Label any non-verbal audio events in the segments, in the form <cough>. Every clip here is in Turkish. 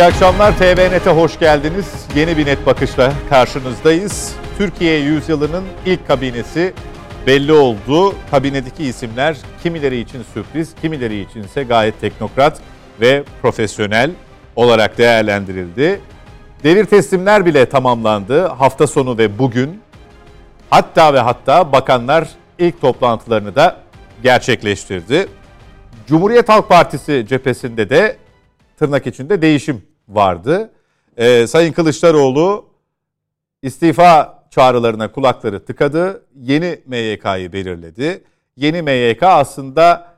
İyi akşamlar TVNet'e hoş geldiniz. Yeni bir net bakışla karşınızdayız. Türkiye yüzyılının ilk kabinesi belli oldu. Kabinedeki isimler kimileri için sürpriz, kimileri için ise gayet teknokrat ve profesyonel olarak değerlendirildi. Devir teslimler bile tamamlandı. Hafta sonu ve bugün hatta ve hatta bakanlar ilk toplantılarını da gerçekleştirdi. Cumhuriyet Halk Partisi cephesinde de tırnak içinde değişim vardı. Ee, Sayın Kılıçdaroğlu istifa çağrılarına kulakları tıkadı. Yeni MYK'yı belirledi. Yeni MYK aslında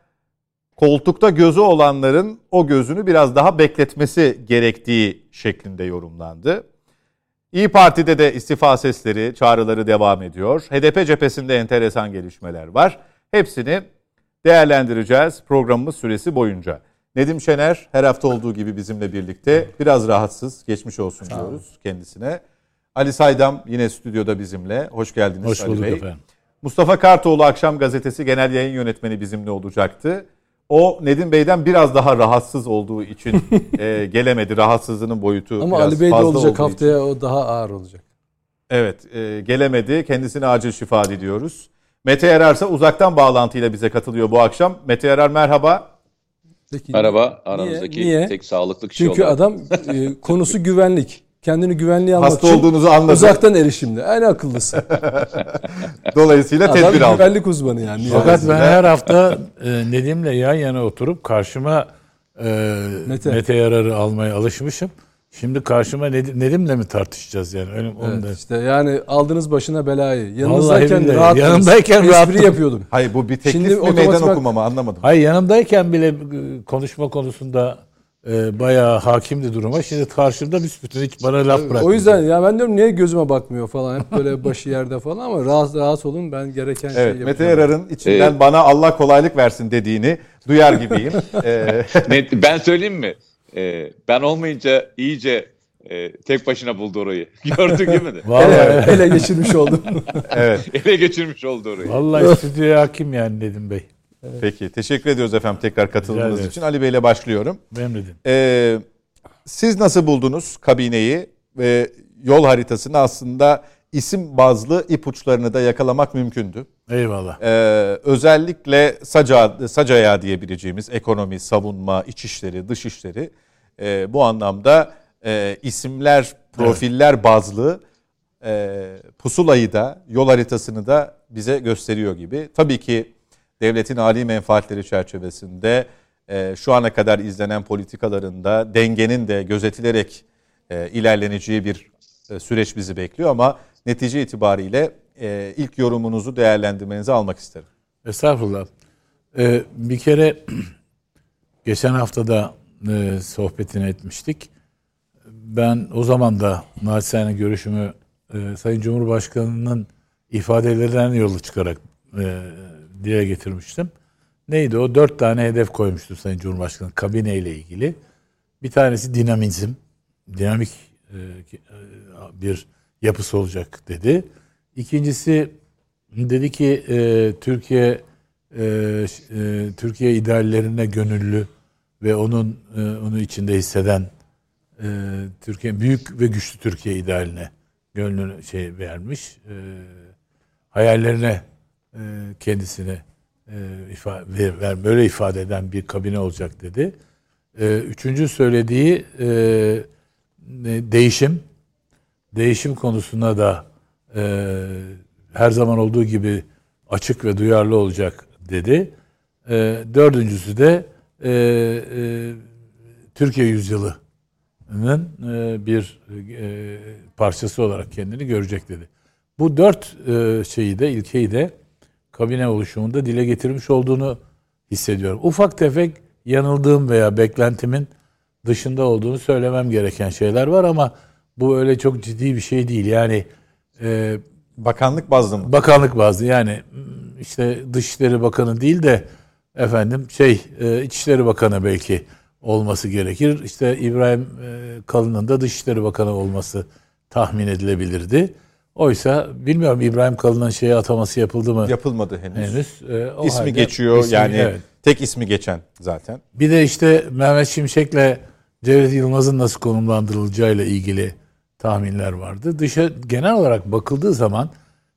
koltukta gözü olanların o gözünü biraz daha bekletmesi gerektiği şeklinde yorumlandı. İyi Parti'de de istifa sesleri, çağrıları devam ediyor. HDP cephesinde enteresan gelişmeler var. Hepsini değerlendireceğiz programımız süresi boyunca. Nedim Şener her hafta olduğu gibi bizimle birlikte biraz rahatsız. Geçmiş olsun Sağ diyoruz olun. kendisine. Ali Saydam yine stüdyoda bizimle. Hoş geldiniz Hoş Ali Bey. Efendim. Mustafa Kartoğlu Akşam Gazetesi Genel Yayın Yönetmeni bizimle olacaktı. O Nedim Bey'den biraz daha rahatsız olduğu için <laughs> e, gelemedi. Rahatsızlığının boyutu Ama biraz Ali Bey de fazla olacak haftaya için. o daha ağır olacak. Evet e, gelemedi. Kendisine acil şifa diliyoruz. Mete Yarar ise uzaktan bağlantıyla bize katılıyor bu akşam. Mete Yarar merhaba. Peki, Merhaba aramızdaki niye? Niye? tek sağlıklı kişi Çünkü olarak. adam e, konusu güvenlik. Kendini güvenliğe almak Hasta için olduğunuzu anladı. uzaktan erişimli. En akıllısı. <laughs> Dolayısıyla adam tedbir aldı. güvenlik uzmanı yani. Fakat ben her hafta e, Nedim'le yan yana oturup karşıma e, Mete. Mete Yarar'ı almaya alışmışım. Şimdi karşıma Nedim, Nedim'le mi tartışacağız yani? Öyle, evet, da. işte yani aldınız başına belayı. Yanınızdayken rahat yanımdayken espri yapıyordum. Hayır bu bir teklif Şimdi mi meydan okuma mı anlamadım. Hayır yanımdayken bile e, konuşma konusunda e, bayağı hakimdi duruma. Şimdi karşımda büsbütün hiç bana laf bırakmıyor. O yüzden ya ben diyorum niye gözüme bakmıyor falan. Hep böyle başı yerde falan ama rahat rahat olun ben gereken evet, şeyi yapacağım. Mete Yarar'ın içinden ee, bana Allah kolaylık versin dediğini duyar gibiyim. <laughs> ee... ben söyleyeyim mi? Ee, ben olmayınca iyice e, tek başına buldu orayı. <laughs> Gördün değil mi? <laughs> Vallahi ele geçirmiş oldum. <laughs> evet. Ele geçirmiş oldu orayı. Vallahi stüdyoya hakim yani dedim Bey. Evet. Peki teşekkür ediyoruz efendim tekrar katıldığınız için. Ali Bey ile başlıyorum. Memnunum. Ee, siz nasıl buldunuz kabineyi ve yol haritasını aslında isim bazlı ipuçlarını da yakalamak mümkündü. Eyvallah. Ee, özellikle saca, sacaya diyebileceğimiz ekonomi, savunma, içişleri, dışişleri e, bu anlamda e, isimler, profiller evet. bazlı e, pusulayı da, yol haritasını da bize gösteriyor gibi. Tabii ki devletin âli menfaatleri çerçevesinde e, şu ana kadar izlenen politikalarında dengenin de gözetilerek e, ilerleneceği bir e, süreç bizi bekliyor ama netice itibariyle e, ilk yorumunuzu değerlendirmenizi almak isterim. Estağfurullah. Ee, bir kere <clears throat> geçen haftada e, sohbetini etmiştik. Ben o zaman da naçizane görüşümü e, Sayın Cumhurbaşkanı'nın ifadelerinden yolu çıkarak e, dile getirmiştim. Neydi o? Dört tane hedef koymuştu Sayın Cumhurbaşkanı kabine ile ilgili. Bir tanesi dinamizm, dinamik e, e, bir yapısı olacak dedi. İkincisi dedi ki e, Türkiye e, e, Türkiye ideallerine gönüllü ve onun e, onu içinde hisseden e, Türkiye büyük ve güçlü Türkiye idealine gönlünü şey vermiş. E, hayallerine e, kendisini e, ifade, ver, böyle ifade eden bir kabine olacak dedi. E, üçüncü söylediği e, değişim. Değişim konusunda da e, her zaman olduğu gibi açık ve duyarlı olacak dedi. E, dördüncüsü de e, e, Türkiye yüzyılının e, bir e, parçası olarak kendini görecek dedi. Bu dört e, şeyi de ilkeyi de kabine oluşumunda dile getirmiş olduğunu hissediyorum. Ufak tefek yanıldığım veya beklentimin dışında olduğunu söylemem gereken şeyler var ama bu öyle çok ciddi bir şey değil. Yani e, bakanlık bazlı mı? Bakanlık bazlı yani işte Dışişleri Bakanı değil de efendim şey e, İçişleri Bakanı belki olması gerekir. İşte İbrahim e, Kalın'ın da Dışişleri Bakanı olması tahmin edilebilirdi. Oysa bilmiyorum İbrahim Kalın'ın şeye ataması yapıldı mı? Yapılmadı henüz. Henüz. E, o ismi geçiyor ismi, yani evet. tek ismi geçen zaten. Bir de işte Mehmet Şimşek'le Cevdet Yılmaz'ın nasıl konumlandırılacağıyla ilgili tahminler vardı. Dışa genel olarak bakıldığı zaman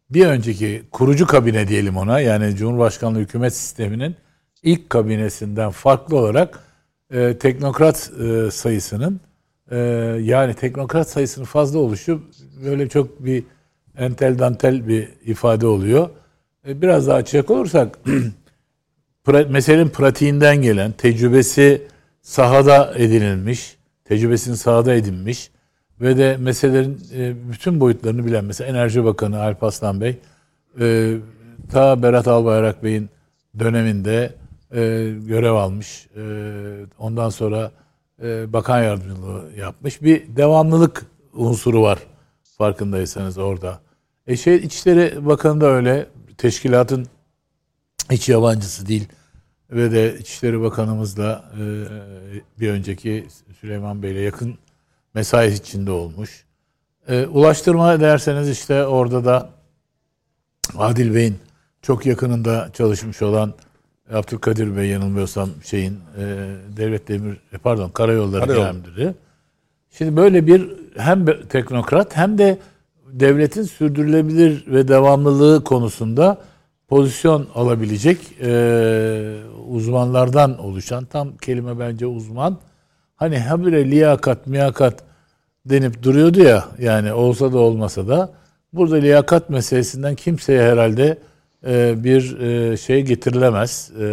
bir önceki kurucu kabine diyelim ona yani Cumhurbaşkanlığı hükümet sisteminin ilk kabinesinden farklı olarak e, teknokrat e, sayısının e, yani teknokrat sayısının fazla oluşu böyle çok bir entel dantel bir ifade oluyor. E, biraz daha açacak olursak <clears throat> pra, meselenin pratiğinden gelen tecrübesi sahada edinilmiş, tecrübesini sahada edinmiş ve de meselelerin e, bütün boyutlarını bilen mesela Enerji Bakanı Alp Aslan Bey e, ta Berat Albayrak Bey'in döneminde e, görev almış. Ondan sonra bakan yardımcılığı yapmış. Bir devamlılık unsuru var farkındaysanız orada. E şey İçişleri Bakanı da öyle. Teşkilatın hiç yabancısı değil. Ve de İçişleri Bakanımızla bir önceki Süleyman Bey'le yakın mesai içinde olmuş. E, ulaştırma derseniz işte orada da Adil Bey'in çok yakınında çalışmış olan Abdülkadir Bey yanılmıyorsam şeyin e, Devlet Demir e, pardon Karayolları Karayol. Müdürü. Şimdi böyle bir hem teknokrat hem de devletin sürdürülebilir ve devamlılığı konusunda pozisyon alabilecek e, uzmanlardan oluşan tam kelime bence uzman. Hani habire liyakat, miyakat denip duruyordu ya yani olsa da olmasa da burada liyakat meselesinden kimseye herhalde e, bir e, şey getirilemez. E,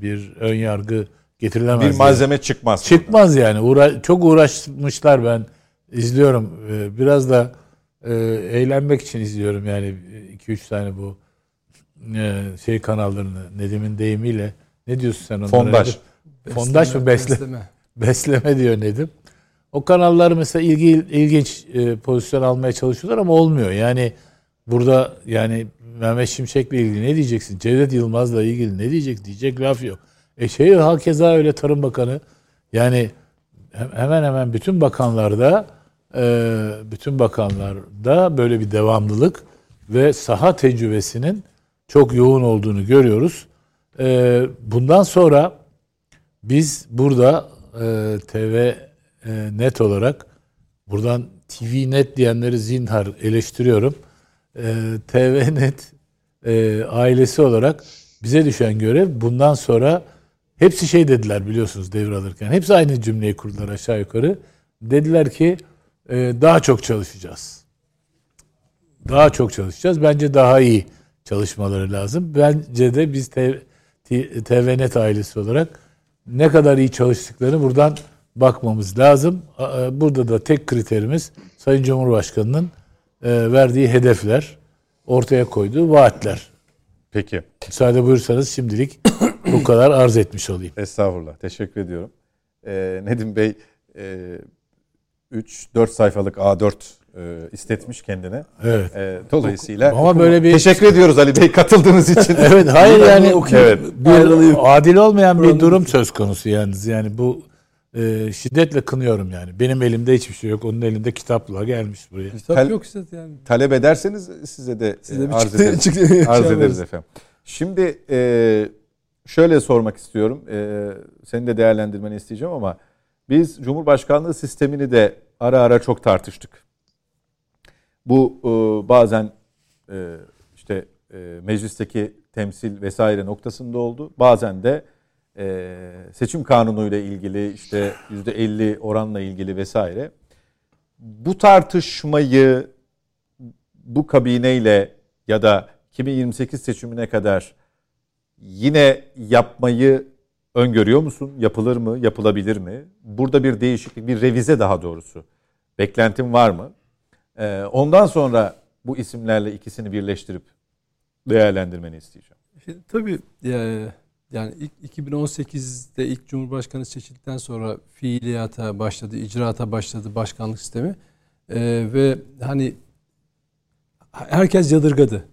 bir ön yargı getirilemez. Bir yani. malzeme çıkmaz. Çıkmaz yani. Uğra çok uğraşmışlar ben izliyorum. Ee, Biraz da e, eğlenmek için izliyorum yani 2-3 tane bu e, şey kanallarını Nedim'in deyimiyle. Ne diyorsun sen onlara? Fondaj. Fondaj mı besle? Besleme diyor Nedim. O kanallar mesela ilgi, ilginç e, pozisyon almaya çalışıyorlar ama olmuyor. Yani burada yani Mehmet Şimşek'le ilgili ne diyeceksin? Cevdet Yılmaz'la ilgili ne diyecek? Diyecek laf yok. E şey hakeza öyle Tarım Bakanı. Yani he- hemen hemen bütün bakanlarda e, bütün bakanlarda böyle bir devamlılık ve saha tecrübesinin çok yoğun olduğunu görüyoruz. E, bundan sonra biz burada TV e, net olarak buradan TV net diyenleri zinhar eleştiriyorum. E, TV net e, ailesi olarak bize düşen görev bundan sonra hepsi şey dediler biliyorsunuz devralırken. Hepsi aynı cümleyi kurdular aşağı yukarı. Dediler ki e, daha çok çalışacağız. Daha çok çalışacağız. Bence daha iyi çalışmaları lazım. Bence de biz T- T- TVNet ailesi olarak ne kadar iyi çalıştıklarını buradan bakmamız lazım. A- Burada da tek kriterimiz Sayın Cumhurbaşkanı'nın e, verdiği hedefler, ortaya koyduğu vaatler. Peki. Müsaade buyursanız şimdilik <coughs> bu kadar arz etmiş olayım. Estağfurullah. Teşekkür ediyorum. Ee, Nedim Bey 3-4 sayfalık A4 e, istetmiş kendine. Evet. E, dolayısıyla Ama böyle bir teşekkür ediyoruz Ali Bey katıldığınız için. <laughs> Evet hayır yani Evet. bir adil olmayan bir durum söz konusu yalnız. Yani bu e, şiddetle kınıyorum yani. Benim elimde hiçbir şey yok. Onun elinde kitapla gelmiş buraya. Kitap Tel- yok işte yani. Talep ederseniz size de, Size e, bir arz çıktı- ederiz. çıktı- arz şey ederiz yaparız. efendim. Şimdi e, şöyle sormak istiyorum. E, senin de değerlendirmeni isteyeceğim ama biz Cumhurbaşkanlığı sistemini de ara ara çok tartıştık. Bu e, bazen e, işte e, meclisteki temsil vesaire noktasında oldu. Bazen de e, seçim kanunuyla ilgili işte yüzde 50 oranla ilgili vesaire. Bu tartışmayı bu kabineyle ya da 2028 seçimine kadar yine yapmayı öngörüyor musun? Yapılır mı? Yapılabilir mi? Burada bir değişiklik, bir revize daha doğrusu. Beklentin var mı? Ee, ondan sonra bu isimlerle ikisini birleştirip değerlendirmeni isteyeceğim. Şimdi tabii e, yani ilk 2018'de ilk Cumhurbaşkanı seçildikten sonra fiiliyata başladı, icraata başladı başkanlık sistemi. E, ve hani herkes yadırgadı.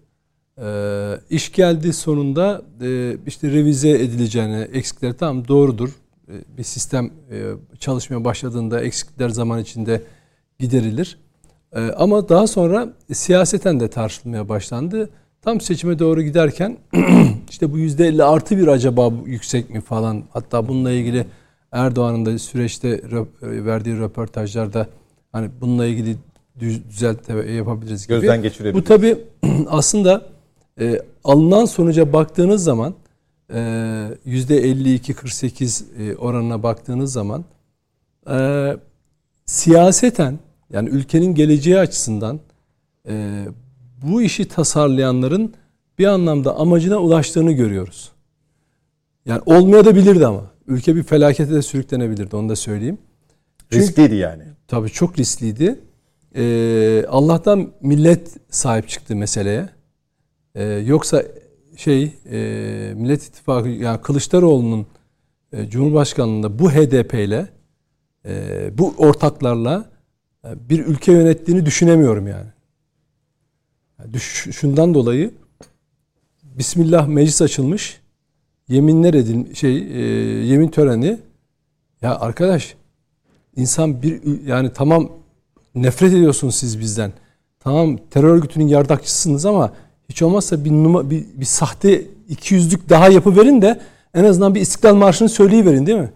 E, iş geldi sonunda e, işte revize edileceğini, eksikleri tamam doğrudur. E, bir sistem e, çalışmaya başladığında eksikler zaman içinde giderilir. E, ama daha sonra siyaseten de tartışılmaya başlandı. Tam seçime doğru giderken <clears throat> işte bu yüzde elli artı bir acaba yüksek mi falan hatta bununla ilgili Erdoğan'ın da süreçte e, verdiği röportajlarda hani bununla ilgili düz- düzeltme yapabiliriz gibi. Gözden geçirebiliriz. Bu tabi <clears throat> aslında e, alınan sonuca baktığınız zaman e, %52-48 e, oranına baktığınız zaman e, siyaseten yani ülkenin geleceği açısından e, bu işi tasarlayanların bir anlamda amacına ulaştığını görüyoruz. Yani olmaya da bilirdi ama. Ülke bir felakete de sürüklenebilirdi onu da söyleyeyim. Çünkü- Riskliydi yani. Tabii çok riskliydi. Ee, Allah'tan millet sahip çıktı meseleye. Ee, yoksa şey e, Millet İttifakı yani Kılıçdaroğlu'nun e, Cumhurbaşkanlığında bu HDP ile e, bu ortaklarla bir ülke yönettiğini düşünemiyorum yani. Yani şundan dolayı Bismillah meclis açılmış. Yeminler edin şey e, yemin töreni ya arkadaş İnsan bir yani tamam nefret ediyorsunuz siz bizden. Tamam terör örgütünün yardakçısınız ama hiç olmazsa bir, numa, bir, bir sahte iki yüzlük daha yapıverin de en azından bir İstiklal Marşı'nı söyleyiverin değil mi?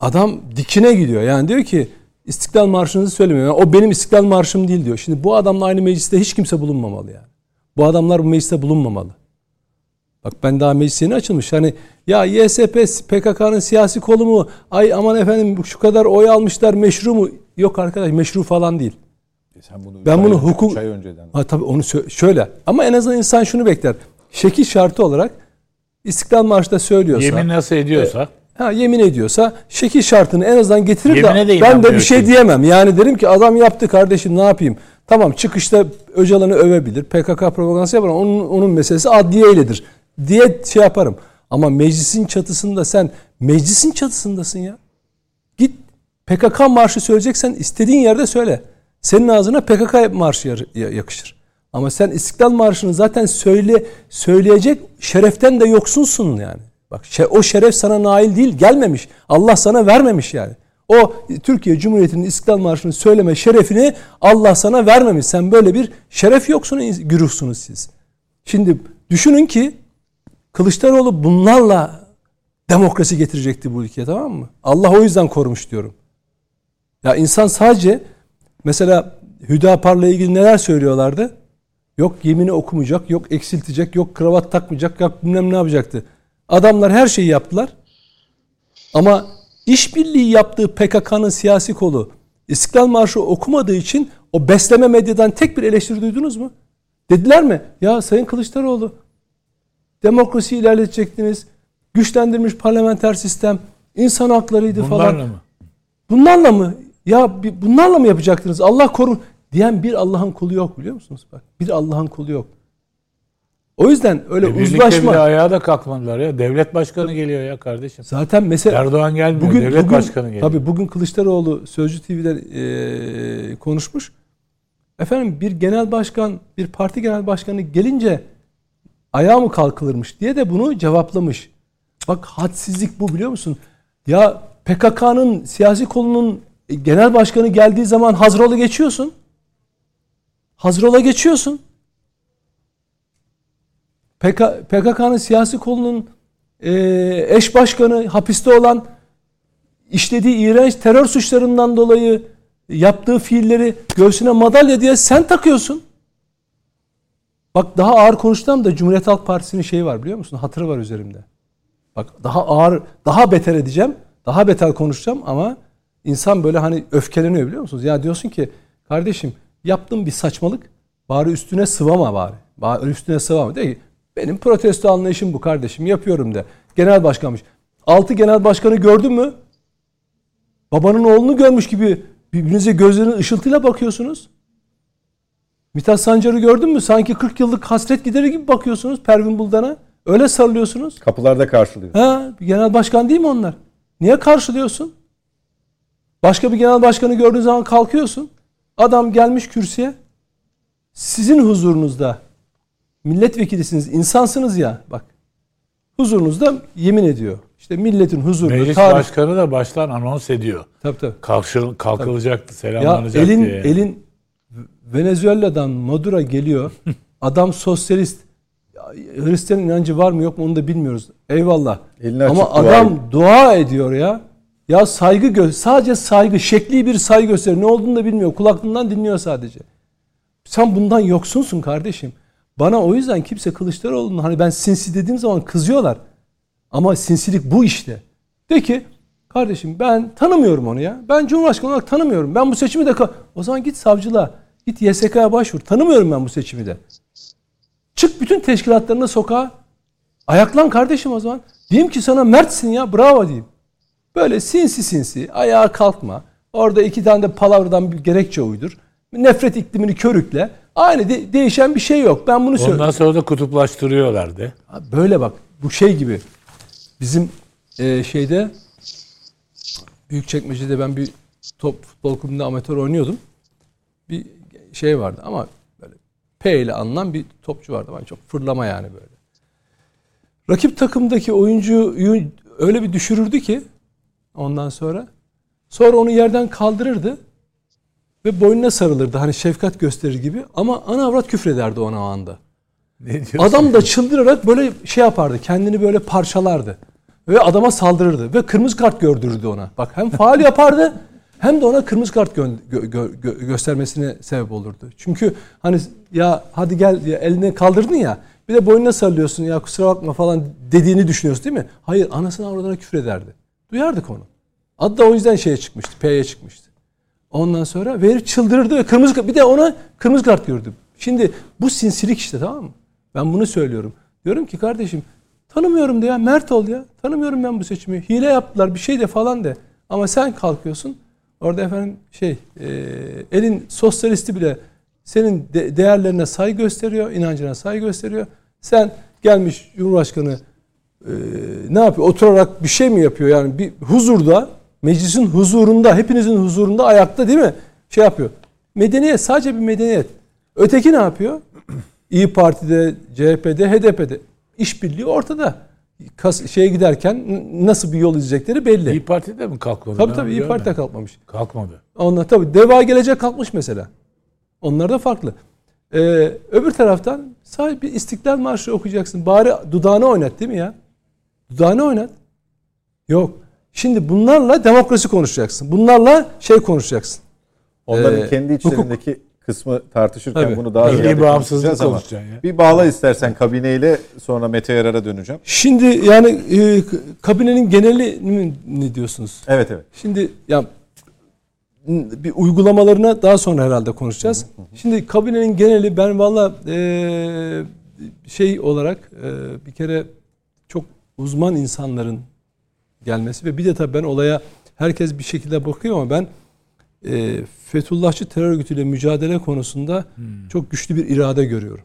Adam dikine gidiyor. Yani diyor ki İstiklal Marşı'nızı söylemiyor. Yani o benim İstiklal Marşım değil diyor. Şimdi bu adamla aynı mecliste hiç kimse bulunmamalı yani. Bu adamlar bu mecliste bulunmamalı. Bak ben daha meclis yeni açılmış. Hani ya YSP PKK'nın siyasi kolu mu? Ay aman efendim şu kadar oy almışlar meşru mu? Yok arkadaş meşru falan değil. Sen bunu Ben bunu hukuk- ay önceden. Ha tabii onu şöyle. Ama en azından insan şunu bekler. Şekil şartı olarak İstiklal Marşı'da söylüyorsa, Yemin nasıl ediyorsa ha, yemin ediyorsa şekil şartını en azından getirir Yemine de de ben de bir şey diyemem. Yani derim ki adam yaptı kardeşim ne yapayım? Tamam çıkışta Öcalan'ı övebilir. PKK propagandası yapar onun, onun meselesi adliye iledir diye şey yaparım. Ama meclisin çatısında sen meclisin çatısındasın ya. Git PKK marşı söyleyeceksen istediğin yerde söyle. Senin ağzına PKK marşı yakışır. Ama sen İstiklal Marşı'nı zaten söyle söyleyecek şereften de yoksunsun yani. Bak o şeref sana nail değil, gelmemiş. Allah sana vermemiş yani. O Türkiye Cumhuriyeti'nin İstiklal Marşı'nı söyleme şerefini Allah sana vermemiş. Sen böyle bir şeref yoksunuz, güruhsunuz siz. Şimdi düşünün ki Kılıçdaroğlu bunlarla demokrasi getirecekti bu ülkeye tamam mı? Allah o yüzden korumuş diyorum. Ya insan sadece mesela Hüdapar'la ilgili neler söylüyorlardı? Yok yemini okumayacak, yok eksiltecek, yok kravat takmayacak, yok bilmem ne yapacaktı. Adamlar her şeyi yaptılar. Ama işbirliği yaptığı PKK'nın siyasi kolu İstiklal Marşı okumadığı için o besleme medyadan tek bir eleştiri duydunuz mu? Dediler mi? Ya Sayın Kılıçdaroğlu demokrasiyi ilerletecektiniz. Güçlendirilmiş parlamenter sistem, insan haklarıydı falan. bunlarla mı? Bunlarla mı? Ya bunlarla mı yapacaktınız? Allah korun diyen bir Allah'ın kulu yok biliyor musunuz? Bak bir Allah'ın kulu yok. O yüzden öyle E, birlikte uzlaşma. bile ayağa da kalkmadılar ya. Devlet başkanı geliyor ya kardeşim. Zaten mesela Erdoğan gelmiyor. bugün devlet bugün, başkanı geliyor. Tabii bugün Kılıçdaroğlu Sözcü TV'de e, konuşmuş. Efendim bir genel başkan, bir parti genel başkanı gelince ayağa mı kalkılırmış diye de bunu cevaplamış. Bak hadsizlik bu biliyor musun? Ya PKK'nın siyasi kolunun genel başkanı geldiği zaman Hazrol'a geçiyorsun. Hazrol'a geçiyorsun. PK, PKK'nın siyasi kolunun e, eş başkanı hapiste olan işlediği iğrenç terör suçlarından dolayı yaptığı fiilleri göğsüne madalya diye sen takıyorsun. Bak daha ağır konuşsam da Cumhuriyet Halk Partisi'nin şeyi var biliyor musun? Hatırı var üzerimde. Bak daha ağır, daha beter edeceğim. Daha beter konuşacağım ama insan böyle hani öfkeleniyor biliyor musunuz? Ya diyorsun ki kardeşim yaptığım bir saçmalık bari üstüne sıvama bari. Bari üstüne sıvama. De ki benim protesto anlayışım bu kardeşim yapıyorum de. Genel başkanmış. Altı genel başkanı gördün mü? Babanın oğlunu görmüş gibi birbirinize gözlerinin ışıltıyla bakıyorsunuz. Mithat Sancar'ı gördün mü? Sanki 40 yıllık hasret gideri gibi bakıyorsunuz Pervin Buldan'a. Öyle sarılıyorsunuz. Kapılarda karşılıyor. Ha, genel başkan değil mi onlar? Niye karşılıyorsun? Başka bir genel başkanı gördüğün zaman kalkıyorsun. Adam gelmiş kürsüye. Sizin huzurunuzda milletvekilisiniz, insansınız ya bak. Huzurunuzda yemin ediyor. İşte milletin huzurunda Meclis tarih. başkanı da baştan anons ediyor. Tabii tabii. Kalkışıl, kalkılacaktı, Ya selamlanacaktı. elin yani. elin Venezuela'dan Maduro geliyor. <laughs> Adam sosyalist. Hristiyan inancı var mı yok mu onu da bilmiyoruz. Eyvallah. Elini Ama dua adam ediyor. dua ediyor ya. Ya saygı gö sadece saygı, şekli bir saygı gösteriyor. Ne olduğunu da bilmiyor. Kulaklığından dinliyor sadece. Sen bundan yoksunsun kardeşim. Bana o yüzden kimse Kılıçdaroğlu'nun hani ben sinsi dediğim zaman kızıyorlar. Ama sinsilik bu işte. De ki kardeşim ben tanımıyorum onu ya. Ben Cumhurbaşkanı olarak tanımıyorum. Ben bu seçimi de o zaman git savcılığa. Git YSK'ya başvur. Tanımıyorum ben bu seçimi de. Çık bütün teşkilatlarına sokağa. Ayaklan kardeşim o zaman. Diyeyim ki sana mertsin ya bravo diyeyim. Böyle sinsi sinsi ayağa kalkma. Orada iki tane de palavradan bir gerekçe uydur. Nefret iklimini körükle. Aynı de- değişen bir şey yok. Ben bunu söylüyorum. Ondan sonra da kutuplaştırıyorlardı. Böyle bak bu şey gibi bizim e, şeyde Büyükçekmece'de ben bir top futbol kulübünde amatör oynuyordum. Bir şey vardı ama böyle P ile anılan bir topçu vardı. Ben çok fırlama yani böyle. Rakip takımdaki oyuncuyu öyle bir düşürürdü ki ondan sonra sonra onu yerden kaldırırdı ve boynuna sarılırdı. Hani şefkat gösterir gibi ama ana avrat küfrederdi ona o anda. Ne? Adam da çıldırarak böyle şey yapardı. Kendini böyle parçalardı. Ve adama saldırırdı. Ve kırmızı kart gördürürdü ona. Bak hem faal yapardı hem de ona kırmızı kart gö- gö- gö- gö- göstermesine sebep olurdu. Çünkü hani ya hadi gel ya elini kaldırdın ya bir de boynuna sarılıyorsun ya kusura bakma falan dediğini düşünüyorsun değil mi? Hayır anasına avradına küfür ederdi. Duyardık onu. Adı da o yüzden şeye çıkmıştı. P'ye çıkmıştı. Ondan sonra ve herif çıldırırdı ve kırmızı kart- bir de ona kırmızı kart gördüm. Şimdi bu sinsilik işte tamam mı? Ben bunu söylüyorum. Diyorum ki kardeşim tanımıyorum de ya mert ol ya. Tanımıyorum ben bu seçimi. Hile yaptılar bir şey de falan de. Ama sen kalkıyorsun. Orada efendim şey e, elin sosyalisti bile senin de- değerlerine saygı gösteriyor, inancına saygı gösteriyor. Sen gelmiş Cumhurbaşkanı e, ne yapıyor? Oturarak bir şey mi yapıyor? Yani bir huzurda, meclisin huzurunda, hepinizin huzurunda ayakta değil mi? Şey yapıyor. Medeniyet sadece bir medeniyet. Öteki ne yapıyor? İyi Parti'de, CHP'de, HDP'de işbirliği ortada. Kas, şeye giderken nasıl bir yol izleyecekleri belli. İyi Parti'de mi kalkmadı? tabii tabii İyi biliyorum Parti de ben. kalkmamış. Kalkmadı. Onlar tabii deva gelecek kalkmış mesela. Onlar da farklı. Ee, öbür taraftan sadece bir İstiklal Marşı okuyacaksın. Bari dudağını oynat değil mi ya? Dudağını oynat. Yok. Şimdi bunlarla demokrasi konuşacaksın. Bunlarla şey konuşacaksın. Onların Ee, kendi hukuk- içlerindeki kısmı tartışırken Tabii. bunu daha ziyade bağımsızlık konuşacağız ama ya. Bir bağla istersen kabineyle sonra Mete Yarar'a döneceğim. Şimdi yani e, kabinenin geneli ne diyorsunuz? Evet evet. Şimdi ya bir uygulamalarına daha sonra herhalde konuşacağız. Şimdi kabinenin geneli ben valla e, şey olarak e, bir kere çok uzman insanların gelmesi ve bir de tabii ben olaya herkes bir şekilde bakıyor ama ben e, Fethullahçı terör örgütüyle mücadele konusunda çok güçlü bir irade görüyorum.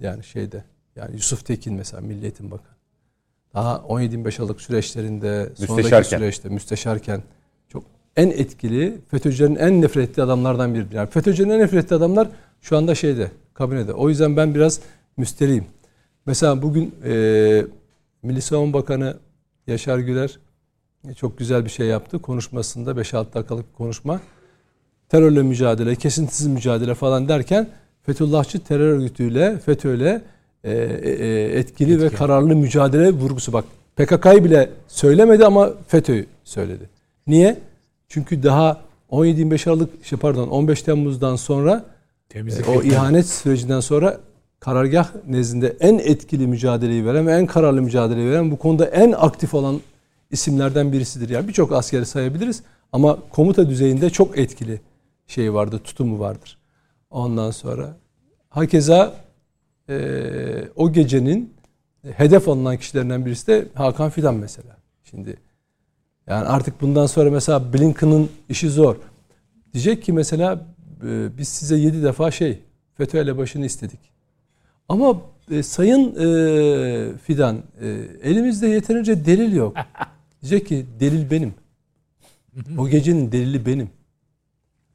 Yani şeyde yani Yusuf Tekin mesela Milli Eğitim Bakanı. Daha 17-25 Aralık süreçlerinde sonraki süreçte müsteşarken çok en etkili FETÖ'cülerin en nefret ettiği adamlardan biri. Yani FETÖ'cülerin en nefret ettiği adamlar şu anda şeyde kabinede. O yüzden ben biraz müsteriyim. Mesela bugün e, Milli Savunma Bakanı Yaşar Güler çok güzel bir şey yaptı. Konuşmasında 5-6 dakikalık bir konuşma. Terörle mücadele, kesintisiz mücadele falan derken Fethullahçı terör örgütüyle, FETÖ'yle e, e, etkili ve Etkili. kararlı mücadele vurgusu. Bak PKK'yı bile söylemedi ama FETÖ'yü söyledi. Niye? Çünkü daha 17-25 Aralık, şey pardon 15 Temmuz'dan sonra Temizlik. o bitmedi. ihanet sürecinden sonra karargah nezdinde en etkili mücadeleyi veren ve en kararlı mücadeleyi veren bu konuda en aktif olan isimlerden birisidir. Yani birçok askeri sayabiliriz ama komuta düzeyinde çok etkili şey vardır, tutumu vardır. Ondan sonra hakeza eee, o gecenin hedef alınan kişilerinden birisi de Hakan Fidan mesela. Şimdi yani artık bundan sonra mesela Blinken'ın işi zor. Diyecek ki mesela e, biz size yedi defa şey FETÖ elebaşını istedik. Ama e, Sayın e, Fidan e, elimizde yeterince delil yok. <laughs> Diyecek ki delil benim. O gecenin delili benim.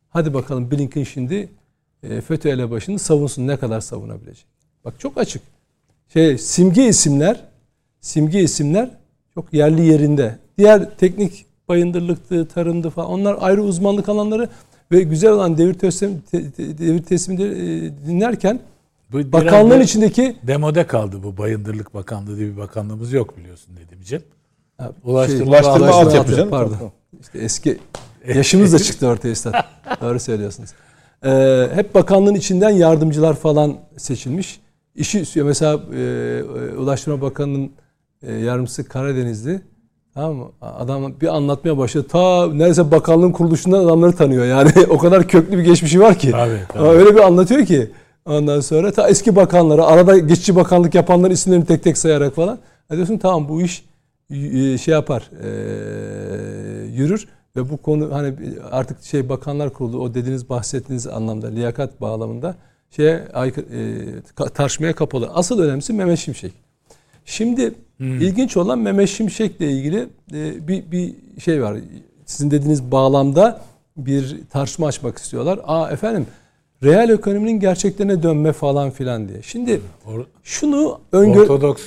Hadi bakalım Blinken şimdi e, FETÖ elebaşını savunsun ne kadar savunabilecek. Bak çok açık. Şey simge isimler simge isimler çok yerli yerinde. Diğer teknik bayındırlıktı, tarımdı falan onlar ayrı uzmanlık alanları ve güzel olan devir teslim te- te- devir teslimini e, dinlerken Bu Bakanlığın içindeki demode kaldı bu bayındırlık bakanlığı diye bir bakanlığımız yok biliyorsun Nedimciğim. Ha, Ulaştırma, Ulaştırma Ulaştırma altyapı canım. pardon. Tamam, İşte eski yaşımız da çıktı ortaya üstad. <laughs> Doğru söylüyorsunuz. Ee, hep bakanlığın içinden yardımcılar falan seçilmiş. İşi. Mesela e, e, Ulaştırma Bakanı'nın e, yardımcısı Karadenizli. Tamam mı? Adam bir anlatmaya başladı. Ta neredeyse bakanlığın kuruluşundan adamları tanıyor. Yani <laughs> o kadar köklü bir geçmişi var ki. Tabii, tabii. Ama öyle bir anlatıyor ki. Ondan sonra ta eski bakanları, arada geçici bakanlık yapanların isimlerini tek tek sayarak falan. Ya diyorsun tamam bu iş e, şey yapar, e, yürür ve bu konu hani artık şey bakanlar kurulu o dediğiniz bahsettiğiniz anlamda liyakat bağlamında şeye aykırı, e, tartışmaya kapalı. Asıl önemlisi Mehmet Şimşek. Şimdi ilginç olan Mehmet Şimşek'le ilgili e, bir bir şey var. Sizin dediğiniz bağlamda bir tartışma açmak istiyorlar. Aa efendim reel ekonominin gerçeklerine dönme falan filan diye. Şimdi şunu öngör Ortodoks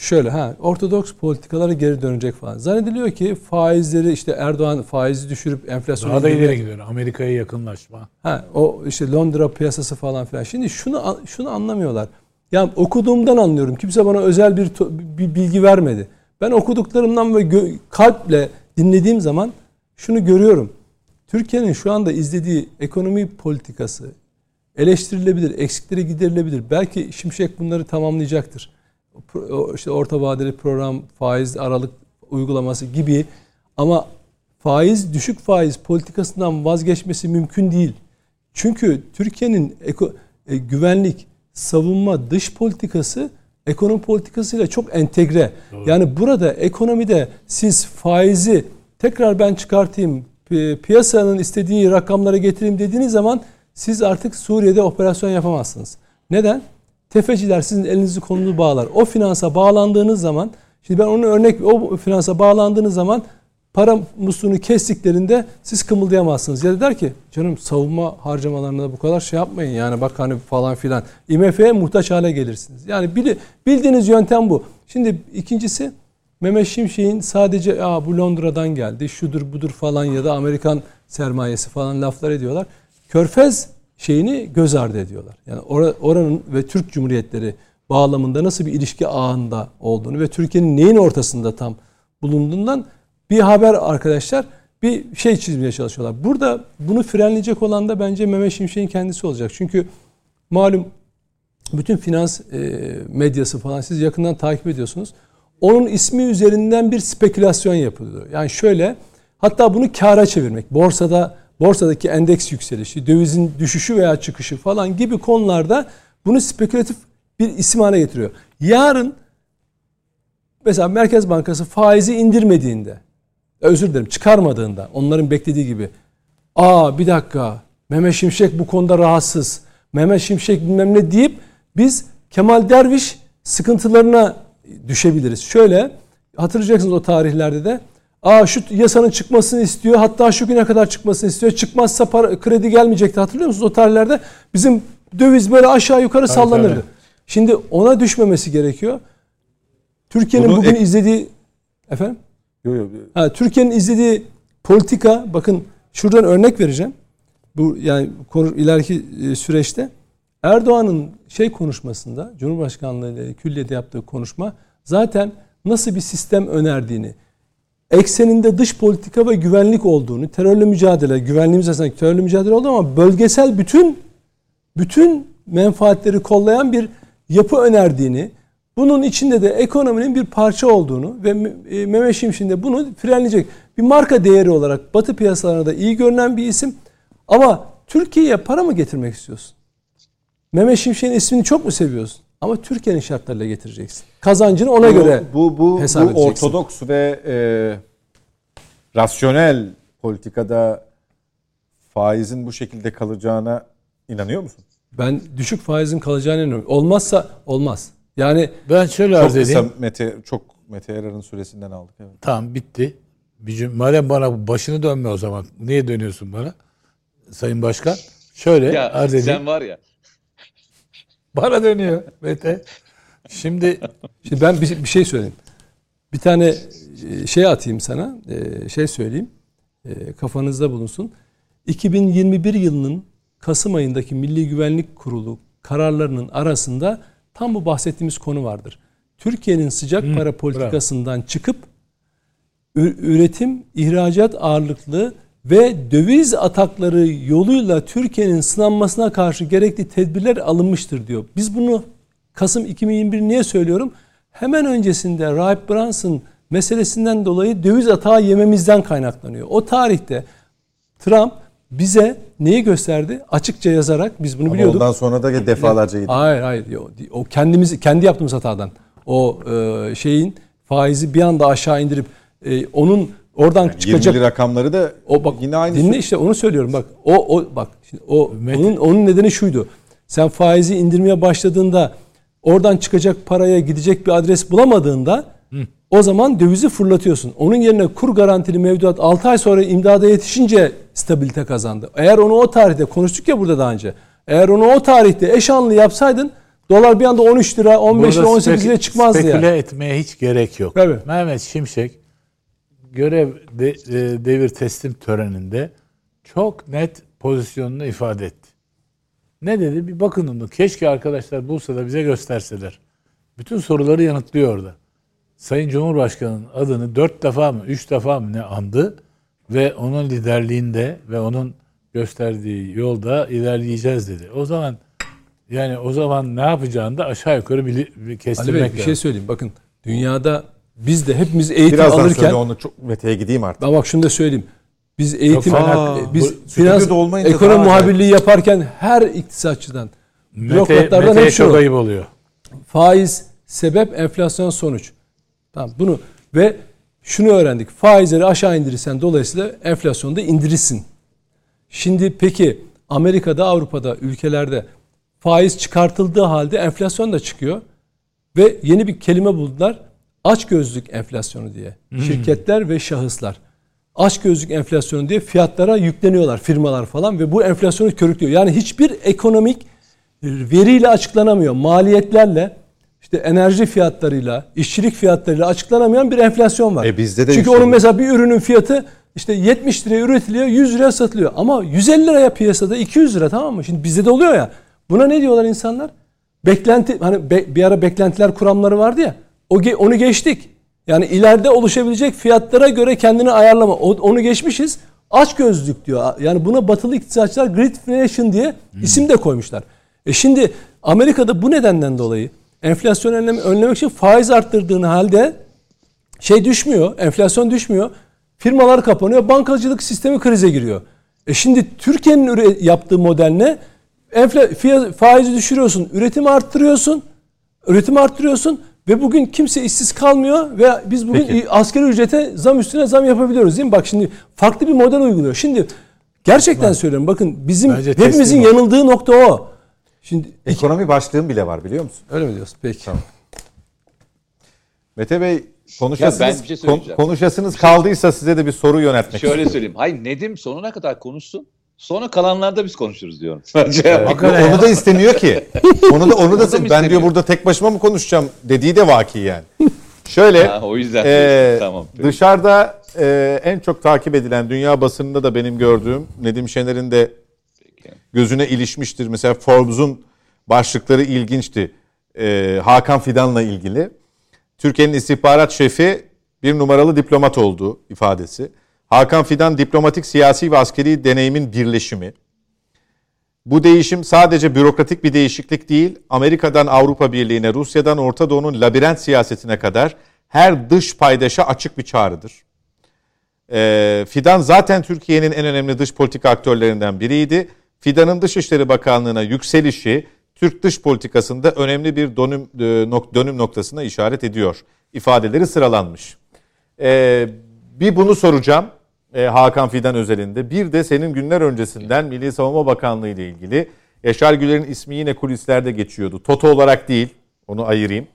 şöyle ha ortodoks politikalara geri dönecek falan. Zannediliyor ki faizleri işte Erdoğan faizi düşürüp enflasyonu daha da ileri gidiyor. Amerika'ya yakınlaşma. Ha, o işte Londra piyasası falan filan. Şimdi şunu şunu anlamıyorlar. Ya okuduğumdan anlıyorum. Kimse bana özel bir bir bilgi vermedi. Ben okuduklarımdan ve gö- kalple dinlediğim zaman şunu görüyorum. Türkiye'nin şu anda izlediği ekonomi politikası eleştirilebilir, eksikleri giderilebilir. Belki Şimşek bunları tamamlayacaktır. İşte orta vadeli program, faiz aralık uygulaması gibi ama faiz düşük faiz politikasından vazgeçmesi mümkün değil. Çünkü Türkiye'nin eko- e, güvenlik, savunma, dış politikası ekonomi politikasıyla çok entegre. Yani burada ekonomide siz faizi tekrar ben çıkartayım, pi- piyasanın istediği rakamlara getireyim dediğiniz zaman siz artık Suriye'de operasyon yapamazsınız. Neden? Tefeciler sizin elinizi kolunuzu bağlar. O finansa bağlandığınız zaman, şimdi ben onu örnek, o finansa bağlandığınız zaman para musluğunu kestiklerinde siz kımıldayamazsınız. Ya da der ki canım savunma harcamalarına bu kadar şey yapmayın yani bak hani falan filan. IMF'ye muhtaç hale gelirsiniz. Yani bildiğiniz yöntem bu. Şimdi ikincisi Mehmet Şimşek'in sadece Aa, bu Londra'dan geldi şudur budur falan ya da Amerikan sermayesi falan laflar ediyorlar. Körfez şeyini göz ardı ediyorlar. Yani ora- oranın ve Türk Cumhuriyetleri bağlamında nasıl bir ilişki ağında olduğunu ve Türkiye'nin neyin ortasında tam bulunduğundan bir haber arkadaşlar bir şey çizmeye çalışıyorlar. Burada bunu frenleyecek olan da bence Mehmet Şimşek'in kendisi olacak. Çünkü malum bütün finans e, medyası falan siz yakından takip ediyorsunuz. Onun ismi üzerinden bir spekülasyon yapılıyor. Yani şöyle hatta bunu kâra çevirmek. Borsada borsadaki endeks yükselişi, dövizin düşüşü veya çıkışı falan gibi konularda bunu spekülatif bir isim haline getiriyor. Yarın mesela Merkez Bankası faizi indirmediğinde, özür dilerim çıkarmadığında onların beklediği gibi aa bir dakika Mehmet Şimşek bu konuda rahatsız. Mehmet Şimşek bilmem ne deyip biz Kemal Derviş sıkıntılarına düşebiliriz. Şöyle hatırlayacaksınız o tarihlerde de Aa şu yasanın çıkmasını istiyor. Hatta şu güne kadar çıkmasını istiyor. Çıkmazsa para, kredi gelmeyecekti. Hatırlıyor musunuz o tarihlerde? Bizim döviz böyle aşağı yukarı sallanırdı. tabii. Şimdi ona düşmemesi gerekiyor. Türkiye'nin Bunu bugün ek- izlediği efendim Yo, yo, Ha, Türkiye'nin izlediği politika bakın şuradan örnek vereceğim. Bu yani konu, ileriki e, süreçte Erdoğan'ın şey konuşmasında Cumhurbaşkanlığı ile külliyede yaptığı konuşma zaten nasıl bir sistem önerdiğini ekseninde dış politika ve güvenlik olduğunu, terörle mücadele, güvenliğimiz arasında terörle mücadele olduğunu ama bölgesel bütün bütün menfaatleri kollayan bir yapı önerdiğini, bunun içinde de ekonominin bir parça olduğunu ve e, Mehmet Şimşek'in de bunu frenleyecek bir marka değeri olarak Batı piyasalarına da iyi görünen bir isim. Ama Türkiye'ye para mı getirmek istiyorsun? Mehmet Şimşek'in ismini çok mu seviyorsun? Ama Türkiye'nin şartlarıyla getireceksin. Kazancını ona Bu- göre bu bu, hesap bu edeceksin. ortodoks ve e, rasyonel politikada faizin bu şekilde kalacağına inanıyor musun? ben düşük faizin kalacağını inanıyorum. Olmazsa olmaz. Yani Ben şöyle Çok arz kısa edeyim. Mete çok Mete Yarar'ın süresinden aldık. Evet. Tamam bitti. Bir cüm- Madem bana başını dönme o zaman. Niye dönüyorsun bana? Sayın Başkan. Şöyle Ya arz edeyim. sen var ya. Bana dönüyor Mete. Şimdi Şimdi ben bir, bir şey söyleyeyim. Bir tane e, şey atayım sana. e, Şey söyleyeyim. E, Kafanızda bulunsun. 2021 yılının Kasım ayındaki Milli Güvenlik Kurulu kararlarının arasında tam bu bahsettiğimiz konu vardır. Türkiye'nin sıcak para politikasından çıkıp üretim, ihracat ağırlıklı ve döviz atakları yoluyla Türkiye'nin sınanmasına karşı gerekli tedbirler alınmıştır diyor. Biz bunu Kasım 2021 niye söylüyorum? Hemen öncesinde Rahip Brunson meselesinden dolayı döviz atağı yememizden kaynaklanıyor. O tarihte Trump bize neyi gösterdi? Açıkça yazarak biz bunu Ama biliyorduk. Ondan sonra da defalarca yedik. Hayır hayır. O kendimiz kendi yaptığımız hatadan. O e, şeyin faizi bir anda aşağı indirip e, onun oradan Yani çıkacak 20'li rakamları da o bak yine aynı. dinle işte onu söylüyorum bak. O o bak şimdi o Metin- onun onun nedeni şuydu. Sen faizi indirmeye başladığında oradan çıkacak paraya gidecek bir adres bulamadığında o zaman dövizi fırlatıyorsun. Onun yerine kur garantili mevduat 6 ay sonra imdada yetişince stabilite kazandı. Eğer onu o tarihte konuştuk ya burada daha önce. Eğer onu o tarihte eş anlı yapsaydın dolar bir anda 13 lira, 15 lira, Burada 18 lira çıkmazdı speküle yani. etmeye hiç gerek yok. Tabii. Mehmet Şimşek görev de- e, devir teslim töreninde çok net pozisyonunu ifade etti. Ne dedi? Bir bakın onu. Keşke arkadaşlar bulsa da bize gösterseler. Bütün soruları yanıtlıyor orada. Sayın Cumhurbaşkanı'nın adını dört defa mı, üç defa mı ne andı ve onun liderliğinde ve onun gösterdiği yolda ilerleyeceğiz dedi. O zaman yani o zaman ne yapacağını da aşağı yukarı bir, bir Ali kestirmek Bey bir lazım. şey söyleyeyim. Bakın dünyada biz de hepimiz eğitim Birazdan alırken söyle onu çok Mete'ye gideyim artık. Ben bak şunu da söyleyeyim. Biz eğitim, Aa, e, biz bu finans, ekonomi daha muhabirliği yaparken her iktisatçıdan, Mete, bürokratlardan Mete'ye hep çok şu. ayıp oluyor. Faiz, sebep, enflasyon, sonuç. Tamam bunu ve şunu öğrendik. Faizleri aşağı indirirsen dolayısıyla enflasyonu da indirirsin. Şimdi peki Amerika'da, Avrupa'da, ülkelerde faiz çıkartıldığı halde enflasyon da çıkıyor. Ve yeni bir kelime buldular. Aç gözlük enflasyonu diye. Şirketler ve şahıslar. Aç gözlük enflasyonu diye fiyatlara yükleniyorlar firmalar falan ve bu enflasyonu körüklüyor. Yani hiçbir ekonomik veriyle açıklanamıyor. Maliyetlerle, işte enerji fiyatlarıyla, işçilik fiyatlarıyla açıklanamayan bir enflasyon var. E bizde de Çünkü onun mesela bir ürünün fiyatı işte 70 liraya üretiliyor, 100 liraya satılıyor. Ama 150 liraya piyasada 200 lira tamam mı? Şimdi bizde de oluyor ya. Buna ne diyorlar insanlar? Beklenti hani be- bir ara beklentiler kuramları vardı ya. Onu geçtik. Yani ileride oluşabilecek fiyatlara göre kendini ayarlama. Onu geçmişiz. Aç gözlük diyor. Yani buna batılı iktisatçılar greedflation diye isim de koymuşlar. E şimdi Amerika'da bu nedenden dolayı enflasyon önleme, önlemek için faiz arttırdığını halde şey düşmüyor, enflasyon düşmüyor. Firmalar kapanıyor, bankacılık sistemi krize giriyor. E şimdi Türkiye'nin yaptığı model ne? Enfla, faizi düşürüyorsun, üretimi arttırıyorsun, üretimi arttırıyorsun ve bugün kimse işsiz kalmıyor ve biz bugün Peki. asgari ücrete zam üstüne zam yapabiliyoruz değil mi? Bak şimdi farklı bir model uyguluyor. Şimdi gerçekten söylüyorum bakın bizim hepimizin yanıldığı nokta o. Şimdi Ekonomi başlığım bile var biliyor musun? öyle mi diyorsun? Peki. Mete Bey konuşasınız, ben bir şey kon- konuşasınız kaldıysa size de bir soru yöneltmek Şöyle istiyorum. söyleyeyim. Hayır Nedim sonuna kadar konuşsun. Sonra kalanlarda biz konuşuruz diyorum. <laughs> Onu da istemiyor ki. Onu da onu da Onu da mı ben diyor burada tek başıma mı konuşacağım dediği de vaki yani. Şöyle Ha, o yüzden. e, tamam. peki. dışarıda e, en çok takip edilen dünya basınında da benim gördüğüm Nedim Şener'in de gözüne ilişmiştir. Mesela Forbes'un başlıkları ilginçti. E, Hakan Fidan'la ilgili. Türkiye'nin istihbarat şefi bir numaralı diplomat olduğu ifadesi. Hakan Fidan diplomatik, siyasi ve askeri deneyimin birleşimi. Bu değişim sadece bürokratik bir değişiklik değil, Amerika'dan Avrupa Birliği'ne, Rusya'dan Orta Doğu'nun labirent siyasetine kadar her dış paydaşa açık bir çağrıdır. Ee, Fidan zaten Türkiye'nin en önemli dış politika aktörlerinden biriydi. Fidan'ın Dışişleri Bakanlığı'na yükselişi Türk dış politikasında önemli bir dönüm, e, dönüm noktasına işaret ediyor. İfadeleri sıralanmış. Ee, bir bunu soracağım e, Hakan Fidan özelinde. Bir de senin günler öncesinden Milli Savunma Bakanlığı ile ilgili Yaşar Güler'in ismi yine kulislerde geçiyordu. Toto olarak değil, onu ayırayım.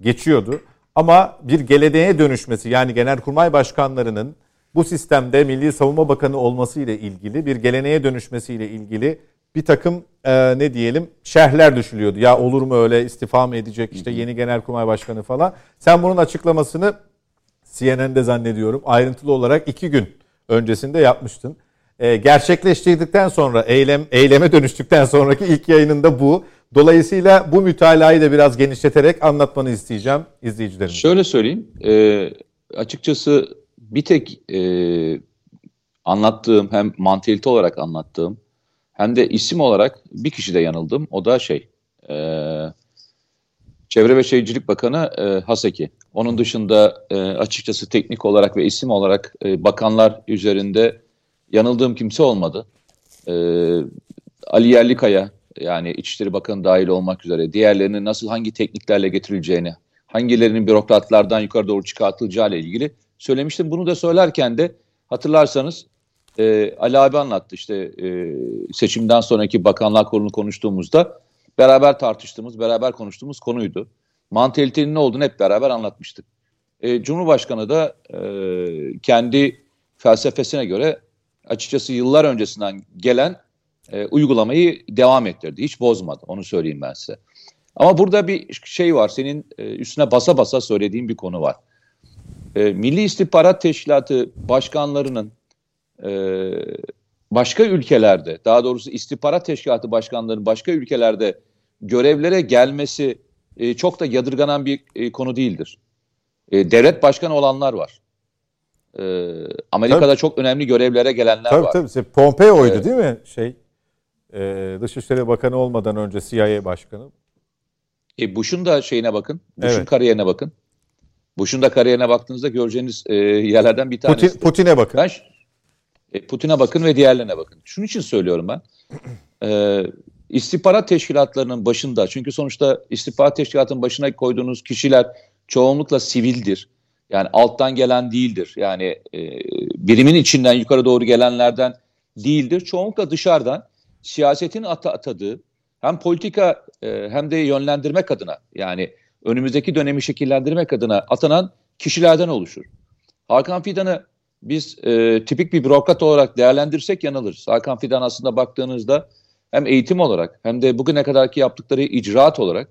Geçiyordu. Ama bir geleneğe dönüşmesi yani Genelkurmay Başkanlarının bu sistemde Milli Savunma Bakanı olması ile ilgili bir geleneğe dönüşmesi ile ilgili bir takım e, ne diyelim şerhler düşülüyordu. Ya olur mu öyle istifa mı edecek işte yeni Genelkurmay Başkanı falan. Sen bunun açıklamasını CNN'de zannediyorum ayrıntılı olarak iki gün öncesinde yapmıştın. Ee, gerçekleştirdikten sonra eylem eyleme dönüştükten sonraki ilk yayınında bu. Dolayısıyla bu mütalayı da biraz genişleterek anlatmanı isteyeceğim izleyicilerimize. Şöyle söyleyeyim. E, açıkçası bir tek e, anlattığım hem mantalite olarak anlattığım hem de isim olarak bir kişi de yanıldım. O da şey e, Çevre ve Şehircilik Bakanı e, Haseki. Onun dışında e, açıkçası teknik olarak ve isim olarak e, bakanlar üzerinde yanıldığım kimse olmadı. E, Ali Yerlikaya yani İçişleri Bakanı dahil olmak üzere diğerlerinin nasıl hangi tekniklerle getirileceğini, hangilerinin bürokratlardan yukarı doğru çıkartılacağı ile ilgili söylemiştim. Bunu da söylerken de hatırlarsanız e, Ali abi anlattı işte e, seçimden sonraki bakanlar kurulunu konuştuğumuzda beraber tartıştığımız, beraber konuştuğumuz konuydu. Mantalitenin ne olduğunu hep beraber anlatmıştık. E, Cumhurbaşkanı da e, kendi felsefesine göre açıkçası yıllar öncesinden gelen e, uygulamayı devam ettirdi. Hiç bozmadı. Onu söyleyeyim ben size. Ama burada bir şey var. Senin e, üstüne basa basa söylediğin bir konu var. E, Milli İstihbarat Teşkilatı başkanlarının e, başka ülkelerde, daha doğrusu istihbarat teşkilatı başkanlarının başka ülkelerde görevlere gelmesi e, çok da yadırganan bir e, konu değildir. E, devlet başkanı olanlar var. E, Amerika'da tabii. çok önemli görevlere gelenler tabii, var. Tabii tabii. Pompeo'ydu evet. değil mi? Şey e, Dışişleri Bakanı olmadan önce CIA Başkanı. E, Bush'un da şeyine bakın. Bush'un evet. kariyerine bakın. Bush'un da kariyerine baktığınızda göreceğiniz e, yerlerden bir tanesi. Putin, Putin'e bakın. Ben, e, Putin'e bakın ve diğerlerine bakın. Şunun için söylüyorum ben. E, istihbarat teşkilatlarının başında çünkü sonuçta istihbarat teşkilatının başına koyduğunuz kişiler çoğunlukla sivildir. Yani alttan gelen değildir. Yani e, birimin içinden yukarı doğru gelenlerden değildir. Çoğunlukla dışarıdan siyasetin ata atadığı hem politika e, hem de yönlendirmek adına yani önümüzdeki dönemi şekillendirmek adına atanan kişilerden oluşur. Hakan Fidan'ı biz e, tipik bir bürokrat olarak değerlendirsek yanılırız. Hakan Fidan aslında baktığınızda hem eğitim olarak hem de bugüne kadarki yaptıkları icraat olarak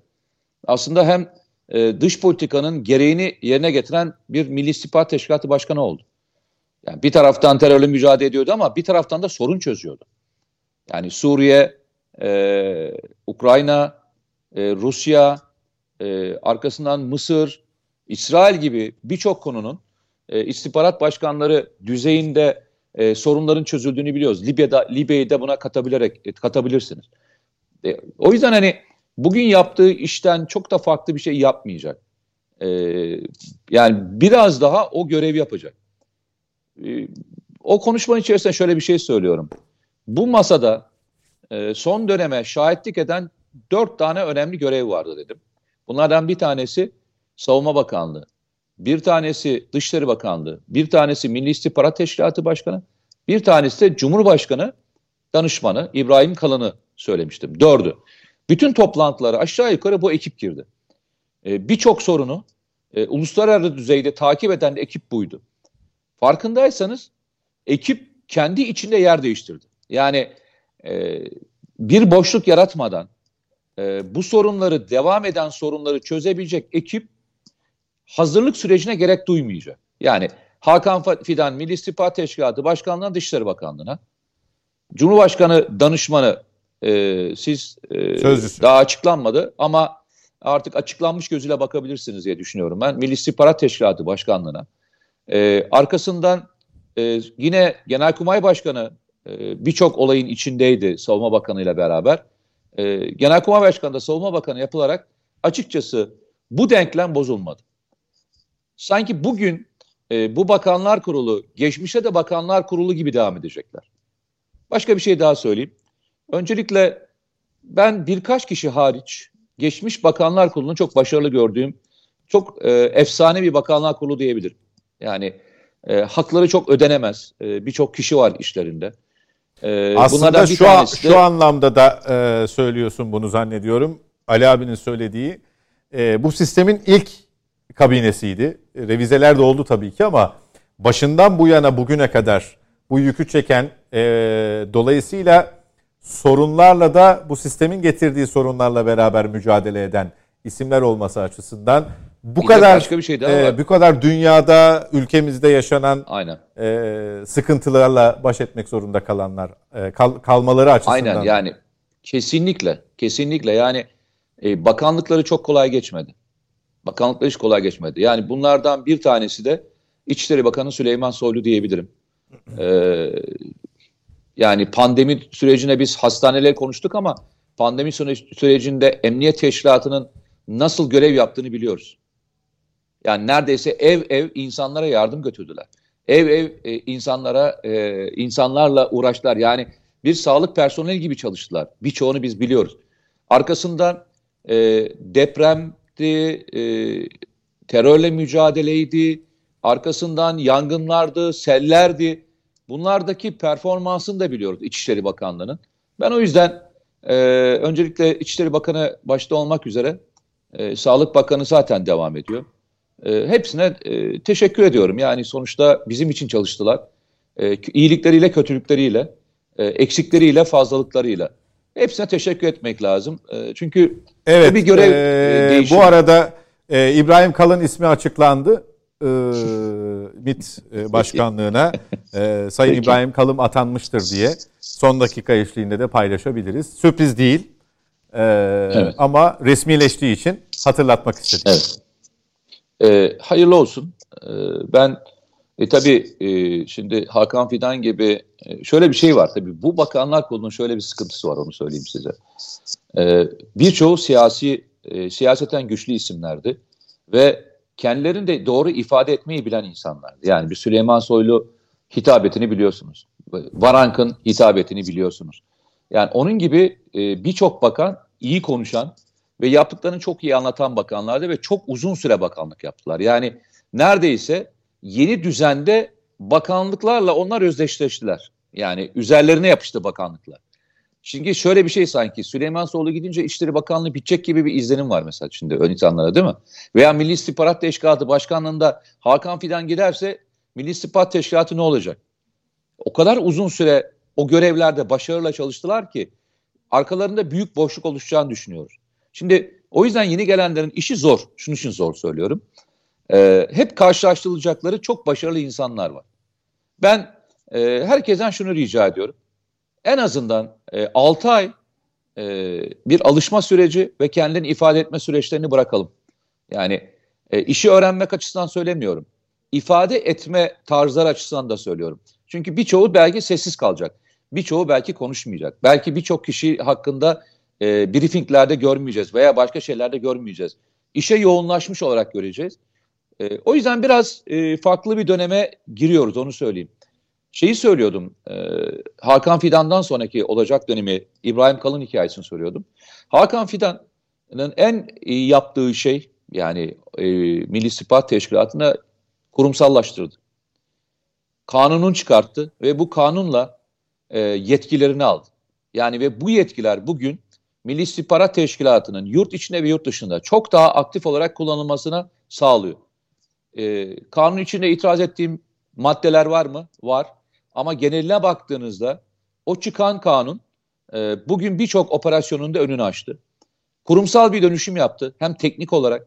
aslında hem e, dış politikanın gereğini yerine getiren bir Milli İstihbarat Teşkilatı Başkanı oldu. Yani bir taraftan terörle mücadele ediyordu ama bir taraftan da sorun çözüyordu. Yani Suriye, e, Ukrayna, e, Rusya, e, arkasından Mısır, İsrail gibi birçok konunun e, istihbarat başkanları düzeyinde e, sorunların çözüldüğünü biliyoruz. Libya'da Libya'yı da buna katabilerek e, katabilirsiniz. E, o yüzden hani bugün yaptığı işten çok da farklı bir şey yapmayacak. E, yani biraz daha o görev yapacak. E, o konuşmanın içerisinde şöyle bir şey söylüyorum. Bu masada e, son döneme şahitlik eden dört tane önemli görev vardı dedim. Bunlardan bir tanesi Savunma Bakanlığı, bir tanesi Dışişleri Bakanlığı, bir tanesi Milli İstihbarat Teşkilatı Başkanı, bir tanesi de Cumhurbaşkanı danışmanı İbrahim Kalın'ı söylemiştim. Dördü. Bütün toplantılara aşağı yukarı bu ekip girdi. Ee, Birçok sorunu e, uluslararası düzeyde takip eden ekip buydu. Farkındaysanız ekip kendi içinde yer değiştirdi. Yani e, bir boşluk yaratmadan e, bu sorunları devam eden sorunları çözebilecek ekip hazırlık sürecine gerek duymayacak. Yani Hakan Fidan Milli İstihbarat Teşkilatı Başkanlığı'na Dışişleri Bakanlığı'na Cumhurbaşkanı danışmanı e, siz e, daha açıklanmadı ama artık açıklanmış gözüyle bakabilirsiniz diye düşünüyorum ben. Milli İstihbarat Teşkilatı Başkanlığı'na. E, arkasından e, yine Genelkurmay Başkanı e, birçok olayın içindeydi Savunma Bakanı ile beraber. E, Genelkurmay Başkanı da Savunma Bakanı yapılarak açıkçası bu denklem bozulmadı. Sanki bugün e, bu bakanlar kurulu geçmişte de bakanlar kurulu gibi devam edecekler. Başka bir şey daha söyleyeyim. Öncelikle ben birkaç kişi hariç geçmiş bakanlar kurulunu çok başarılı gördüğüm çok e, efsane bir bakanlar kurulu diyebilirim. Yani e, hakları çok ödenemez. E, Birçok kişi var işlerinde. E, Aslında şu, an, de, şu anlamda da e, söylüyorsun bunu zannediyorum. Ali abinin söylediği e, bu sistemin ilk kabinesiydi. Revizeler de oldu tabii ki ama başından bu yana bugüne kadar bu yükü çeken e, dolayısıyla sorunlarla da bu sistemin getirdiği sorunlarla beraber mücadele eden isimler olması açısından bu bir kadar başka bir şey daha e, var. bu kadar dünyada ülkemizde yaşanan Aynen. E, sıkıntılarla baş etmek zorunda kalanlar e, kal, kalmaları açısından. Aynen yani Kesinlikle, kesinlikle. Yani e, bakanlıkları çok kolay geçmedi. Bakanlıkları hiç kolay geçmedi. Yani bunlardan bir tanesi de İçişleri Bakanı Süleyman Soylu diyebilirim. Ee, yani pandemi sürecine biz hastaneler konuştuk ama pandemi sürecinde emniyet teşkilatının nasıl görev yaptığını biliyoruz. Yani neredeyse ev ev insanlara yardım götürdüler. Ev ev e, insanlara e, insanlarla uğraştılar. Yani bir sağlık personeli gibi çalıştılar. Birçoğunu biz biliyoruz. Arkasından e, depremdi, e, terörle mücadeleydi, arkasından yangınlardı, sellerdi. Bunlardaki performansını da biliyoruz İçişleri Bakanlığı'nın. Ben o yüzden e, öncelikle İçişleri Bakanı başta olmak üzere e, Sağlık Bakanı zaten devam ediyor. E, hepsine e, teşekkür ediyorum. Yani sonuçta bizim için çalıştılar. E, iyilikleriyle, kötülükleriyle, e, eksikleriyle, fazlalıklarıyla. Hepsine teşekkür etmek lazım. E, çünkü evet, bir görev e, değişimi. Bu arada e, İbrahim Kalın ismi açıklandı. E, <laughs> MİT e, başkanlığına e, Sayın Peki. İbrahim Kalın atanmıştır diye son dakika eşliğinde de paylaşabiliriz. Sürpriz değil. E, evet. Ama resmileştiği için hatırlatmak istedim. Evet. E, hayırlı olsun. E, ben e, tabii e, şimdi Hakan Fidan gibi e, şöyle bir şey var tabii. Bu bakanlar kolunun şöyle bir sıkıntısı var onu söyleyeyim size. E, birçoğu siyasi e, siyaseten güçlü isimlerdi ve kendilerini de doğru ifade etmeyi bilen insanlardı. Yani bir Süleyman Soylu hitabetini biliyorsunuz. Varank'ın hitabetini biliyorsunuz. Yani onun gibi e, birçok bakan iyi konuşan ve yaptıklarını çok iyi anlatan bakanlardı ve çok uzun süre bakanlık yaptılar. Yani neredeyse yeni düzende bakanlıklarla onlar özdeşleştiler. Yani üzerlerine yapıştı bakanlıklar. Çünkü şöyle bir şey sanki Süleyman Soylu gidince İçişleri Bakanlığı bitecek gibi bir izlenim var mesela şimdi ön insanlara değil mi? Veya Milli İstihbarat Teşkilatı Başkanlığında Hakan Fidan giderse Milli İstihbarat Teşkilatı ne olacak? O kadar uzun süre o görevlerde başarıyla çalıştılar ki arkalarında büyük boşluk oluşacağını düşünüyoruz. Şimdi o yüzden yeni gelenlerin işi zor. Şunun için zor söylüyorum. Ee, hep karşılaştırılacakları çok başarılı insanlar var. Ben e, herkesten şunu rica ediyorum. En azından e, 6 ay e, bir alışma süreci ve kendini ifade etme süreçlerini bırakalım. Yani e, işi öğrenmek açısından söylemiyorum. İfade etme tarzları açısından da söylüyorum. Çünkü birçoğu belki sessiz kalacak. Birçoğu belki konuşmayacak. Belki birçok kişi hakkında e, briefinglerde görmeyeceğiz veya başka şeylerde görmeyeceğiz. İşe yoğunlaşmış olarak göreceğiz. E, o yüzden biraz e, farklı bir döneme giriyoruz onu söyleyeyim. Şeyi söylüyordum, e, Hakan Fidan'dan sonraki olacak dönemi İbrahim Kalın hikayesini söylüyordum. Hakan Fidan'ın en iyi yaptığı şey yani e, Milli İstihbarat Teşkilatı'nı kurumsallaştırdı. Kanunun çıkarttı ve bu kanunla e, yetkilerini aldı. Yani ve bu yetkiler bugün Milli İstihbarat Teşkilatı'nın yurt içinde ve yurt dışında çok daha aktif olarak kullanılmasına sağlıyor. Ee, kanun içinde itiraz ettiğim maddeler var mı? Var. Ama geneline baktığınızda o çıkan kanun e, bugün birçok operasyonun da önünü açtı. Kurumsal bir dönüşüm yaptı. Hem teknik olarak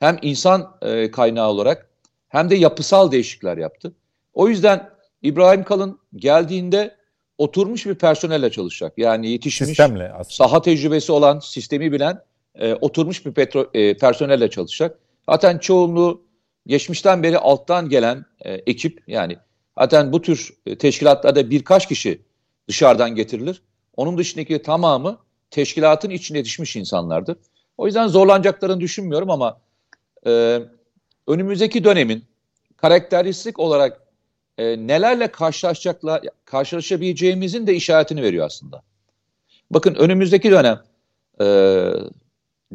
hem insan e, kaynağı olarak hem de yapısal değişiklikler yaptı. O yüzden İbrahim Kalın geldiğinde oturmuş bir personelle çalışacak. Yani yetişmiş, Sistemle aslında. saha tecrübesi olan, sistemi bilen, e, oturmuş bir petro, e, personelle çalışacak. Zaten çoğunluğu geçmişten beri alttan gelen e, ekip yani zaten bu tür e, teşkilatlarda birkaç kişi dışarıdan getirilir. Onun dışındaki tamamı teşkilatın içine yetişmiş insanlardır. O yüzden zorlanacaklarını düşünmüyorum ama e, önümüzdeki dönemin karakteristik olarak e, nelerle karşılaşacaklar, karşılaşabileceğimizin de işaretini veriyor aslında. Bakın önümüzdeki dönem e,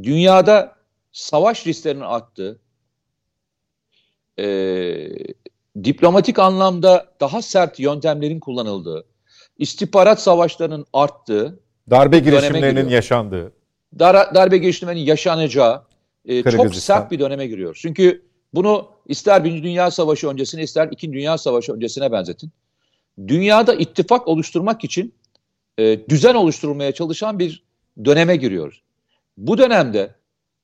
dünyada savaş risklerinin arttığı, e, diplomatik anlamda daha sert yöntemlerin kullanıldığı, istihbarat savaşlarının arttığı, darbe girişimlerinin yaşandığı, dar, darbe girişimlerinin yaşanacağı e, çok sert bir döneme giriyoruz. Çünkü bunu ister Birinci Dünya Savaşı öncesine ister İkinci Dünya Savaşı öncesine benzetin. Dünyada ittifak oluşturmak için e, düzen oluşturulmaya çalışan bir döneme giriyoruz. Bu dönemde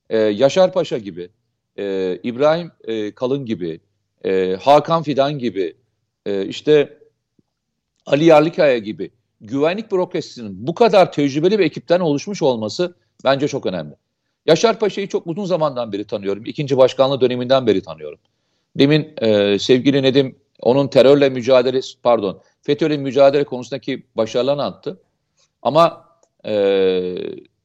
e, Yaşar Paşa gibi, e, İbrahim e, Kalın gibi, e, Hakan Fidan gibi, e, işte Ali Yarlıkaya gibi güvenlik bürokrasisinin bu kadar tecrübeli bir ekipten oluşmuş olması bence çok önemli. Yaşar Paşa'yı çok uzun zamandan beri tanıyorum. İkinci başkanlığı döneminden beri tanıyorum. Demin e, sevgili Nedim onun terörle mücadele, pardon, FETÖ'yle mücadele konusundaki başarılarını anlattı. Ama e,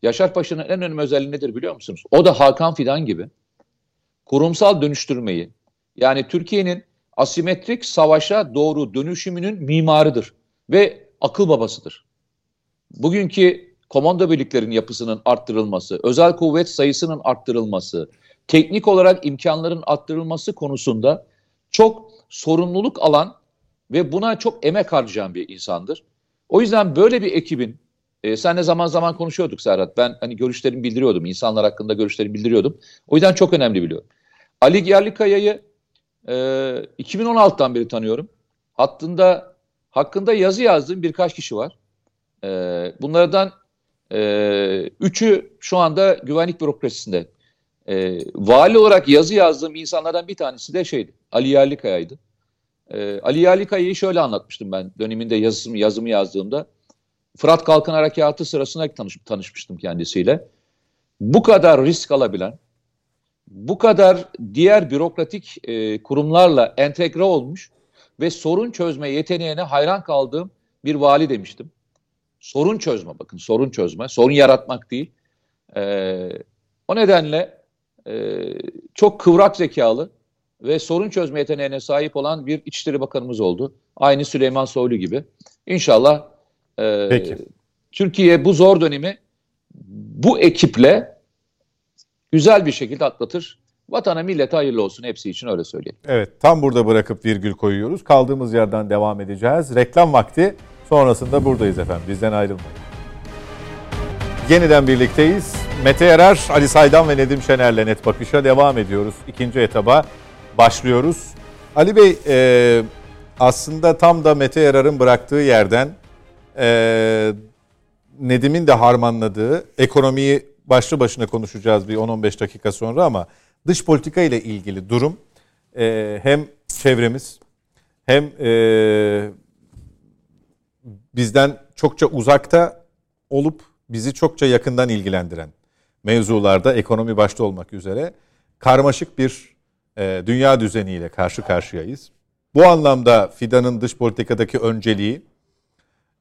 Yaşar Paşa'nın en önemli özelliği nedir biliyor musunuz? O da Hakan Fidan gibi kurumsal dönüştürmeyi, yani Türkiye'nin asimetrik savaşa doğru dönüşümünün mimarıdır ve akıl babasıdır. Bugünkü komando birliklerinin yapısının arttırılması, özel kuvvet sayısının arttırılması, teknik olarak imkanların arttırılması konusunda çok sorumluluk alan ve buna çok emek harcayan bir insandır. O yüzden böyle bir ekibin, e, senle zaman zaman konuşuyorduk Serhat, ben hani görüşlerimi bildiriyordum, insanlar hakkında görüşlerimi bildiriyordum. O yüzden çok önemli biliyorum. Ali Yerlikaya'yı e, 2016'dan beri tanıyorum. Hattında hakkında yazı yazdığım birkaç kişi var. E, bunlardan e, üçü şu anda güvenlik bürokrasisinde. E, vali olarak yazı yazdığım insanlardan bir tanesi de şeydi. Ali Yerlikaya'ydı. E, Ali Yerlikaya'yı şöyle anlatmıştım ben döneminde yazımı, yazımı yazdığımda. Fırat Kalkın Harekatı sırasında tanış, tanışmıştım kendisiyle. Bu kadar risk alabilen, bu kadar diğer bürokratik e, kurumlarla entegre olmuş ve sorun çözme yeteneğine hayran kaldığım bir vali demiştim. Sorun çözme bakın sorun çözme, sorun yaratmak değil. E, o nedenle e, çok kıvrak zekalı ve sorun çözme yeteneğine sahip olan bir İçişleri Bakanımız oldu. Aynı Süleyman Soylu gibi. İnşallah e, Peki. Türkiye bu zor dönemi bu ekiple güzel bir şekilde atlatır. Vatana millete hayırlı olsun hepsi için öyle söyleyeyim. Evet tam burada bırakıp virgül koyuyoruz. Kaldığımız yerden devam edeceğiz. Reklam vakti sonrasında buradayız efendim. Bizden ayrılmayın. Yeniden birlikteyiz. Mete Yarar, Ali Saydan ve Nedim Şener'le Net Bakış'a devam ediyoruz. İkinci etaba başlıyoruz. Ali Bey e, aslında tam da Mete Yarar'ın bıraktığı yerden e, Nedim'in de harmanladığı ekonomiyi başlı başına konuşacağız bir 10-15 dakika sonra ama dış politika ile ilgili durum e, hem çevremiz hem e, bizden çokça uzakta olup bizi çokça yakından ilgilendiren mevzularda ekonomi başta olmak üzere karmaşık bir e, dünya düzeniyle karşı karşıyayız. Bu anlamda Fidan'ın dış politikadaki önceliği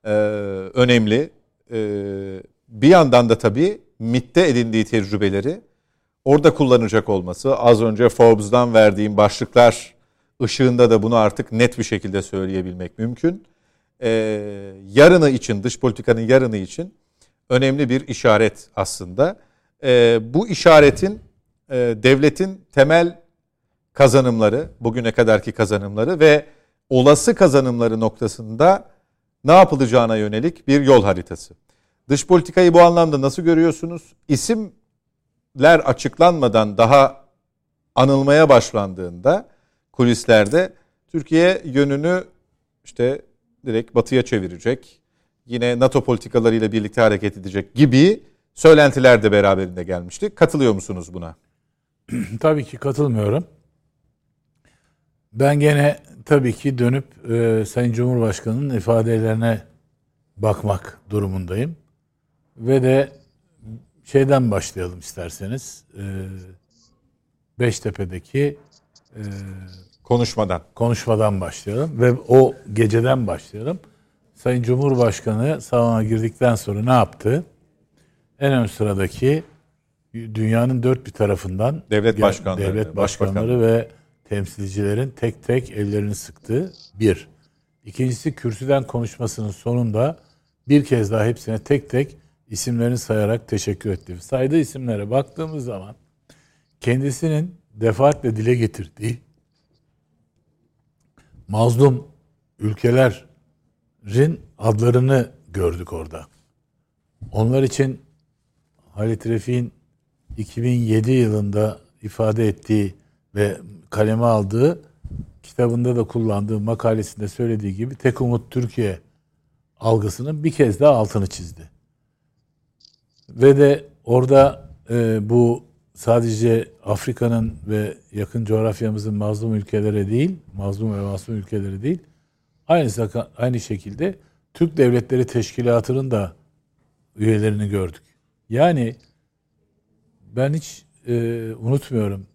e, önemli. E, bir yandan da tabii MIT'te edindiği tecrübeleri orada kullanacak olması, az önce Forbes'dan verdiğim başlıklar ışığında da bunu artık net bir şekilde söyleyebilmek mümkün. Ee, yarını için, dış politikanın yarını için önemli bir işaret aslında. Ee, bu işaretin e, devletin temel kazanımları, bugüne kadarki kazanımları ve olası kazanımları noktasında ne yapılacağına yönelik bir yol haritası. Dış politikayı bu anlamda nasıl görüyorsunuz? İsimler açıklanmadan daha anılmaya başlandığında kulislerde Türkiye yönünü işte direkt batıya çevirecek. Yine NATO politikalarıyla birlikte hareket edecek gibi söylentiler de beraberinde gelmişti. Katılıyor musunuz buna? <clears throat> Tabii ki katılmıyorum. Ben gene tabii ki dönüp e, Sayın Cumhurbaşkanı'nın ifadelerine bakmak durumundayım. Ve de şeyden başlayalım isterseniz. E, Beştepe'deki e, Konuşmadan. konuşmadan başlayalım ve o geceden başlayalım. Sayın Cumhurbaşkanı salona girdikten sonra ne yaptı? En ön sıradaki dünyanın dört bir tarafından Devlet başkanları, devlet başkanları ve temsilcilerin tek tek ellerini sıktı. Bir. İkincisi kürsüden konuşmasının sonunda bir kez daha hepsine tek tek isimlerini sayarak teşekkür etti. Saydığı isimlere baktığımız zaman kendisinin defaatle dile getirdiği mazlum ülkelerin adlarını gördük orada. Onlar için Halit Refik'in 2007 yılında ifade ettiği ve kaleme aldığı kitabında da kullandığı makalesinde söylediği gibi tek umut Türkiye algısının bir kez daha altını çizdi. Ve de orada e, bu sadece Afrika'nın ve yakın coğrafyamızın mazlum ülkelere değil, mazlum ve masum ülkeleri değil, aynı aynı şekilde Türk Devletleri Teşkilatı'nın da üyelerini gördük. Yani ben hiç e, unutmuyorum.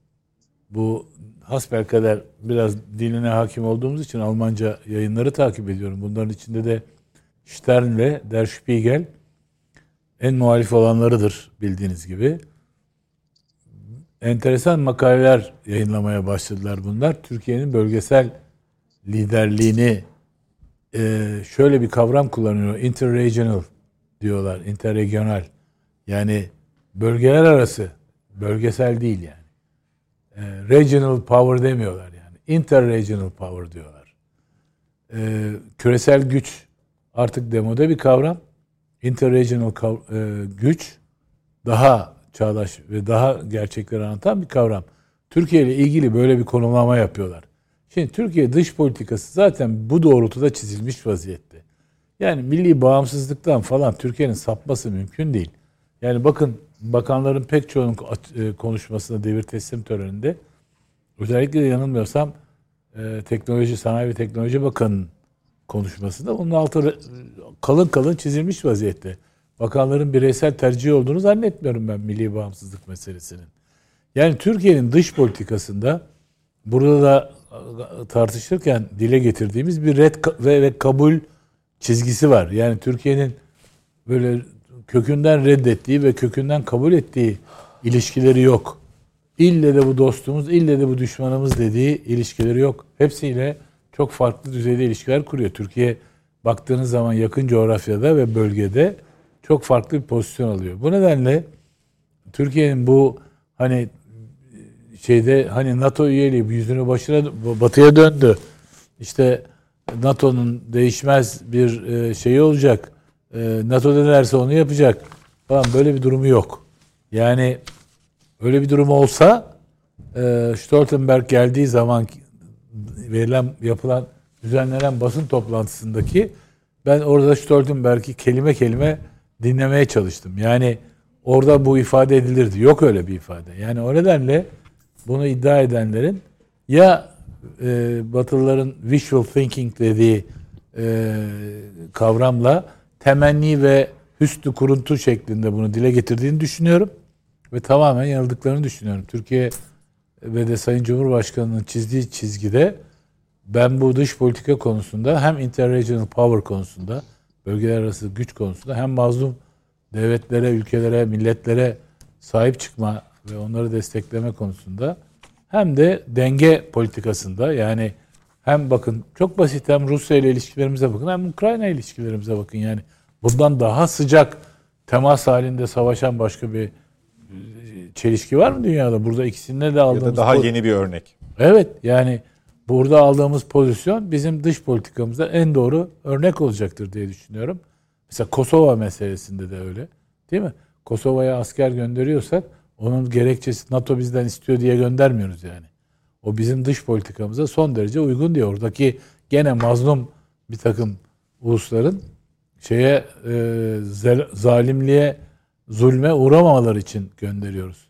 Bu hasbelkader biraz diline hakim olduğumuz için Almanca yayınları takip ediyorum. Bunların içinde de Stern ve Der Spiegel en muhalif olanlarıdır bildiğiniz gibi. Enteresan makaleler yayınlamaya başladılar bunlar. Türkiye'nin bölgesel liderliğini e, şöyle bir kavram kullanıyor. Interregional diyorlar. Interregional. Yani bölgeler arası. Bölgesel değil yani. E, regional power demiyorlar yani. Interregional power diyorlar. E, küresel güç artık demode bir kavram. Interregional kav- e, güç daha çağdaş ve daha gerçekleri anlatan bir kavram. Türkiye ile ilgili böyle bir konumlama yapıyorlar. Şimdi Türkiye dış politikası zaten bu doğrultuda çizilmiş vaziyette. Yani milli bağımsızlıktan falan Türkiye'nin sapması mümkün değil. Yani bakın bakanların pek çoğunun e, konuşmasında devir teslim töreninde özellikle de yanılmıyorsam e, teknoloji, sanayi ve teknoloji bakanının konuşmasında bunun altı kalın kalın çizilmiş vaziyette. Bakanların bireysel tercihi olduğunu zannetmiyorum ben milli bağımsızlık meselesinin. Yani Türkiye'nin dış politikasında burada da tartışırken dile getirdiğimiz bir red ve kabul çizgisi var. Yani Türkiye'nin böyle kökünden reddettiği ve kökünden kabul ettiği ilişkileri yok. İlle de bu dostumuz, ille de bu düşmanımız dediği ilişkileri yok. Hepsiyle çok farklı düzeyde ilişkiler kuruyor. Türkiye baktığınız zaman yakın coğrafyada ve bölgede çok farklı bir pozisyon alıyor. Bu nedenle Türkiye'nin bu hani şeyde hani NATO üyeliği yüzünü başına batıya döndü. İşte NATO'nun değişmez bir e, şeyi olacak. E, NATO ne onu yapacak. Falan böyle bir durumu yok. Yani öyle bir durum olsa e, Stoltenberg geldiği zaman verilen yapılan düzenlenen basın toplantısındaki ben orada Stoltenberg'i kelime kelime dinlemeye çalıştım. Yani orada bu ifade edilirdi. Yok öyle bir ifade. Yani o nedenle bunu iddia edenlerin ya e, Batılıların visual thinking dediği e, kavramla temenni ve hüsnü kuruntu şeklinde bunu dile getirdiğini düşünüyorum. Ve tamamen yanıldıklarını düşünüyorum. Türkiye ve de Sayın Cumhurbaşkanı'nın çizdiği çizgide ben bu dış politika konusunda hem interregional power konusunda bölgeler arası güç konusunda hem mazlum devletlere, ülkelere, milletlere sahip çıkma ve onları destekleme konusunda hem de denge politikasında yani hem bakın çok basit hem Rusya ile ilişkilerimize bakın hem Ukrayna ile ilişkilerimize bakın yani bundan daha sıcak temas halinde savaşan başka bir çelişki var mı dünyada? Burada ikisinde de aldığımız... Ya da daha yeni bir örnek. Evet yani burada aldığımız pozisyon bizim dış politikamızda en doğru örnek olacaktır diye düşünüyorum. Mesela Kosova meselesinde de öyle. Değil mi? Kosova'ya asker gönderiyorsak onun gerekçesi NATO bizden istiyor diye göndermiyoruz yani. O bizim dış politikamıza son derece uygun diyor. Oradaki gene mazlum bir takım ulusların şeye e, zalimliğe, zulme uğramamaları için gönderiyoruz.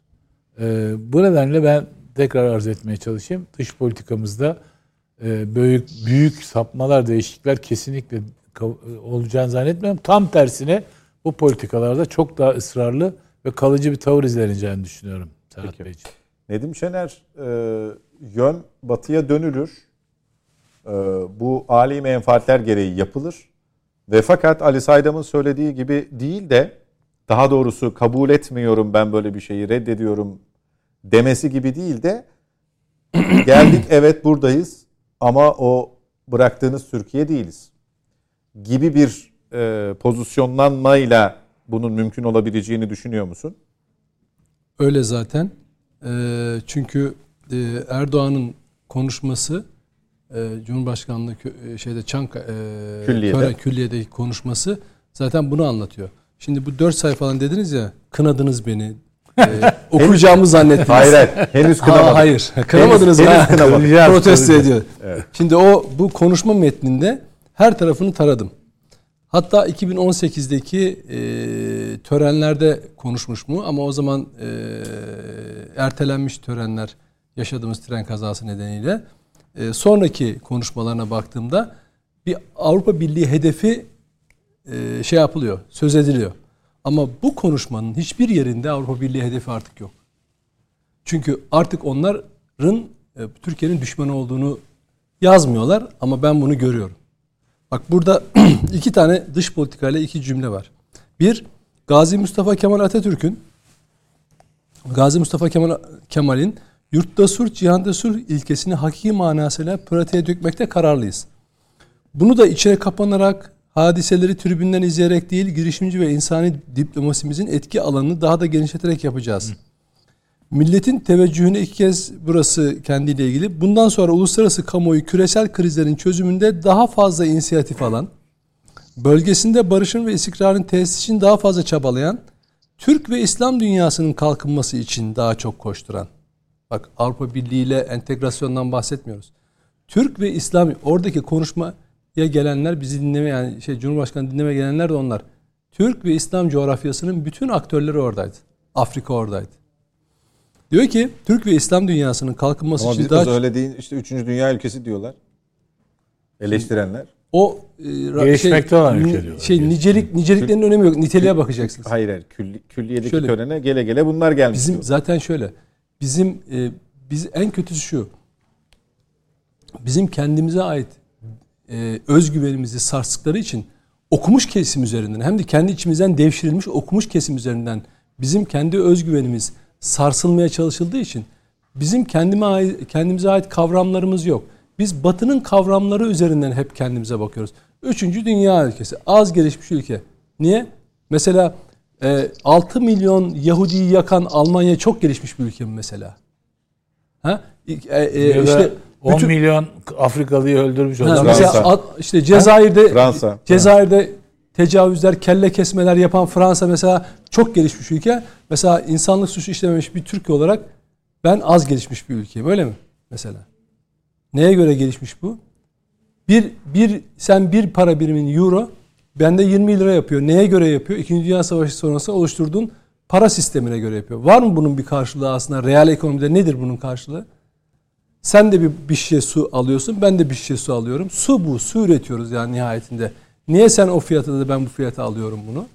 E, bu nedenle ben tekrar arz etmeye çalışayım. Dış politikamızda e, büyük büyük sapmalar, değişiklikler kesinlikle olacağını zannetmiyorum. Tam tersine bu politikalarda çok daha ısrarlı ve kalıcı bir tavır izleneceğini düşünüyorum Serhat Beyciğim. Nedim Şener, e, yön batıya dönülür. E, bu âli menfaatler gereği yapılır. Ve fakat Ali Saydam'ın söylediği gibi değil de daha doğrusu kabul etmiyorum ben böyle bir şeyi reddediyorum demesi gibi değil de <clears throat> geldik evet buradayız ama o bıraktığınız Türkiye değiliz gibi bir e, pozisyonlanmayla bunun mümkün olabileceğini düşünüyor musun? Öyle zaten. E, çünkü e, Erdoğan'ın konuşması e, Cumhurbaşkanlığı e, şeyde Çanka e, Külliye'de. Külliye'deki konuşması zaten bunu anlatıyor. Şimdi bu dört sayfadan dediniz ya kınadınız beni. <laughs> Ee, okuyacağımı zannettiniz. Hayır hayır. Henüz kınamadım. Ha, hayır. Kınamadınız henüz. Henüz kınamadım. Protesto ediyor. Evet. Şimdi o bu konuşma metninde her tarafını taradım. Hatta 2018'deki e, törenlerde konuşmuş mu ama o zaman e, ertelenmiş törenler yaşadığımız tren kazası nedeniyle e, sonraki konuşmalarına baktığımda bir Avrupa Birliği hedefi e, şey yapılıyor, söz ediliyor. Ama bu konuşmanın hiçbir yerinde Avrupa Birliği hedefi artık yok. Çünkü artık onların e, Türkiye'nin düşmanı olduğunu yazmıyorlar ama ben bunu görüyorum. Bak burada <clears throat> iki tane dış politikayla iki cümle var. Bir, Gazi Mustafa Kemal Atatürk'ün Gazi Mustafa Kemal Kemal'in yurtta sulh, cihanda sulh ilkesini hakiki manasıyla pratiğe dökmekte kararlıyız. Bunu da içine kapanarak, hadiseleri tribünden izleyerek değil, girişimci ve insani diplomasimizin etki alanını daha da genişleterek yapacağız. Hı. Milletin teveccühünü iki kez burası kendiyle ilgili. Bundan sonra uluslararası kamuoyu küresel krizlerin çözümünde daha fazla inisiyatif alan, bölgesinde barışın ve istikrarın tesis için daha fazla çabalayan, Türk ve İslam dünyasının kalkınması için daha çok koşturan. Bak Avrupa Birliği ile entegrasyondan bahsetmiyoruz. Türk ve İslam oradaki konuşmaya gelenler bizi dinleme yani şey Cumhurbaşkanı dinleme gelenler de onlar. Türk ve İslam coğrafyasının bütün aktörleri oradaydı. Afrika oradaydı. Diyor ki Türk ve İslam dünyasının kalkınması Ama için daha... öyle değil işte 3. dünya ülkesi diyorlar. Eleştirenler. O e, gelişmekte şey, olan ülke diyorlar. Şey nicelik niceliklerin önemi yok. Niteliğe bakacaksınız. Hayır hayır. Külli, külliyedeki şöyle, törene gele gele bunlar gelmiş. Bizim diyorlar. zaten şöyle. Bizim e, biz en kötüsü şu. Bizim kendimize ait e, özgüvenimizi sarstıkları için okumuş kesim üzerinden hem de kendi içimizden devşirilmiş okumuş kesim üzerinden bizim kendi özgüvenimiz sarsılmaya çalışıldığı için bizim kendime ait, kendimize ait kavramlarımız yok. Biz batının kavramları üzerinden hep kendimize bakıyoruz. Üçüncü dünya ülkesi. Az gelişmiş ülke. Niye? Mesela e, 6 milyon Yahudi'yi yakan Almanya çok gelişmiş bir ülke mi mesela? Ha? E, e, işte 10 bütün, milyon Afrikalıyı öldürmüş olan mesela Fransa. işte Cezayir'de Fransa. Cezayir'de tecavüzler, kelle kesmeler yapan Fransa mesela çok gelişmiş ülke. Mesela insanlık suçu işlememiş bir Türkiye olarak ben az gelişmiş bir ülkeyim. Öyle mi? Mesela. Neye göre gelişmiş bu? Bir, bir sen bir para birimin euro bende 20 lira yapıyor. Neye göre yapıyor? İkinci Dünya Savaşı sonrası oluşturduğun para sistemine göre yapıyor. Var mı bunun bir karşılığı aslında? Real ekonomide nedir bunun karşılığı? Sen de bir, bir şişe su alıyorsun. Ben de bir şişe su alıyorum. Su bu. Su üretiyoruz yani nihayetinde. Niye sen o fiyata da ben bu fiyata alıyorum bunu?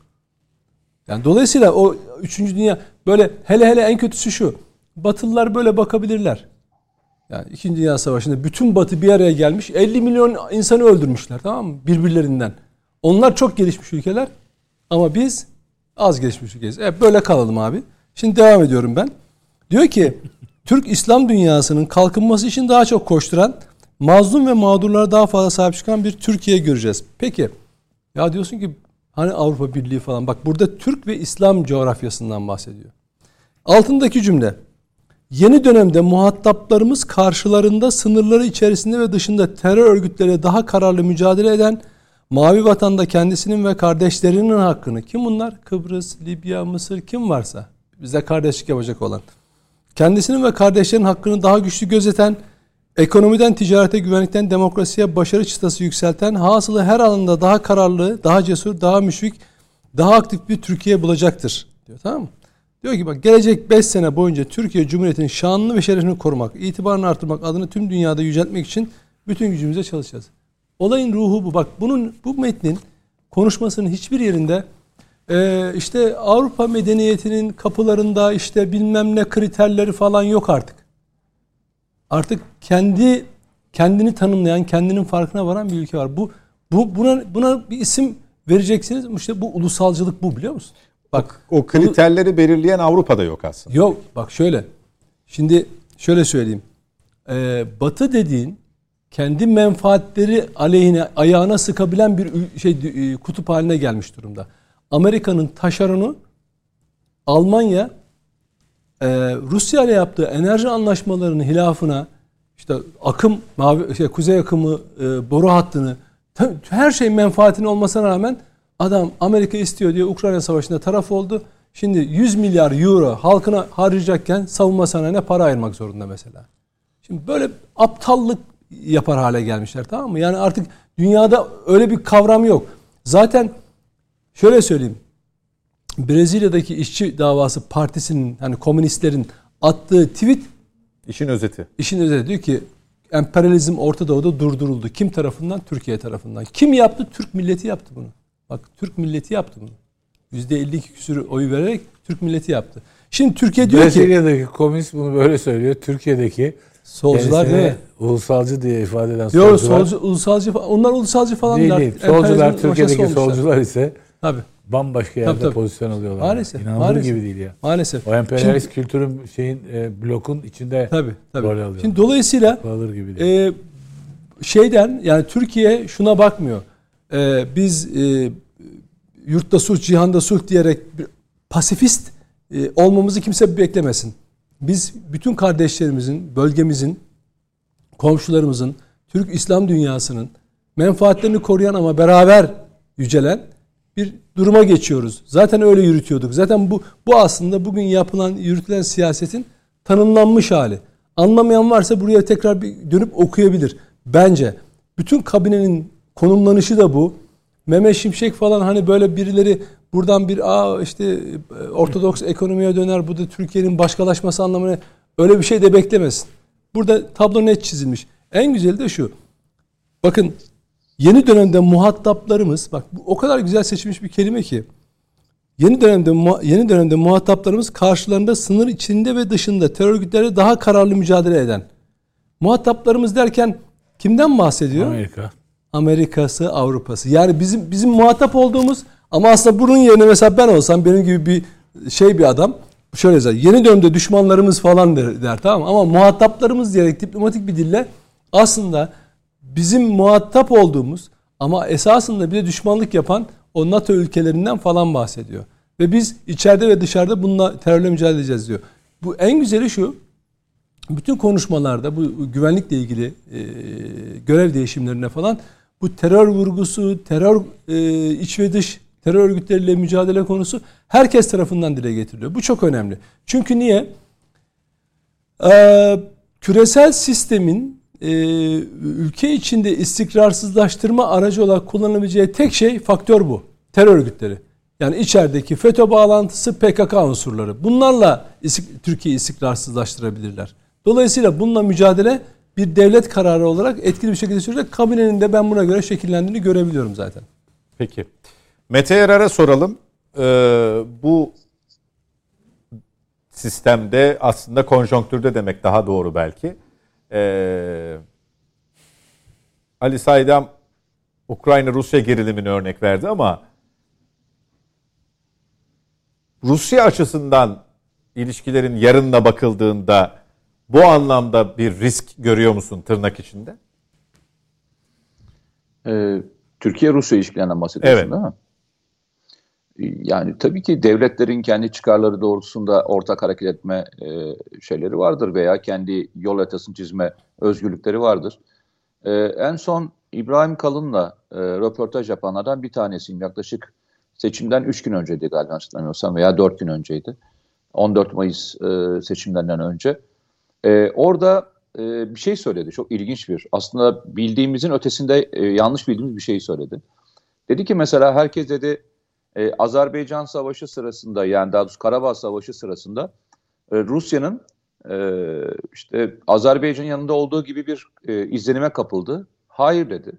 Yani dolayısıyla o üçüncü dünya böyle hele hele en kötüsü şu. Batılılar böyle bakabilirler. Yani İkinci Dünya Savaşı'nda bütün Batı bir araya gelmiş. 50 milyon insanı öldürmüşler tamam mı? Birbirlerinden. Onlar çok gelişmiş ülkeler ama biz az gelişmiş ülkeyiz. Evet böyle kalalım abi. Şimdi devam ediyorum ben. Diyor ki Türk İslam dünyasının kalkınması için daha çok koşturan, mazlum ve mağdurlara daha fazla sahip çıkan bir Türkiye göreceğiz. Peki ya diyorsun ki hani Avrupa Birliği falan. Bak burada Türk ve İslam coğrafyasından bahsediyor. Altındaki cümle. Yeni dönemde muhataplarımız karşılarında sınırları içerisinde ve dışında terör örgütleriyle daha kararlı mücadele eden Mavi Vatan'da kendisinin ve kardeşlerinin hakkını kim bunlar? Kıbrıs, Libya, Mısır kim varsa bize kardeşlik yapacak olan. Kendisinin ve kardeşlerinin hakkını daha güçlü gözeten Ekonomiden ticarete, güvenlikten demokrasiye başarı çıtası yükselten, hasılı her alanda daha kararlı, daha cesur, daha müşfik, daha aktif bir Türkiye bulacaktır. Diyor tamam mı? Diyor ki bak gelecek 5 sene boyunca Türkiye Cumhuriyeti'nin şanını ve şerefini korumak, itibarını artırmak, adını tüm dünyada yüceltmek için bütün gücümüzle çalışacağız. Olayın ruhu bu. Bak bunun bu metnin konuşmasının hiçbir yerinde e, işte Avrupa medeniyetinin kapılarında işte bilmem ne kriterleri falan yok artık artık kendi kendini tanımlayan, kendinin farkına varan bir ülke var. Bu bu buna buna bir isim vereceksiniz. İşte bu ulusalcılık bu biliyor musun? Bak o, o kriterleri bunu, belirleyen Avrupa'da yok aslında. Yok bak şöyle. Şimdi şöyle söyleyeyim. Ee, batı dediğin kendi menfaatleri aleyhine ayağına sıkabilen bir şey e, kutup haline gelmiş durumda. Amerika'nın taşeronu Almanya e, Rusya ile yaptığı enerji anlaşmalarının hilafına işte akım mavi şey, kuzey akımı e, boru hattını her şey menfaatinin olmasına rağmen adam Amerika istiyor diye Ukrayna savaşında taraf oldu. Şimdi 100 milyar euro halkına harcayacakken savunma sanayine para ayırmak zorunda mesela. Şimdi böyle aptallık yapar hale gelmişler tamam mı? Yani artık dünyada öyle bir kavram yok. Zaten şöyle söyleyeyim. Brezilya'daki işçi davası partisinin hani komünistlerin attığı tweet işin özeti. İşin özeti diyor ki emperyalizm Orta Doğu'da durduruldu. Kim tarafından? Türkiye tarafından. Kim yaptı? Türk milleti yaptı bunu. Bak Türk milleti yaptı bunu. %52 küsür oy vererek Türk milleti yaptı. Şimdi Türkiye diyor ki Brezilya'daki komünist bunu böyle söylüyor. Türkiye'deki solcular mi? ulusalcı diye ifade eden solcular. solcu, ulusalcı onlar ulusalcı falan değil, değil. Solcular Türkiye'deki solcular ise Tabii. bambaşka yerde Tabii, tabii. pozisyon alıyorlar. Maalesef, İnanılır maalesef. gibi değil ya. Maalesef. O emperyalist kültürün şeyin e, blokun içinde Tabii tabii. rol alıyor. Şimdi dolayısıyla gibi değil. e, şeyden yani Türkiye şuna bakmıyor. E, biz e, yurtta sulh, cihanda sulh diyerek bir pasifist e, olmamızı kimse beklemesin. Biz bütün kardeşlerimizin, bölgemizin, komşularımızın, Türk İslam dünyasının menfaatlerini koruyan ama beraber yücelen bir duruma geçiyoruz. Zaten öyle yürütüyorduk. Zaten bu bu aslında bugün yapılan yürütülen siyasetin tanımlanmış hali. Anlamayan varsa buraya tekrar bir dönüp okuyabilir. Bence bütün kabinenin konumlanışı da bu. Mehmet Şimşek falan hani böyle birileri buradan bir aa işte e, ortodoks ekonomiye döner bu da Türkiye'nin başkalaşması anlamına öyle bir şey de beklemesin. Burada tablo net çizilmiş. En güzeli de şu. Bakın yeni dönemde muhataplarımız bak bu o kadar güzel seçilmiş bir kelime ki yeni dönemde yeni dönemde muhataplarımız karşılarında sınır içinde ve dışında terör örgütleri daha kararlı mücadele eden. Muhataplarımız derken kimden bahsediyor? Amerika. Amerika'sı, Avrupa'sı. Yani bizim bizim muhatap olduğumuz ama aslında bunun yerine mesela ben olsam benim gibi bir şey bir adam şöyle der. Yeni dönemde düşmanlarımız falan der, der tamam mı? Ama muhataplarımız diyerek diplomatik bir dille aslında bizim muhatap olduğumuz ama esasında bir de düşmanlık yapan o NATO ülkelerinden falan bahsediyor. Ve biz içeride ve dışarıda bununla terörle mücadele edeceğiz diyor. Bu en güzeli şu. Bütün konuşmalarda bu güvenlikle ilgili e, görev değişimlerine falan bu terör vurgusu, terör e, iç ve dış terör örgütleriyle mücadele konusu herkes tarafından dile getiriliyor. Bu çok önemli. Çünkü niye? Ee, küresel sistemin e, ülke içinde istikrarsızlaştırma aracı olarak kullanılabileceği tek şey faktör bu. Terör örgütleri. Yani içerideki FETÖ bağlantısı PKK unsurları. Bunlarla istik- Türkiye'yi istikrarsızlaştırabilirler. Dolayısıyla bununla mücadele bir devlet kararı olarak etkili bir şekilde sürecek. Kabinenin de ben buna göre şekillendiğini görebiliyorum zaten. Peki. Mete Yarar'a soralım. Ee, bu sistemde aslında konjonktürde demek daha doğru belki. Ee, Ali Saydam Ukrayna-Rusya gerilimini örnek verdi ama Rusya açısından ilişkilerin yarınla bakıldığında bu anlamda bir risk görüyor musun tırnak içinde? Ee, Türkiye-Rusya ilişkilerinden bahsediyorsun Evet. değil mi? Yani tabii ki devletlerin kendi çıkarları doğrultusunda ortak hareket etme e, şeyleri vardır veya kendi yol haritasını çizme özgürlükleri vardır. E, en son İbrahim Kalın'la e, röportaj yapanlardan bir tanesiyim. Yaklaşık seçimden 3 gün önceydi galiba hatırlamıyorsam veya 4 gün önceydi. 14 Mayıs e, seçimlerinden önce. E, orada e, bir şey söyledi. Çok ilginç bir. Aslında bildiğimizin ötesinde e, yanlış bildiğimiz bir şey söyledi. Dedi ki mesela herkes dedi e, Azerbaycan Savaşı sırasında yani daha doğrusu Karabağ Savaşı sırasında e, Rusya'nın e, işte Azerbaycan'ın yanında olduğu gibi bir e, izlenime kapıldı. Hayır dedi.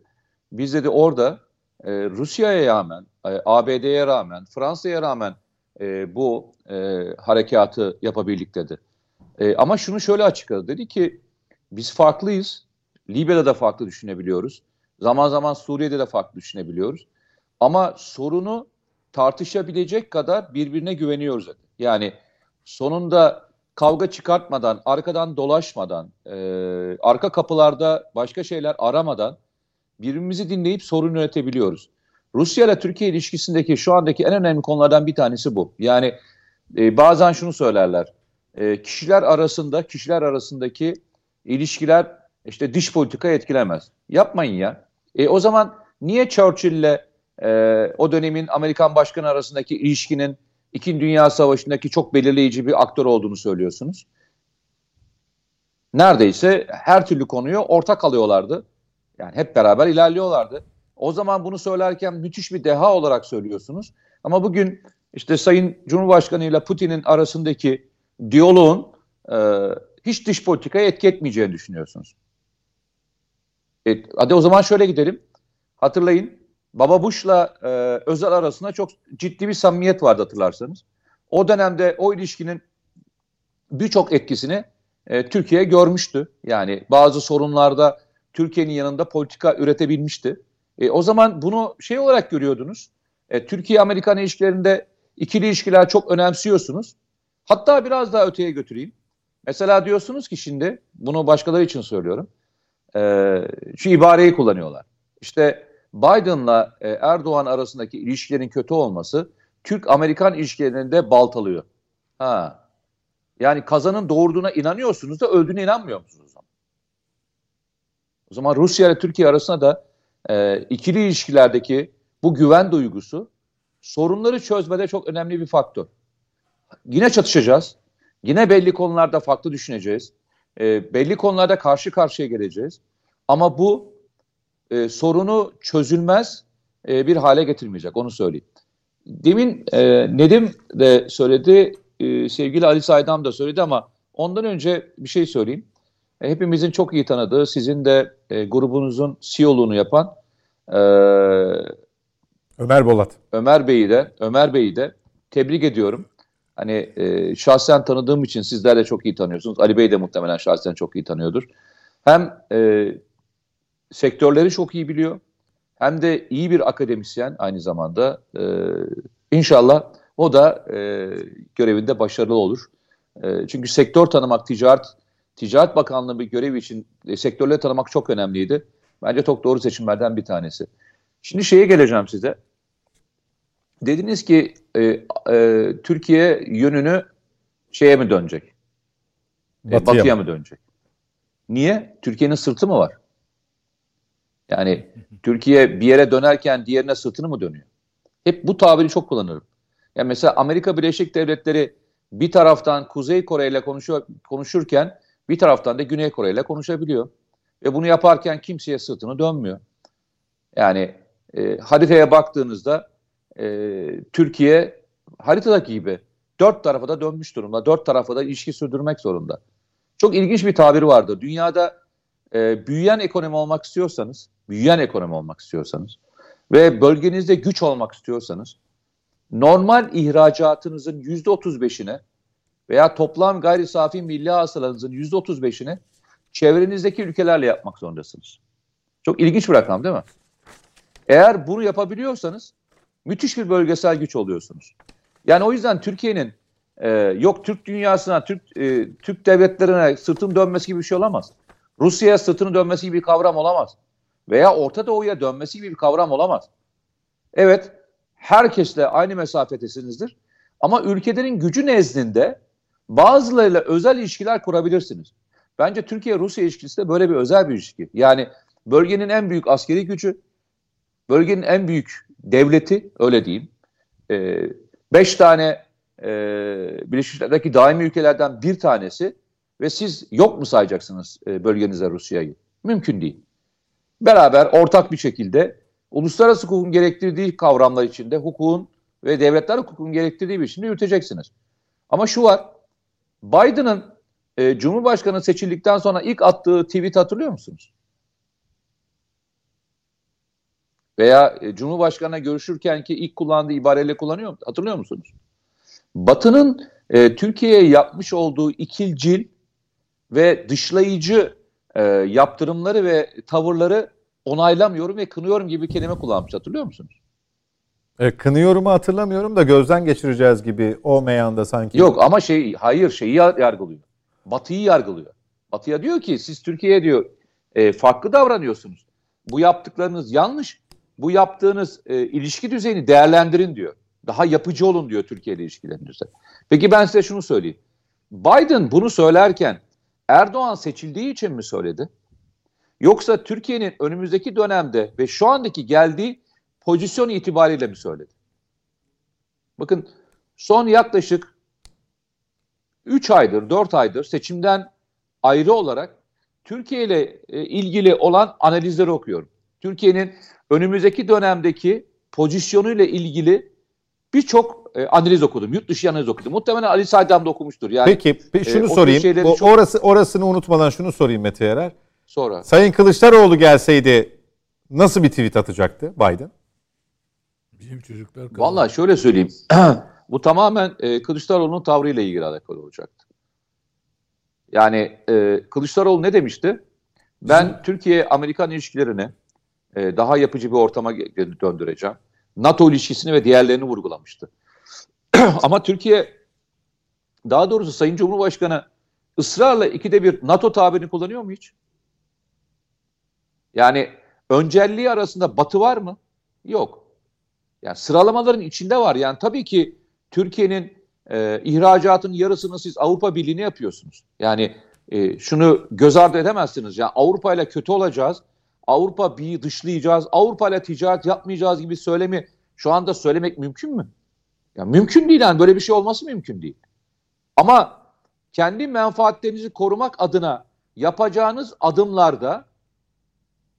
Biz dedi orada e, Rusya'ya rağmen, e, ABD'ye rağmen, Fransa'ya rağmen e, bu e, harekatı yapabildik dedi. E, ama şunu şöyle açıkladı. Dedi ki biz farklıyız. Libya'da da farklı düşünebiliyoruz. Zaman zaman Suriye'de de farklı düşünebiliyoruz. Ama sorunu tartışabilecek kadar birbirine güveniyoruz. Yani sonunda kavga çıkartmadan, arkadan dolaşmadan, e, arka kapılarda başka şeyler aramadan birbirimizi dinleyip sorun yönetebiliyoruz. Rusya ile Türkiye ilişkisindeki şu andaki en önemli konulardan bir tanesi bu. Yani e, bazen şunu söylerler. E, kişiler arasında, kişiler arasındaki ilişkiler işte dış politika etkilemez. Yapmayın ya. E, o zaman niye Churchill'le e, o dönemin Amerikan başkanı arasındaki ilişkinin İkinci Dünya Savaşı'ndaki çok belirleyici bir aktör olduğunu söylüyorsunuz? Neredeyse her türlü konuyu ortak alıyorlardı. Yani hep beraber ilerliyorlardı. O zaman bunu söylerken müthiş bir deha olarak söylüyorsunuz. Ama bugün işte Sayın Cumhurbaşkanı ile Putin'in arasındaki diyaloğun e, hiç dış politikaya etki etmeyeceğini düşünüyorsunuz. E, hadi o zaman şöyle gidelim. Hatırlayın Baba Bush'la e, Özel arasında çok ciddi bir samimiyet vardı hatırlarsanız. O dönemde o ilişkinin birçok etkisini e, Türkiye görmüştü. Yani bazı sorunlarda Türkiye'nin yanında politika üretebilmişti. E, o zaman bunu şey olarak görüyordunuz. E, Türkiye-Amerikan ilişkilerinde ikili ilişkiler çok önemsiyorsunuz. Hatta biraz daha öteye götüreyim. Mesela diyorsunuz ki şimdi, bunu başkaları için söylüyorum. E, şu ibareyi kullanıyorlar. İşte Biden'la e, Erdoğan arasındaki ilişkilerin kötü olması Türk-Amerikan ilişkilerini de baltalıyor. Ha. Yani kazanın doğurduğuna inanıyorsunuz da öldüğüne inanmıyor musunuz o zaman? O zaman Rusya ile Türkiye arasında da e, ikili ilişkilerdeki bu güven duygusu sorunları çözmede çok önemli bir faktör. Yine çatışacağız. Yine belli konularda farklı düşüneceğiz. E, belli konularda karşı karşıya geleceğiz. Ama bu e, sorunu çözülmez e, bir hale getirmeyecek. Onu söyleyeyim. Demin e, Nedim de söyledi, e, sevgili Ali Saydam da söyledi ama ondan önce bir şey söyleyeyim. E, hepimizin çok iyi tanıdığı, sizin de e, grubunuzun CEO'luğunu yapan e, Ömer Bolat. Ömer Bey'i de Ömer Bey'i de tebrik ediyorum. Hani e, şahsen tanıdığım için sizler de çok iyi tanıyorsunuz. Ali Bey de muhtemelen şahsen çok iyi tanıyordur. Hem e, sektörleri çok iyi biliyor. Hem de iyi bir akademisyen aynı zamanda. E, inşallah o da e, görevinde başarılı olur. E, çünkü sektör tanımak, ticaret Ticaret Bakanlığı bir görevi için e, sektörleri tanımak çok önemliydi. Bence çok doğru seçimlerden bir tanesi. Şimdi şeye geleceğim size. Dediniz ki e, e, Türkiye yönünü şeye mi dönecek? E, Batıya batıya mı? mı dönecek? Niye? Türkiye'nin sırtı mı var? Yani Türkiye bir yere dönerken diğerine sırtını mı dönüyor? Hep bu tabiri çok kullanırım. Yani mesela Amerika Birleşik Devletleri bir taraftan Kuzey Kore ile konuşuyor, konuşurken bir taraftan da Güney Kore ile konuşabiliyor. Ve bunu yaparken kimseye sırtını dönmüyor. Yani e, haritaya baktığınızda e, Türkiye haritadaki gibi dört tarafa da dönmüş durumda. Dört tarafa da ilişki sürdürmek zorunda. Çok ilginç bir tabir vardı. Dünyada e, büyüyen ekonomi olmak istiyorsanız, büyüyen ekonomi olmak istiyorsanız ve bölgenizde güç olmak istiyorsanız normal ihracatınızın yüzde otuz beşine veya toplam gayri safi milli hasılanızın yüzde otuz beşini çevrenizdeki ülkelerle yapmak zorundasınız. Çok ilginç bir rakam değil mi? Eğer bunu yapabiliyorsanız müthiş bir bölgesel güç oluyorsunuz. Yani o yüzden Türkiye'nin e, yok Türk dünyasına, Türk e, Türk devletlerine sırtın dönmesi gibi bir şey olamaz. Rusya'ya sırtını dönmesi gibi bir kavram olamaz. Veya Orta Doğu'ya dönmesi gibi bir kavram olamaz. Evet, herkesle aynı mesafetesinizdir. Ama ülkelerin gücü nezdinde bazılarıyla özel ilişkiler kurabilirsiniz. Bence Türkiye-Rusya ilişkisi de böyle bir özel bir ilişki. Yani bölgenin en büyük askeri gücü, bölgenin en büyük devleti, öyle diyeyim. Ee, beş tane e, Birleşmiş Milletler'deki daimi ülkelerden bir tanesi ve siz yok mu sayacaksınız e, bölgenize Rusya'yı? Mümkün değil. Beraber ortak bir şekilde uluslararası hukukun gerektirdiği kavramlar içinde hukukun ve devletler hukukun gerektirdiği bir biçimde yürüteceksiniz. Ama şu var, Biden'ın e, Cumhurbaşkanı seçildikten sonra ilk attığı tweet hatırlıyor musunuz? Veya e, Cumhurbaşkanı'na görüşürken ki ilk kullandığı ibareyle kullanıyor hatırlıyor musunuz? Batı'nın e, Türkiye'ye yapmış olduğu ikilcil ve dışlayıcı e, yaptırımları ve tavırları onaylamıyorum ve kınıyorum gibi kelime kullanmış hatırlıyor musunuz? E, kınıyorumu hatırlamıyorum da gözden geçireceğiz gibi o meyanda sanki. Yok ama şey hayır şeyi yar- yargılıyor. Batı'yı yargılıyor. Batı'ya diyor ki siz Türkiye'ye diyor e, farklı davranıyorsunuz. Bu yaptıklarınız yanlış. Bu yaptığınız e, ilişki düzeyini değerlendirin diyor. Daha yapıcı olun diyor Türkiye ile ilişkilerinizde. Peki ben size şunu söyleyeyim. Biden bunu söylerken Erdoğan seçildiği için mi söyledi? Yoksa Türkiye'nin önümüzdeki dönemde ve şu andaki geldiği pozisyon itibariyle mi söyledi? Bakın son yaklaşık 3 aydır, 4 aydır seçimden ayrı olarak Türkiye ile e, ilgili olan analizleri okuyorum. Türkiye'nin önümüzdeki dönemdeki pozisyonuyla ilgili birçok e, analiz okudum. Yurt dışı analiz okudum. Muhtemelen Ali Saydam da okumuştur. Yani Peki bir şunu e, o tür sorayım. şeyleri O- çok- orası orasını unutmadan şunu sorayım Mete Yarar. sonra Sayın Kılıçdaroğlu gelseydi nasıl bir tweet atacaktı Biden? Bizim çocuklar Vallahi şöyle söyleyeyim. <clears throat> Bu tamamen e, Kılıçdaroğlu'nun tavrıyla ilgili alakalı olacaktı. Yani e, Kılıçdaroğlu ne demişti? Ben Türkiye-Amerikan ilişkilerini e, daha yapıcı bir ortama döndüreceğim. NATO ilişkisini ve diğerlerini vurgulamıştı. <clears throat> Ama Türkiye, daha doğrusu Sayın Cumhurbaşkanı ısrarla ikide bir NATO tabirini kullanıyor mu hiç? Yani öncelliği arasında batı var mı? Yok. Yani sıralamaların içinde var. Yani tabii ki Türkiye'nin e, ihracatının yarısını siz Avrupa Birliği'ne yapıyorsunuz. Yani e, şunu göz ardı edemezsiniz. Yani Avrupa ile kötü olacağız. Avrupa bir dışlayacağız. Avrupa ile ticaret yapmayacağız gibi söylemi şu anda söylemek mümkün mü? Yani mümkün değil yani böyle bir şey olması mümkün değil. Ama kendi menfaatlerinizi korumak adına yapacağınız adımlarda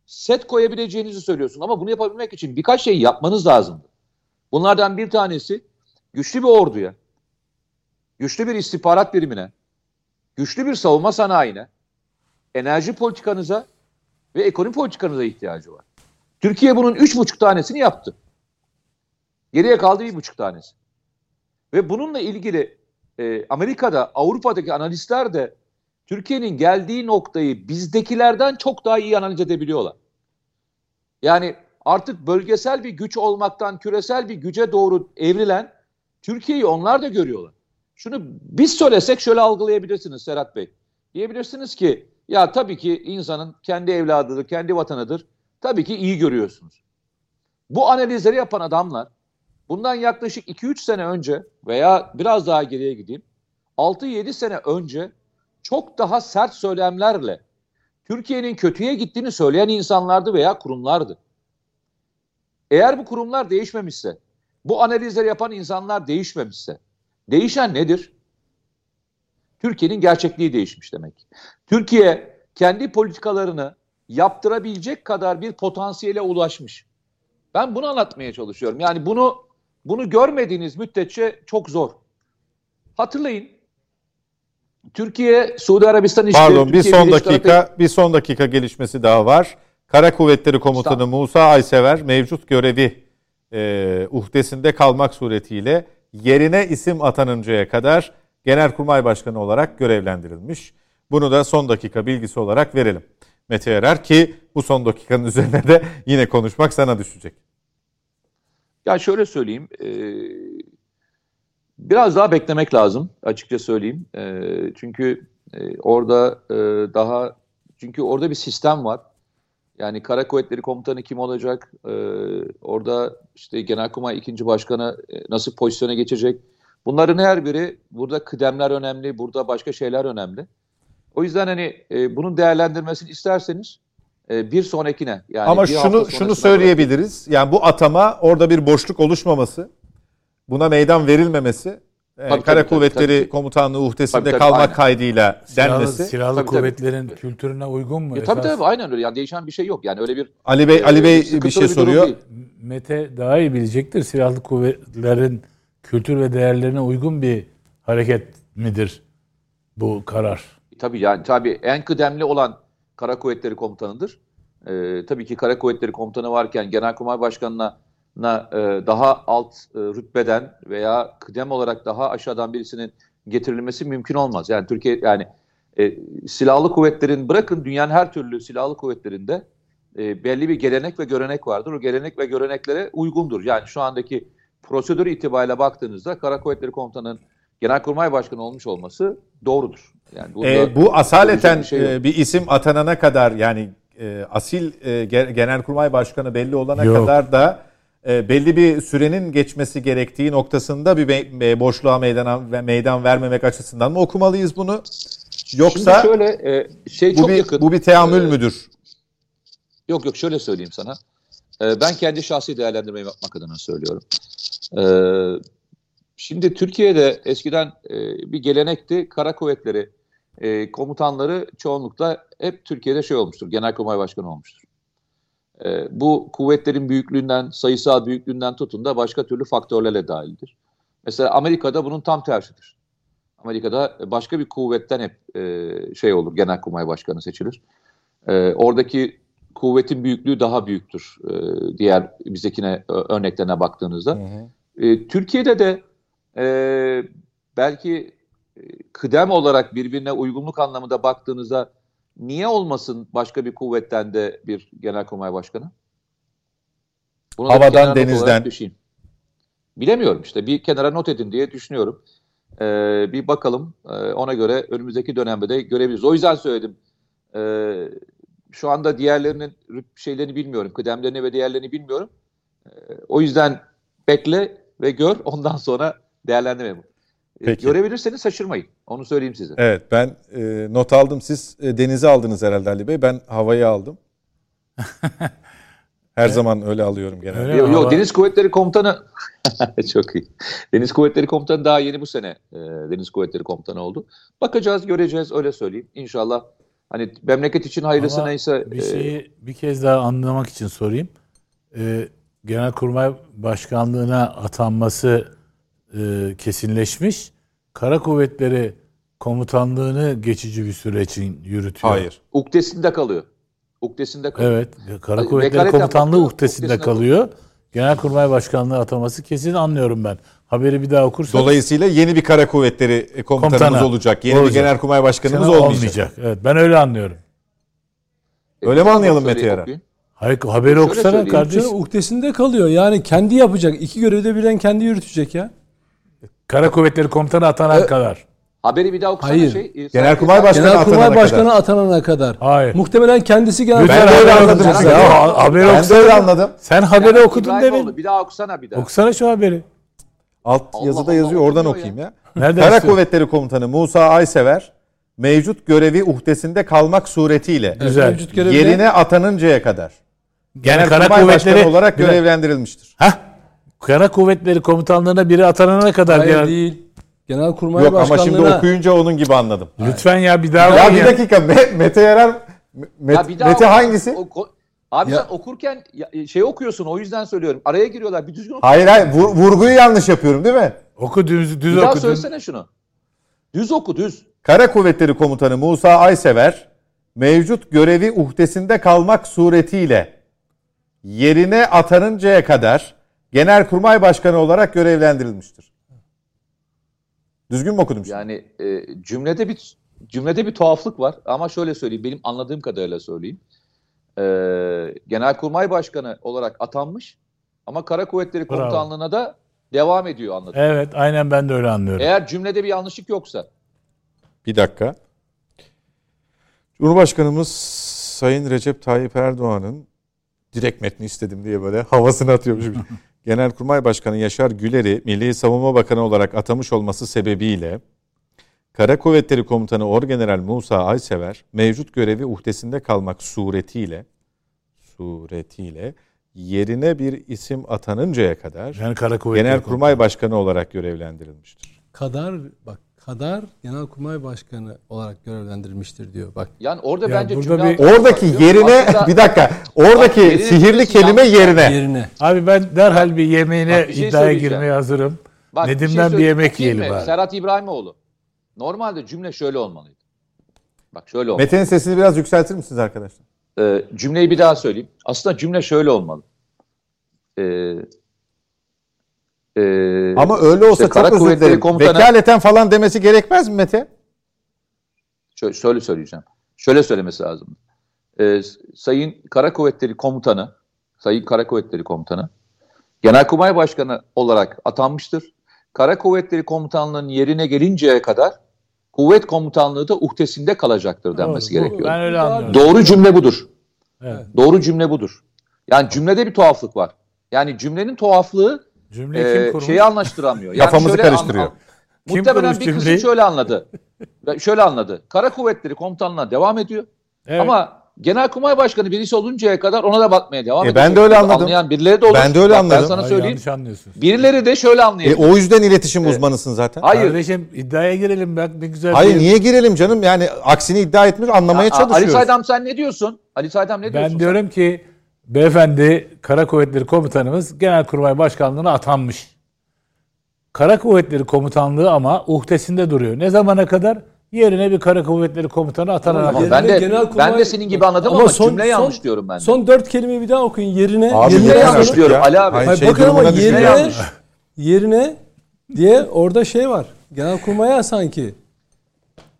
set koyabileceğinizi söylüyorsun. Ama bunu yapabilmek için birkaç şey yapmanız lazımdı. Bunlardan bir tanesi güçlü bir orduya, güçlü bir istihbarat birimine, güçlü bir savunma sanayine, enerji politikanıza ve ekonomi politikanıza ihtiyacı var. Türkiye bunun üç buçuk tanesini yaptı. Geriye kaldı bir buçuk tanesi. Ve bununla ilgili e, Amerika'da, Avrupa'daki analistler de Türkiye'nin geldiği noktayı bizdekilerden çok daha iyi analiz edebiliyorlar. Yani artık bölgesel bir güç olmaktan küresel bir güce doğru evrilen Türkiye'yi onlar da görüyorlar. Şunu biz söylesek şöyle algılayabilirsiniz Serhat Bey. Diyebilirsiniz ki ya tabii ki insanın kendi evladıdır, kendi vatanıdır. Tabii ki iyi görüyorsunuz. Bu analizleri yapan adamlar bundan yaklaşık 2-3 sene önce veya biraz daha geriye gideyim 6-7 sene önce çok daha sert söylemlerle Türkiye'nin kötüye gittiğini söyleyen insanlardı veya kurumlardı. Eğer bu kurumlar değişmemişse, bu analizleri yapan insanlar değişmemişse, değişen nedir? Türkiye'nin gerçekliği değişmiş demek. Türkiye kendi politikalarını yaptırabilecek kadar bir potansiyele ulaşmış. Ben bunu anlatmaya çalışıyorum. Yani bunu bunu görmediğiniz müddetçe çok zor. Hatırlayın. Türkiye Suudi Arabistan ilişkileri Pardon bir son Birleşik Arap dakika bir son dakika gelişmesi daha var. Kara Kuvvetleri Komutanı. Musa Aysever mevcut görevi e, uhdesinde kalmak suretiyle yerine isim atanıncaya kadar Genelkurmay Başkanı olarak görevlendirilmiş. Bunu da son dakika bilgisi olarak verelim. Mete Erer ki bu son dakikanın üzerine de <laughs> yine konuşmak sana düşecek. Ya şöyle söyleyeyim. e, biraz daha beklemek lazım açıkça söyleyeyim. E, çünkü e, orada daha çünkü orada bir sistem var. Yani Kara Kuvvetleri Komutanı kim olacak? E, orada işte Genelkurmay ikinci Başkanı nasıl pozisyona geçecek? Bunların her biri burada kıdemler önemli, burada başka şeyler önemli. O yüzden hani e, bunun değerlendirmesini isterseniz e, bir sonrakine yani Ama şunu şunu söyleyebiliriz. Yani bu atama orada bir boşluk oluşmaması, buna meydan verilmemesi, e, tabii, Kara tabii, Kuvvetleri tabii ki. Komutanlığı uhdesinde Tabii, tabii, kalmak aynen. kaydıyla silahlı, denmesi. silahlı Tabii, tabii. kuvvetlerin kültürüne uygun mu? E, tabii tabii aynen öyle. Yani değişen bir şey yok. Yani öyle bir Ali Bey Ali e, Bey bir şey soruyor. Mete daha iyi bilecektir. Silahlı kuvvetlerin kültür ve değerlerine uygun bir hareket midir bu karar? Tabii yani tabii en kıdemli olan Kara Kuvvetleri Komutanı'dır. Ee, tabii ki Kara Kuvvetleri Komutanı varken Genelkurmay Başkanı'na na, e, daha alt e, rütbeden veya kıdem olarak daha aşağıdan birisinin getirilmesi mümkün olmaz. Yani Türkiye yani e, silahlı kuvvetlerin bırakın dünyanın her türlü silahlı kuvvetlerinde e, belli bir gelenek ve görenek vardır. O gelenek ve göreneklere uygundur. Yani şu andaki prosedür itibariyle baktığınızda Kara Kuvvetleri Komutanı'nın Genelkurmay Başkanı olmuş olması doğrudur. Yani E, bu asaleten bir şey e, bir isim atanana kadar yani e, asil e, Ge- Genelkurmay Başkanı belli olana Yok. kadar da e, belli bir sürenin geçmesi gerektiği noktasında bir be- be- boşluğa meydan ve meydan vermemek açısından mı okumalıyız bunu? Yoksa Şimdi şöyle e, şey bu çok bir yakın. bu bir teamül Ee, müdür? Yok yok şöyle söyleyeyim sana. Ee, ben kendi şahsi değerlendirmeyi yapmak adına söylüyorum. Ee, şimdi Türkiye'de eskiden e, bir gelenekti. Kara kuvvetleri e, komutanları çoğunlukla hep Türkiye'de şey olmuştur. Genelkurmay Başkanı olmuştur. Ee, bu kuvvetlerin büyüklüğünden, sayısal büyüklüğünden tutun da başka türlü faktörlerle dahildir. Mesela Amerika'da bunun tam tersidir. Amerika'da başka bir kuvvetten hep e, şey olur, Genelkurmay Başkanı seçilir. Ee, oradaki kuvvetin büyüklüğü daha büyüktür e, diğer bizdekine örneklerine baktığınızda. Hı hı. E, Türkiye'de de e, belki e, kıdem olarak birbirine uygunluk anlamında baktığınızda niye olmasın başka bir kuvvetten de bir genelkurmay başkanı? Bunu Havadan, denizden. Bilemiyorum işte bir kenara not edin diye düşünüyorum. Ee, bir bakalım ee, ona göre önümüzdeki dönemde de görebiliriz. O yüzden söyledim. Ee, şu anda diğerlerinin şeylerini bilmiyorum. Kıdemlerini ve diğerlerini bilmiyorum. Ee, o yüzden bekle ve gör <laughs> ondan sonra değerlendirme. Ee, Peki. Görebilirseniz şaşırmayın. Onu söyleyeyim size. Evet ben e, not aldım. Siz e, denizi aldınız herhalde Ali Bey. Ben havayı aldım. <laughs> Her evet. zaman öyle alıyorum genelde. Yok, yok Deniz Kuvvetleri Komutanı <laughs> çok iyi. Deniz Kuvvetleri Komutanı daha yeni bu sene e, Deniz Kuvvetleri Komutanı oldu. Bakacağız, göreceğiz öyle söyleyeyim. İnşallah hani memleket için hayırlısı Ama neyse. Bir e, şeyi e, bir kez daha anlamak için sorayım. E, Genelkurmay Başkanlığına atanması e, kesinleşmiş. Kara Kuvvetleri Komutanlığını geçici bir süre için yürütüyor. Hayır. Uktesinde kalıyor. Uktesinde kalıyor. Evet. Kara Kuvvetleri Komutanlığı uktesinde, uktesinde kalıyor. Genelkurmay Başkanlığı ataması kesin anlıyorum ben. Haberi bir daha okursanız. Dolayısıyla yeni bir Kara Kuvvetleri komutanımız Komutana, olacak. Yeni olacak. bir Genelkurmay Başkanımız olmayacak. olmayacak. Evet ben öyle anlıyorum. Öyle mi anlayalım Mete Yarar? Hayır haberi okusana kardeşim. Uktesinde kalıyor. Yani kendi yapacak. İki görevde bilen kendi yürütecek ya. Kara Kuvvetleri Komutanı atana e, kadar. Haberi bir daha okusana Hayır. şey. E, Genelkurmay Başkanı Genelkurmay atanana Başkanı kadar. atanana kadar. Hayır. Muhtemelen kendisi genel Ben öyle anladım. Ya, ya, haberi ben de öyle anladım. Sen haberi yani okudun demin. Bir daha okusana bir daha. Okusana şu haberi. Alt Allah yazıda Allah yazıyor Allah oradan okuyayım ya. ya. <laughs> Nereden Kara istiyor? Kuvvetleri Komutanı Musa Aysever mevcut görevi uhdesinde kalmak suretiyle Güzel. Yerine atanıncaya kadar Genel Kara Kuvvetleri olarak görevlendirilmiştir. Hah. Kara Kuvvetleri Komutanlığına biri atanana kadar Hayır genel... değil. Genelkurmay Yok Başkanlığı'na... ama şimdi okuyunca onun gibi anladım. Lütfen ya bir daha Ya bir ya. dakika Mete Yarar Met, ya bir daha Mete hangisi? O, abi ya. sen okurken şey okuyorsun o yüzden söylüyorum. Araya giriyorlar bir düzgün oku. Hayır hayır vur, vurguyu yanlış yapıyorum değil mi? Oku düz, düz bir oku. daha söylesene şunu. Düz oku düz. Kara Kuvvetleri Komutanı Musa Aysever mevcut görevi uhdesinde kalmak suretiyle yerine atanıncaya kadar Genelkurmay Başkanı olarak görevlendirilmiştir. Düzgün mü okudum şimdi? Yani e, cümlede bir cümlede bir tuhaflık var ama şöyle söyleyeyim benim anladığım kadarıyla söyleyeyim. E, Genelkurmay Başkanı olarak atanmış ama Kara Kuvvetleri Bravo. Komutanlığı'na da devam ediyor anladım. Evet aynen ben de öyle anlıyorum. Eğer cümlede bir yanlışlık yoksa. Bir dakika. Cumhurbaşkanımız Sayın Recep Tayyip Erdoğan'ın direkt metni istedim diye böyle havasını atıyormuş. <laughs> Genelkurmay Başkanı Yaşar Güler'i Milli Savunma Bakanı olarak atamış olması sebebiyle Kara Kuvvetleri Komutanı Orgeneral Musa Aysever mevcut görevi uhdesinde kalmak suretiyle suretiyle yerine bir isim atanıncaya kadar yani Kara Genelkurmay Başkanı olarak görevlendirilmiştir. Kadar bak kadar Genelkurmay Başkanı olarak görevlendirilmiştir diyor. Bak. Yani orada ya bence burada bir, oradaki yerine Aslında, bir dakika. Oradaki bak, sihirli kelime yerine. yerine. Abi ben derhal bir yemeğine bir şey iddiaya girmeye hazırım. Bak, Nedim'den bir, şey bir yemek yiyelim mi? abi. Serhat İbrahimoğlu. Normalde cümle şöyle olmalıydı. Bak şöyle olmalı. Mete'nin sesini biraz yükseltir misiniz arkadaşlar? Ee, cümleyi bir daha söyleyeyim. Aslında cümle şöyle olmalı. Ee, ee, Ama öyle olsa işte çok özür dilerim. Komutanı, Vekaleten falan demesi gerekmez mi Mete? Şöyle, şöyle söyleyeceğim. Şöyle söylemesi lazım. Ee, Sayın Kara Kuvvetleri Komutanı, Sayın Kara Kuvvetleri Komutanı, Genelkurmay Başkanı olarak atanmıştır. Kara Kuvvetleri Komutanlığı'nın yerine gelinceye kadar kuvvet komutanlığı da uhdesinde kalacaktır denmesi Doğru, gerekiyor. Ben öyle anlıyorum. Doğru cümle budur. Evet. Doğru cümle budur. Yani cümlede bir tuhaflık var. Yani cümlenin tuhaflığı Cümle kim ee, kurmuş? Şeyi anlaştıramıyor. Yani Kafamızı karıştırıyor. An, kim muhtemelen bir kısım şöyle anladı. şöyle anladı. Kara Kuvvetleri Komutanlığı'na devam ediyor. Evet. Ama Genelkurmay Başkanı birisi oluncaya kadar ona da bakmaya devam e ediyor. Ben de öyle anladım. Anlayan birileri de olur. Ben de öyle Bak, anladım. Ben sana söyleyeyim. Hayır, birileri de şöyle anlayabilir. E, o yüzden iletişim evet. uzmanısın zaten. Hayır. Kardeşim iddiaya girelim bak ne güzel. Hayır niye girelim canım? Yani aksini iddia etmiş anlamaya ya, çalışıyoruz. Ali Saydam sen ne diyorsun? Ali Saydam ne diyorsun? Ben diyorum sen? ki beyefendi Kara Kuvvetleri Komutanımız Genelkurmay Başkanlığı'na atanmış. Kara Kuvvetleri Komutanlığı ama uhdesinde duruyor. Ne zamana kadar? yerine bir kara kuvvetleri komutanı atanarak. Ama ben de Genelkurmay- ben de senin gibi anladım ama, cümle yanlış diyorum ben de. Son dört kelimeyi bir daha okuyun. Yerine Abi yerine yanlış diyorum ya. Ali abi. Hayır, Hayır, şey bakın ama yerine yanlış. yerine diye orada şey var. Genelkurmay'a sanki.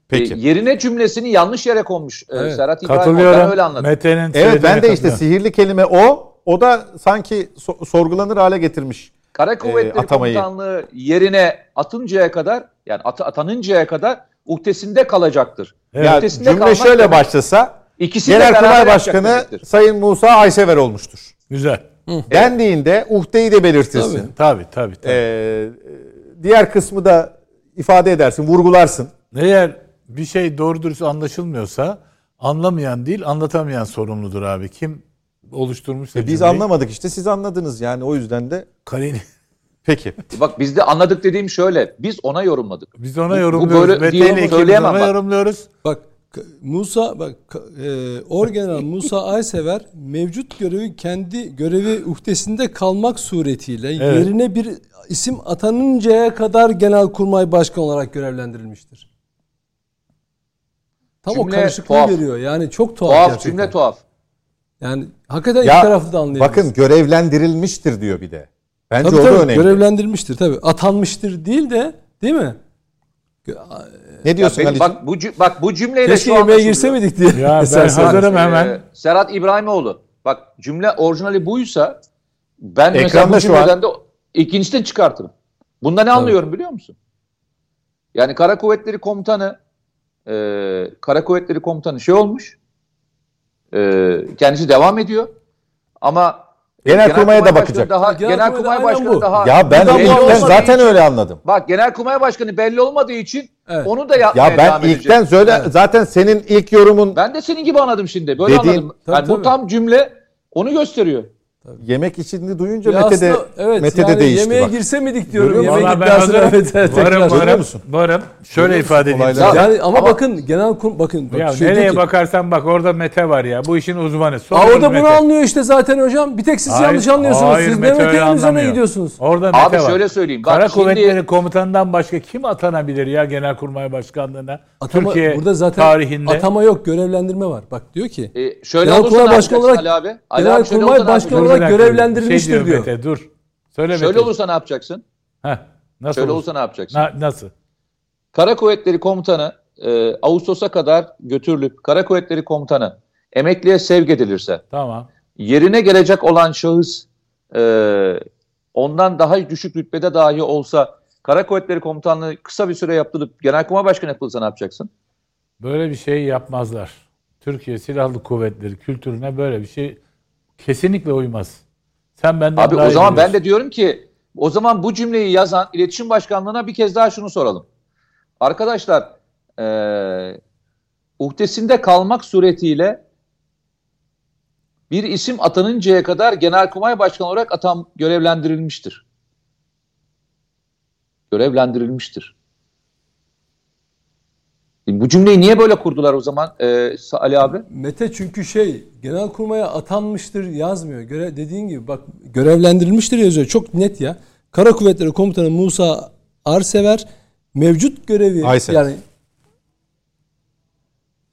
Peki. E, yerine cümlesini yanlış yere konmuş e, Evet. Serhat İbrahim. Ben öyle anladım. Mete'nin Evet ben de işte sihirli kelime o. O da sanki so- sorgulanır hale getirmiş. Kara Kuvvetleri atamayı. Komutanlığı yerine atıncaya kadar yani at- atanıncaya kadar uhdesinde kalacaktır. Evet. Uhdesinde Cümle şöyle demek, başlasa ikisi de Genelkurmay Başkanı demektir. Sayın Musa Aysever olmuştur. Güzel. Dendiğinde uhdeyi de belirtirsin. Tabii tabii. tabii. Ee, diğer kısmı da ifade edersin, vurgularsın. Eğer bir şey doğru dürüst anlaşılmıyorsa anlamayan değil anlatamayan sorumludur abi. Kim oluşturmuşsa E biz cümleyi- anlamadık işte siz anladınız yani o yüzden de Kaleni. peki. <laughs> Bak biz de anladık dediğim şöyle. Biz ona yorumladık. Biz ona Bu- bu yorumluyoruz. böyle mu? ikimiz Söyleyemem ona bak. yorumluyoruz. Bak Musa bak e, Orgeneral <laughs> Musa Aysever mevcut görevi kendi görevi uhdesinde kalmak suretiyle Evet. yerine bir isim atanıncaya kadar Genelkurmay Başkanı olarak görevlendirilmiştir. Tam o Cümle karışıklığı tuhaf. veriyor. Yani çok tuhaf, Tuhaf gerçekten. cümle tuhaf. Yani hakikaten Ya, iki tarafı da anlayabiliriz. Bakın görevlendirilmiştir diyor bir de. Bence tabii, o da tabii, önemli. görevlendirilmiştir tabii. Atanmıştır değil de değil mi? Ne diyorsun Ali'ciğim? bak bu bak bu cümleyle Keşke şu yemeğe anlaşılıyor. girse miydik diye. Ya ben hazırım Ee, hemen. Serhat İbrahimoğlu. Bak cümle orijinali buysa ben mesela Ekranda bu şu an. cümleden de ikincisini çıkartırım. Bunda ne anlıyorum biliyor musun? Yani Kara Kuvvetleri Komutanı e, Kara Kuvvetleri Komutanı şey olmuş. E, kendisi devam ediyor. Ama Genelkurmay'a da Başkanı bakacak. Daha, Genelkurmay Başkanı bu. daha Ya ben ilkten olmadığı zaten için- öyle anladım. Bak Genelkurmay Başkanı belli olmadığı için Evet. onu da yapmaya Ya ben edecek. ilkten söyle zaten senin ilk yorumun Ben de senin gibi anladım şimdi. Böyle Dediğin- anladım. Tabii, Yani bu tabii. tam cümle onu gösteriyor. Yemek içinde duyunca Ya Mete de aslında evet Mete de yani değişti yemeğe bak. girse miydik diyorum. Görüyor? Yemeğe iddiasına hazırım. <laughs> evet, evet, Varım tekrar. varım. musun? Varım. Şöyle ifade edeyim. Size. Yani ama Ama- bakın genel kur bakın bak Ya diyor nereye ki- bakarsan bak orada Mete var ya. Bu işin uzmanı. Aa, Sorun o da bunu Mete. anlıyor işte zaten hocam. Bir tek siz Hayır, yanlış anlıyorsunuz. hayır, siz Mete öyle üzerine gidiyorsunuz. Orada Mete Abi var. şöyle söyleyeyim. Bak Kara şimdi- Kuvvetleri Komutanı'ndan başka kim atanabilir ya Genelkurmay Başkanlığı'na? Atama, Türkiye burada zaten tarihinde. atama yok, görevlendirme var. Bak diyor ki E, şöyle Genelkurmay Başkanı olarak- Genelkurmay Başkanı yapacaksın? Olarak dakika. görevlendirilmiştir şey diyor. diyor. Mete dur. Söyle Şöyle Mete. olursa ne yapacaksın? Heh, nasıl Şöyle olur? olursa ne yapacaksın? Na- nasıl? Kara Kuvvetleri Komutanı e, Ağustos'a kadar götürülüp Kara Kuvvetleri Komutanı emekliye sevk edilirse Tamam. yerine gelecek olan şahıs e, ondan daha düşük rütbede dahi olsa Kara Kuvvetleri Komutanlığı kısa bir süre yaptırıp Genelkurmay Başkanı yapılsa ne yapacaksın? Böyle bir şey yapmazlar. Türkiye Silahlı Kuvvetleri kültürüne böyle bir şey kesinlikle uymaz. Sen benden Abi daha o zaman ben de diyorum ki o zaman bu cümleyi yazan İletişim Başkanlığı'na bir kez daha şunu soralım. Arkadaşlar eee uhdesinde kalmak suretiyle bir isim atanıncaya kadar Genelkurmay Başkanı olarak atam görevlendirilmiştir. Görevlendirilmiştir. E, Bu cümleyi niye böyle kurdular o zaman eee, Ali abi? Mete çünkü şey Genelkurmay'a atanmıştır yazmıyor. Göre, dediğin gibi bak görevlendirilmiştir yazıyor. Çok net ya. Kara Kuvvetleri Komutanı Musa Arsever mevcut görevi Aysever. yani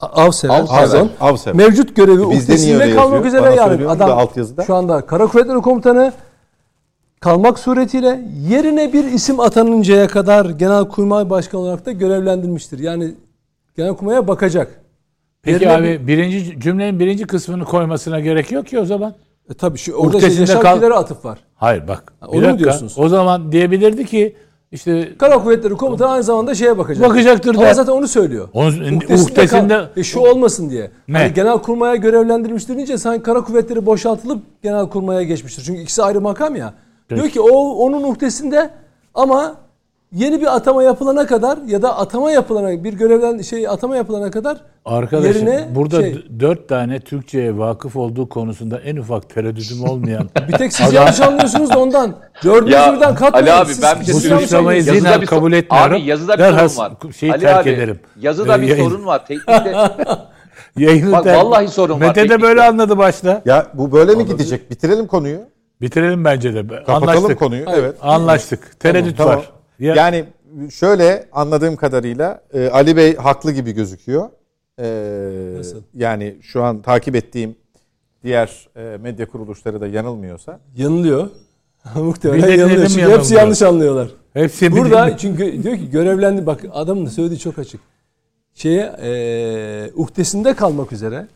Avsever, Avsever. Avsever. Mevcut görevi uhdesinde kalmak üzere Bana yani adam altyazıda. şu anda Kara Kuvvetleri Komutanı kalmak suretiyle yerine bir isim atanıncaya kadar Genelkurmay Başkanı olarak da görevlendirilmiştir. Yani Genelkurmay'a bakacak. Peki Yerine abi birinci cümlenin birinci kısmını koymasına gerek yok ki o zaman. E tabii şu orada şey, yaşam kal- kilere atıf var. Hayır bak. Ha, bir onu mu dakika. diyorsunuz? O zaman diyebilirdi ki işte Kara Kuvvetleri Komutanı aynı zamanda şeye bakacak. Bakacaktır Ama da. zaten onu söylüyor. Onun- Uhdesinde kal- e şu olmasın diye. Ne? Hani Genelkurmay'a görevlendirilmiştir deyince sanki Kara Kuvvetleri boşaltılıp Genelkurmay'a geçmiştir. Çünkü ikisi ayrı makam ya. Diyor ki o onun uhdesinde ama yeni bir atama yapılana kadar ya da atama yapılana bir görevlen şey atama yapılana kadar Arkadaşım yerine burada şey- dört tane Türkçe'ye vakıf olduğu konusunda en ufak tereddütüm olmayan <laughs> bir tek siz yanlış anlıyorsunuz da ondan. Dördünüzü Ya, birden katmayın. Ali abi, Siz- ben bir şey siz bu suçlamayı zihnen kabul etmiyorum. Abi yazıda bir Derhal sorun var. şeyi Ali terk abi, ederim. Yazıda Ee, bir yayın- sorun var. Teknikte <laughs> Yayını Bak, vallahi sorun var Mete de böyle anladı başta. Ya bu böyle mi gidecek? Bitirelim konuyu. Bitirelim bence de. Kapatalım Anlaştık. konuyu. Evet. Anlaştık. Tereddüt Tamam. var. Ya- Yani şöyle anladığım kadarıyla e, Ali Bey haklı gibi gözüküyor. E, Nasıl? Yani şu an takip ettiğim diğer e, medya kuruluşları da yanılmıyorsa. Yanılıyor. <laughs> Muhtemelen de yanılıyor. Çünkü yanılıyor. hepsi yanlış anlıyorlar. Hepsi Burada birbirine- çünkü diyor ki görevlendi bak adamın da söylediği çok açık. Şeye e, uhdesinde kalmak üzere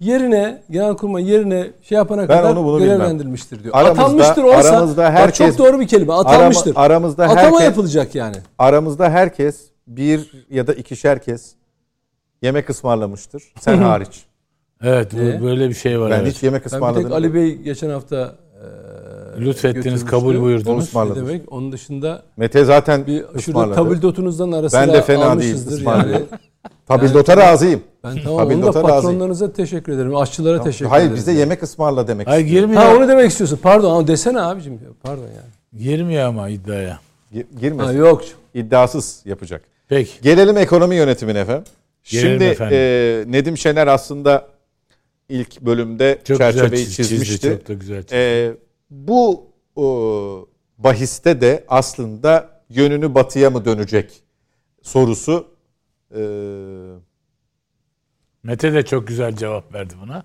yerine genelkurmay yerine şey yapana Ben kadar onu bunu bilmem. görevlendirilmiştir diyor. Aramızda- Atanmıştır olsa aramızda bak herkes- çok doğru bir kelime. Atanmıştır. Arama- aramızda Atama herkes- yapılacak yani. Aramızda herkes bir ya da ikişer kez yemek ısmarlamıştır. Sen hariç. Evet Ee? böyle bir şey var. Ben evet. hiç yemek Ben ısmarladım. Ali Bey geçen hafta e, Lütfettiniz, kabul buyurdunuz. Ne demek? Onun dışında Mete zaten bir şurada ısmarladı. tabildot'unuzdan arasında Ben de fena değil almışızdır <laughs> ısmarladı. yani. Tabildota razıyım. Ben tamam onu da Tabildota razıyım. patronlarınıza teşekkür ederim. Aşçılara teşekkür Hayır ederim. bize yemek ısmarla demek Hayır istiyorum. girmiyor. Ha onu demek istiyorsun. Pardon ama desene abicim. Pardon yani. Girmiyor ama iddiaya. Gi- Ha, Girmesin. yok. İddiasız yapacak. Peki. Gelelim ekonomi yönetimine efendim. Gelelim Şimdi efendim. e, Nedim Şener aslında ilk bölümde Çok çerçeveyi güzel çiz- çizmişti. çizdi. Çok da güzel çizdi. E, bu o, bahiste de aslında yönünü batıya mı dönecek sorusu e, Mete de çok güzel cevap verdi buna.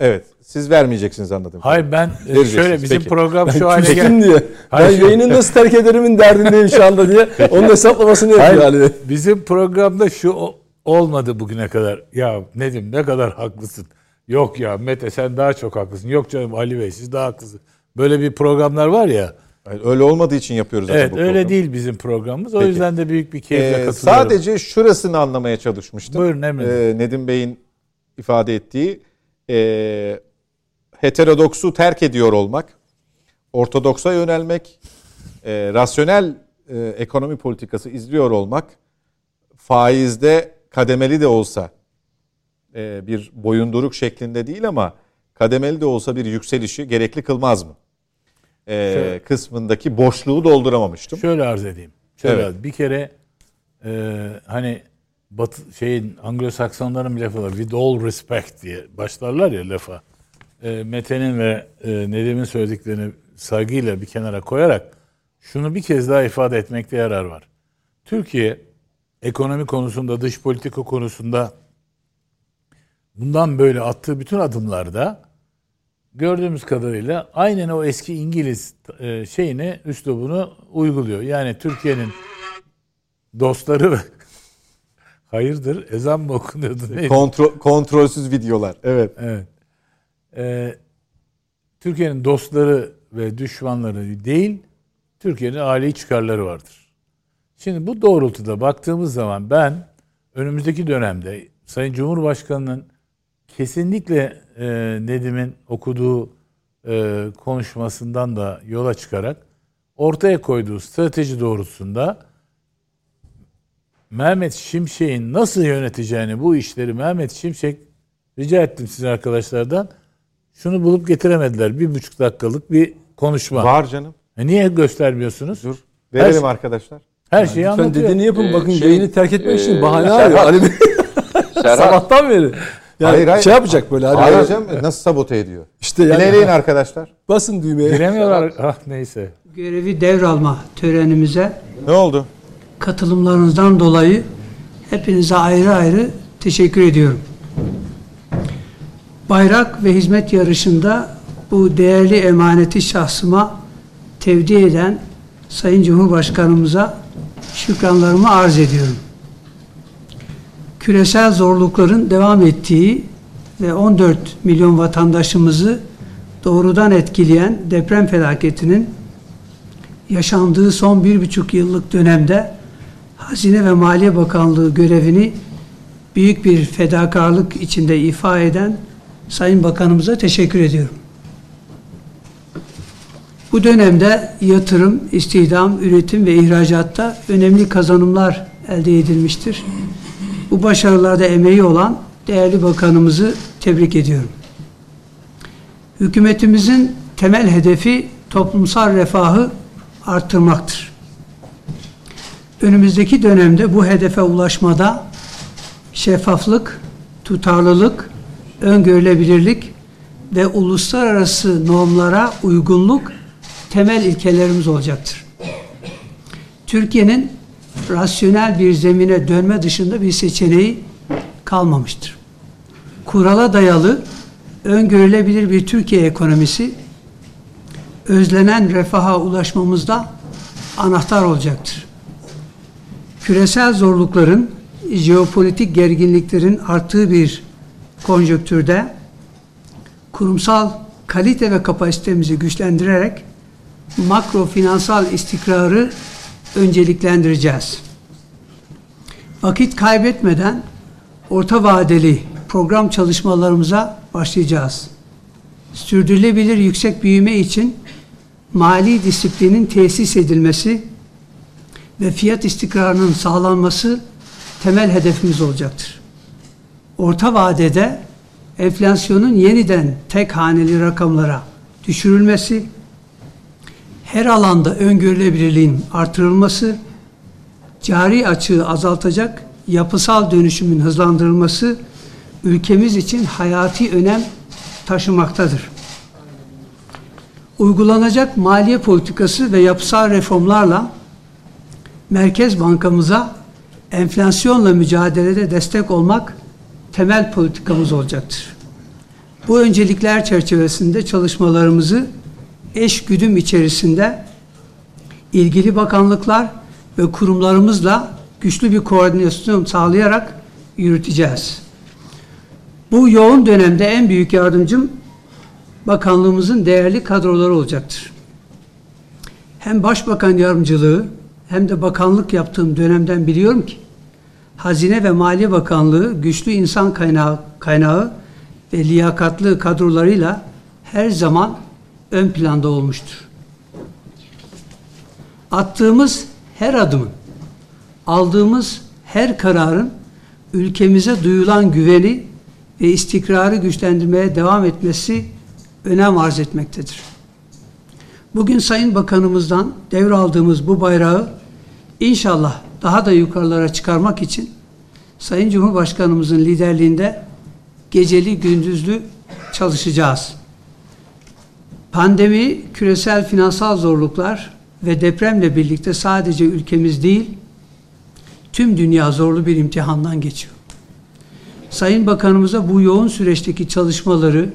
evet siz vermeyeceksiniz anladım. Hayır ben e, şöyle bizim peki. program şu hale Küstüm gel. diye. Hayır, ben şu- yayını nasıl terk ederimin derdindeyim şu anda diye. Onun hesaplamasını yapıyor Hayır, Ali bizim programda şu olmadı bugüne kadar. Ya Nedim ne kadar haklısın. Yok ya Mete sen daha çok haklısın. Yok canım Ali Bey siz daha haklısınız. Böyle bir programlar var ya. Öyle olmadığı için yapıyoruz zaten Evet bu öyle programı. değil bizim programımız. O Peki. yüzden de büyük bir keyifle Ee, katılıyorum. sadece şurasını anlamaya çalışmıştım. Buyurun, emredin. Ee, Nedim Bey'in ifade ettiği e, heterodoksu terk ediyor olmak, ortodoksa yönelmek, e, rasyonel e, ekonomi politikası izliyor olmak, faizde kademeli de olsa e, bir boyunduruk şeklinde değil ama kademeli de olsa bir yükselişi gerekli kılmaz mı? E, Şöyle- kısmındaki boşluğu dolduramamıştım. Şöyle arz edeyim. Şöyle Evet. bir kere e, hani Batı şeyin Anglo-Saksonların lafı var. With all respect diye başlarlar ya lafa. E, Mete'nin ve e, Nedim'in söylediklerini saygıyla bir kenara koyarak şunu bir kez daha ifade etmekte yarar var. Türkiye ekonomi konusunda, dış politika konusunda bundan böyle attığı bütün adımlarda gördüğümüz kadarıyla aynen o eski İngiliz e, şeyini, üslubunu uyguluyor. Yani Türkiye'nin dostları <laughs> hayırdır ezan mı okunuyordu neydi? Kontrol, kontrolsüz videolar. Evet. Evet. Ee, Türkiye'nin dostları ve düşmanları değil, Türkiye'nin aile çıkarları vardır. Şimdi bu doğrultuda baktığımız zaman ben önümüzdeki dönemde Sayın Cumhurbaşkanı'nın kesinlikle e, Nedim'in okuduğu e, konuşmasından da yola çıkarak ortaya koyduğu strateji doğrultusunda Mehmet Şimşek'in nasıl yöneteceğini bu işleri Mehmet Şimşek rica ettim size arkadaşlardan. Şunu bulup getiremediler. Bir buçuk dakikalık bir konuşma. Var canım. E niye göstermiyorsunuz? Dur. Verelim Her- arkadaşlar. Her şeyi Lütfen anlatıyor. dediğini yapın. Ee, Bakın şey, yayını terk etmek için e, bahane Serhat- arıyor Bey. Serhat, Sabahtan beri. Yani Hayır, hayır. şey yapacak böyle. Hani Hayır canım nasıl sabote ediyor? İşte yani İlerleyin arkadaşlar. basın düğmeye. Giremiyorlar. <laughs> Ah neyse. görevi devralma törenimize Ne oldu? katılımlarınızdan dolayı hepinize ayrı ayrı teşekkür ediyorum. Bayrak ve hizmet yarışında bu değerli emaneti şahsıma tevdi eden Sayın Cumhurbaşkanımıza şükranlarımı arz ediyorum. Küresel zorlukların devam ettiği ve 14 milyon vatandaşımızı doğrudan etkileyen deprem felaketinin yaşandığı son bir buçuk yıllık dönemde Hazine ve Maliye Bakanlığı görevini büyük bir fedakarlık içinde ifa eden Sayın Bakanımıza teşekkür ediyorum. Bu dönemde yatırım, istihdam, üretim ve ihracatta önemli kazanımlar elde edilmiştir. Bu başarılarda emeği olan değerli bakanımızı tebrik ediyorum. Hükümetimizin temel hedefi toplumsal refahı arttırmaktır. Önümüzdeki dönemde bu hedefe ulaşmada şeffaflık, tutarlılık, öngörülebilirlik ve uluslararası normlara uygunluk temel ilkelerimiz olacaktır. Türkiye'nin rasyonel bir zemine dönme dışında bir seçeneği kalmamıştır. Kurala dayalı, öngörülebilir bir Türkiye ekonomisi özlenen refaha ulaşmamızda anahtar olacaktır. Küresel zorlukların, jeopolitik gerginliklerin arttığı bir konjöktürde kurumsal kalite ve kapasitemizi güçlendirerek makro finansal istikrarı önceliklendireceğiz. Vakit kaybetmeden orta vadeli program çalışmalarımıza başlayacağız. Sürdürülebilir yüksek büyüme için mali disiplinin tesis edilmesi ve fiyat istikrarının sağlanması temel hedefimiz olacaktır. Orta vadede enflasyonun yeniden tek haneli rakamlara düşürülmesi, her alanda öngörülebilirliğin artırılması, cari açığı azaltacak yapısal dönüşümün hızlandırılması ülkemiz için hayati önem taşımaktadır. Uygulanacak maliye politikası ve yapısal reformlarla Merkez Bankamıza enflasyonla mücadelede destek olmak temel politikamız olacaktır. Bu öncelikler çerçevesinde çalışmalarımızı eş güdüm içerisinde ilgili bakanlıklar ve kurumlarımızla güçlü bir koordinasyon sağlayarak yürüteceğiz. Bu yoğun dönemde en büyük yardımcım bakanlığımızın değerli kadroları olacaktır. Hem başbakan yardımcılığı hem de bakanlık yaptığım dönemden biliyorum ki Hazine ve Maliye Bakanlığı güçlü insan kaynağı, kaynağı ve liyakatlı kadrolarıyla her zaman ön planda olmuştur. Attığımız her adımın, aldığımız her kararın ülkemize duyulan güveni ve istikrarı güçlendirmeye devam etmesi önem arz etmektedir. Bugün Sayın Bakanımızdan devraldığımız bu bayrağı inşallah daha da yukarılara çıkarmak için Sayın Cumhurbaşkanımızın liderliğinde geceli gündüzlü çalışacağız. Pandemi, küresel finansal zorluklar ve depremle birlikte sadece ülkemiz değil, tüm dünya zorlu bir imtihandan geçiyor. Sayın Bakanımıza bu yoğun süreçteki çalışmaları,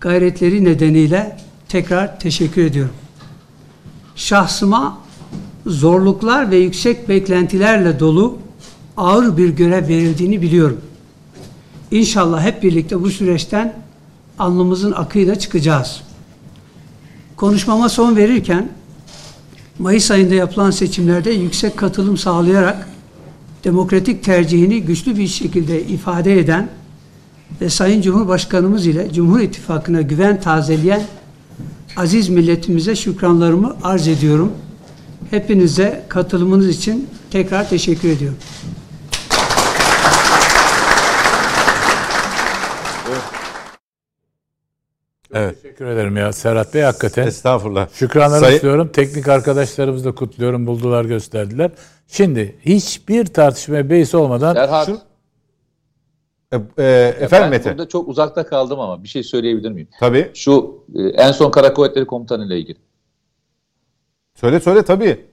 gayretleri nedeniyle tekrar teşekkür ediyorum. Şahsıma zorluklar ve yüksek beklentilerle dolu ağır bir görev verildiğini biliyorum. İnşallah hep birlikte bu süreçten alnımızın akıyla çıkacağız. Konuşmama son verirken Mayıs ayında yapılan seçimlerde yüksek katılım sağlayarak demokratik tercihini güçlü bir şekilde ifade eden ve Sayın Cumhurbaşkanımız ile Cumhur İttifakı'na güven tazeleyen aziz milletimize şükranlarımı arz ediyorum. Hepinize katılımınız için tekrar teşekkür ediyorum. Evet. Teşekkür ederim ya Serhat Bey hakikaten. Estağfurullah. Şükranlar Sayın- istiyorum. Teknik arkadaşlarımızı da kutluyorum. Buldular gösterdiler. Şimdi hiçbir tartışmaya beis olmadan Serhat, E, e, efendim ben Mete. burada çok uzakta kaldım ama bir şey söyleyebilir miyim? Tabii. Şu e, en son Kara Kuvvetleri Komutanı ile ilgili. Söyle söyle tabii.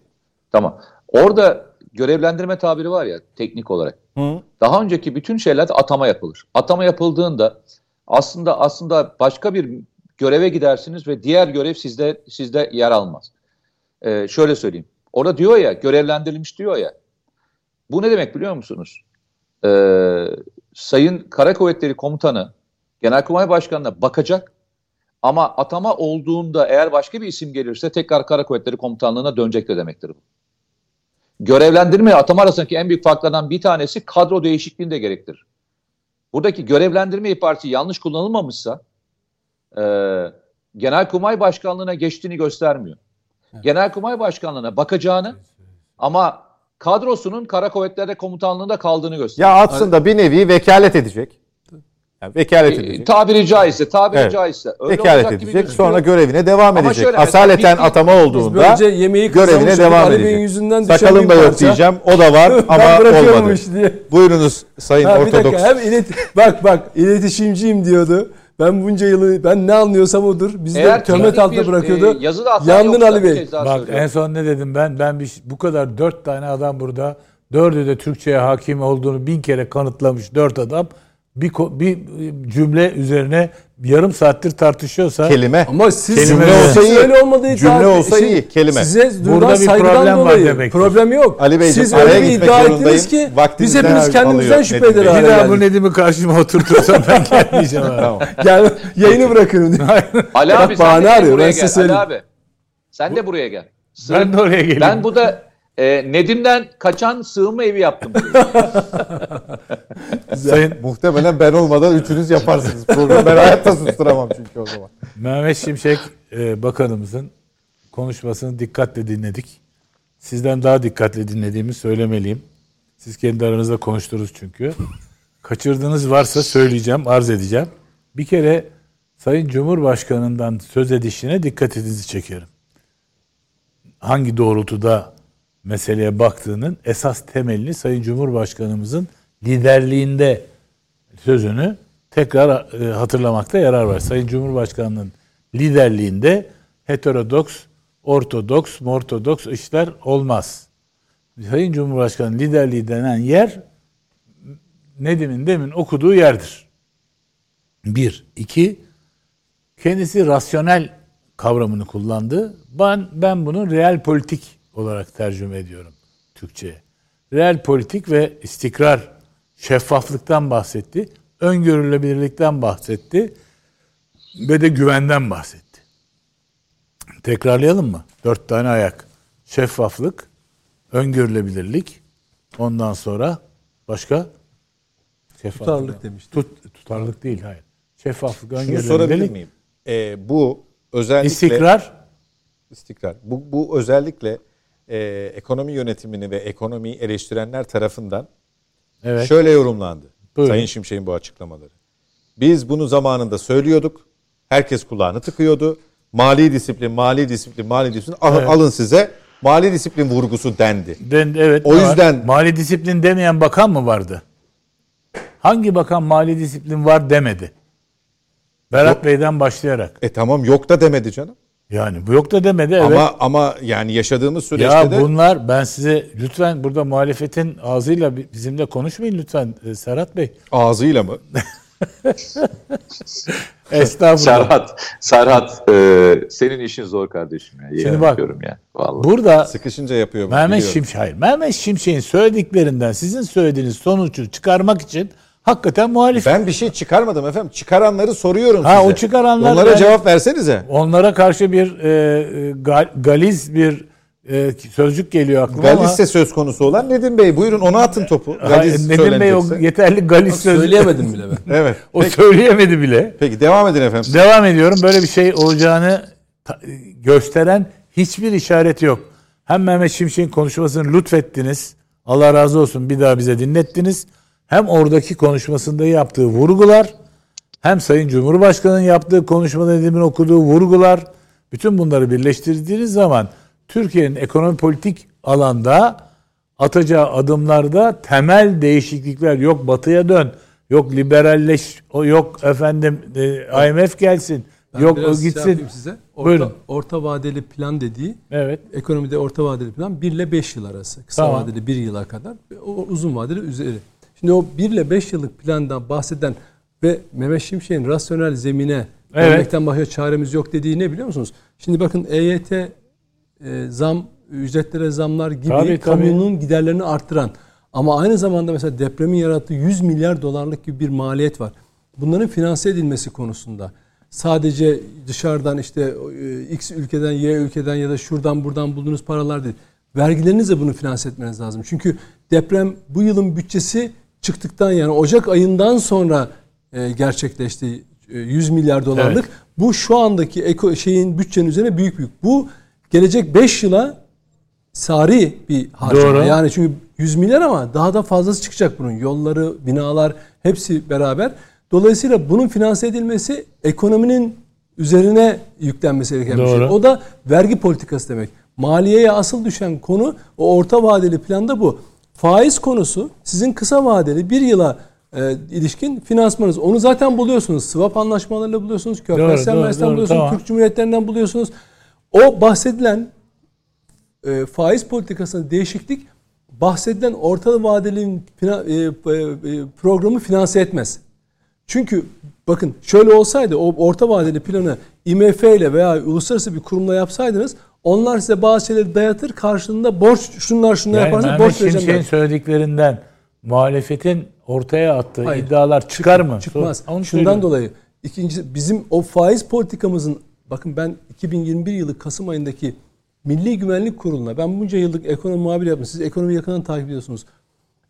Tamam. Orada görevlendirme tabiri var ya teknik olarak. Hı. Daha önceki bütün şeylerde atama yapılır. Atama yapıldığında aslında aslında başka bir göreve gidersiniz ve diğer görev sizde sizde yer almaz. Ee, şöyle söyleyeyim. Orada diyor ya görevlendirilmiş diyor ya. Bu ne demek biliyor musunuz? Ee, Sayın Kara Kuvvetleri Komutanı Genelkurmay Başkanı'na bakacak ama atama olduğunda eğer başka bir isim gelirse tekrar Kara Kuvvetleri Komutanlığı'na dönecek de demektir bu. Görevlendirme atama arasındaki en büyük farklardan bir tanesi kadro değişikliğini de gerektirir. Buradaki görevlendirme ibaresi yanlış kullanılmamışsa e, Genelkurmay Başkanlığı'na geçtiğini göstermiyor. Genelkurmay Başkanlığı'na bakacağını ama kadrosunun Kara Kuvvetleri Komutanlığı'nda kaldığını gösteriyor. Ya atsın da bir nevi vekalet edecek. Yani vekalet E, edecek. tabiri caizse, tabiri Evet. caizse. Öyle Vekalet olacak gibi edecek. Sonra görevine devam Ama edecek. şöyle Asaleten bir- atama Biz olduğunda görevine devam edecek. yüzünden Sakalım da yok parça. diyeceğim. O da var <laughs> ama olmadı. diye. Buyurunuz Sayın Ha, bir Ortodoks. dakika hem ilet bak bak iletişimciyim diyordu. Ben bunca yılı ben ne anlıyorsam odur. Bizi de Eğer töhmet teknik altında bir, bırakıyordu. e, yazılı hata Yandın Ali Bey. Bak söylüyorum. en son ne dedim ben? Ben bir, bu kadar dört tane adam burada. Dördü de Türkçe'ye hakim olduğunu bin kere kanıtlamış dört adam. Bir, bir cümle üzerine yarım saattir tartışıyorsa Kelime. Ama siz Kelime cümle olsa iyi. öyle olmadığı için Cümle olsa şey, iyi, kelime. Size Burada duyulan bir saygıdan problem var dolayı demektir. problem yok. Ali Beyciğim, siz araya öyle bir gitmek iddia ettiniz ki biz hepimiz kendimizden şüphe Nedim eder Bey. hale bir daha bu. Nedim'i karşıma oturtursam ben <laughs> gelmeyeceğim. Tamam. Yani yayını bırakırım. <laughs> Ali abi sen bahane de arıyor, buraya ben size gel. Ali söyleyeyim. abi. Sen de buraya gel. Sığ- ben de oraya geleyim. ben bu da e, Nedim'den kaçan sığınma evi yaptım. <laughs> Sayın Muhtemelen ben olmadan üçünüz yaparsınız programı. Ben hayatta susturamam çünkü o zaman. Mehmet Şimşek e, Bakanımızın konuşmasını dikkatle dinledik. Sizden daha dikkatli dinlediğimi söylemeliyim. Siz kendi aranızda konuştunuz çünkü. Kaçırdığınız varsa söyleyeceğim, arz edeceğim. Bir kere Sayın Cumhurbaşkanı'ndan söz edişine dikkatinizi çekerim. Hangi doğrultuda meseleye baktığının esas temelini Sayın Cumhurbaşkanımızın liderliğinde sözünü tekrar e, hatırlamakta yarar var. Sayın Cumhurbaşkanı'nın liderliğinde heterodoks, ortodoks, mortodoks işler olmaz. Sayın Cumhurbaşkanı liderliği denen yer Nedim'in demin okuduğu yerdir. Bir. iki kendisi rasyonel kavramını kullandı. Ben, ben bunu real politik olarak tercüme ediyorum Türkçe'ye. Real politik ve istikrar, şeffaflıktan bahsetti. Öngörülebilirlikten bahsetti. Ve de güvenden bahsetti. Tekrarlayalım mı? Dört tane ayak. Şeffaflık, öngörülebilirlik, ondan sonra başka? Şeffaflık. Tutarlılık demiştim. Tut, tutarlılık değil, hayır. Şeffaflık, Şunu öngörülebilirlik. sorabilir miyim? Ee, bu özellikle İstikrar, istikrar. Bu, bu özellikle e, ekonomi yönetimini ve ekonomiyi eleştirenler tarafından evet. şöyle yorumlandı. Buyurun. Sayın Şimşek'in bu açıklamaları. Biz bunu zamanında söylüyorduk. Herkes kulağını tıkıyordu. Mali disiplin, mali disiplin, mali disiplin. Al- Evet. Alın size mali disiplin vurgusu dendi. Den, evet. O var? yüzden- mali disiplin demeyen bakan mı vardı? Hangi bakan mali disiplin var demedi? Berat Yok. Bey'den başlayarak. E tamam yok da demedi canım. Yani bu yok da demedi evet. Ama ama yani yaşadığımız süreçte ya de bunlar ben size lütfen burada muhalefetin ağzıyla bi- bizimle konuşmayın lütfen e, Serhat Bey. ağzıyla mı? <laughs> Estağfurullah. Serhat, Serhat e, senin işin zor kardeşim ya. Yemin Şimdi bak, ya. Vallahi. Burada Sıkışınca yapıyor. Mehmet. Şimşek, hayır, Mehmet Şimşek'in söylediklerinden sizin söylediğiniz sonucu çıkarmak için hakikaten muhalif. Ben bir şey çıkarmadım efendim. Çıkaranları soruyorum Ha, size. o çıkaranlar- Onlara ben- cevap versenize. Onlara karşı bir e, e, gal- galiz bir e, sözcük geliyor aklıma ama Galiz'se söz konusu olan Nedim Bey. Buyurun ona atın topu. Ha, Galiz Nedim Bey o yeterli galiz sözcük. Söyleyemedim bile ben. <laughs> Evet. O söyleyemedi bile. Peki devam edin efendim. Devam ediyorum. Böyle bir şey olacağını gösteren hiçbir işaret yok. Hem Mehmet Şimşek'in konuşmasını lütfettiniz. Allah razı olsun bir daha bize dinlettiniz. Hem oradaki konuşmasında yaptığı vurgular hem Sayın Cumhurbaşkanı'nın yaptığı konuşmada demin okuduğu vurgular bütün bunları birleştirdiğiniz zaman Türkiye'nin ekonomi politik alanda atacağı adımlarda temel değişiklikler yok batıya dön yok liberalleş yok efendim e, IMF gelsin Ben yok o şey gitsin yapayım size. Orta, Buyurun. orta vadeli plan dediği evet ekonomide orta vadeli plan 1 ile 5 yıl arası. Kısa Tamam. vadeli 1 yıla kadar. O uzun vadeli üzeri. Şimdi o 1 ile 5 yıllık plandan bahseden ve Mehmet Şimşek'in rasyonel zemine Evet. dönmekten başka çaremiz yok dediği ne biliyor musunuz? Şimdi bakın EYT e, zam, ücretlere zamlar gibi Tabii, tabii. kamunun giderlerini arttıran ama aynı zamanda mesela depremin yarattığı 100 milyar dolarlık gibi bir maliyet var. Bunların finanse edilmesi konusunda sadece dışarıdan işte e, X ülkeden Y ülkeden ya da şuradan buradan bulduğunuz paralar değil. Vergilerinizle bunu finanse etmeniz lazım. Çünkü deprem bu yılın bütçesi çıktıktan yani Ocak ayından sonra e, gerçekleşti e, 100 milyar dolarlık. Evet. Bu şu andaki eko şeyin bütçenin üzerine büyük büyük. Bu gelecek 5 yıla sari bir harcama. Doğru. Yani çünkü 100 milyar ama daha da fazlası çıkacak bunun. Yolları, binalar hepsi beraber. Dolayısıyla bunun finanse edilmesi ekonominin üzerine yüklenmesi gereken bir şey. Doğru. O da vergi politikası demek. Maliyeye asıl düşen konu o orta vadeli planda bu. Faiz konusu sizin kısa vadeli bir yıla e, ilişkin finansmanız. Onu zaten buluyorsunuz. Swap anlaşmalarıyla buluyorsunuz. Körfez sermayesinden buluyorsunuz. tamam. Türk Cumhuriyetlerinden buluyorsunuz. O bahsedilen e, faiz politikasında değişiklik bahsedilen orta vadeli fina- e, e, e, programı finanse etmez. Çünkü bakın şöyle olsaydı o orta vadeli planı IMF ile veya uluslararası bir kurumla yapsaydınız onlar size bazı şeyleri dayatır karşılığında borç şunlar şunlar Yani yaparsanız borç vereceğim. Şimşek'in söylediklerinden muhalefetin ortaya attığı Hayır. iddialar çıkar mı? Çıkmaz. Onu Şundan dolayı ikincisi bizim o faiz politikamızın bakın ben 2021 yılı Kasım ayındaki Milli Güvenlik Kurulu'na ben bunca yıllık ekonomi muhabiri yaptım. Siz ekonomi yakından takip ediyorsunuz.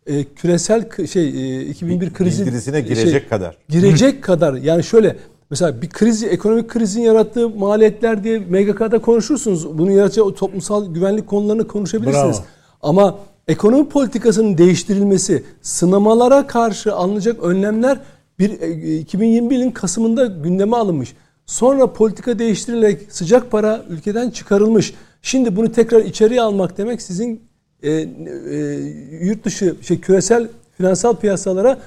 Ee, küresel şey e, 2001 krizi Bildirisine girecek şey, kadar. girecek kadar yani şöyle mesela bir krizi ekonomik krizin yarattığı maliyetler diye MGK'da konuşursunuz. Bunu yaratacağı toplumsal güvenlik konularını konuşabilirsiniz. Bravo. Ama ekonomi politikasının değiştirilmesi, sınamalara karşı alınacak önlemler bir e, 2021 yılın Kasım'ında gündeme alınmış. Sonra politika değiştirilerek sıcak para ülkeden çıkarılmış. Şimdi bunu tekrar içeriye almak demek sizin e, e, yurt dışı şey küresel finansal piyasalara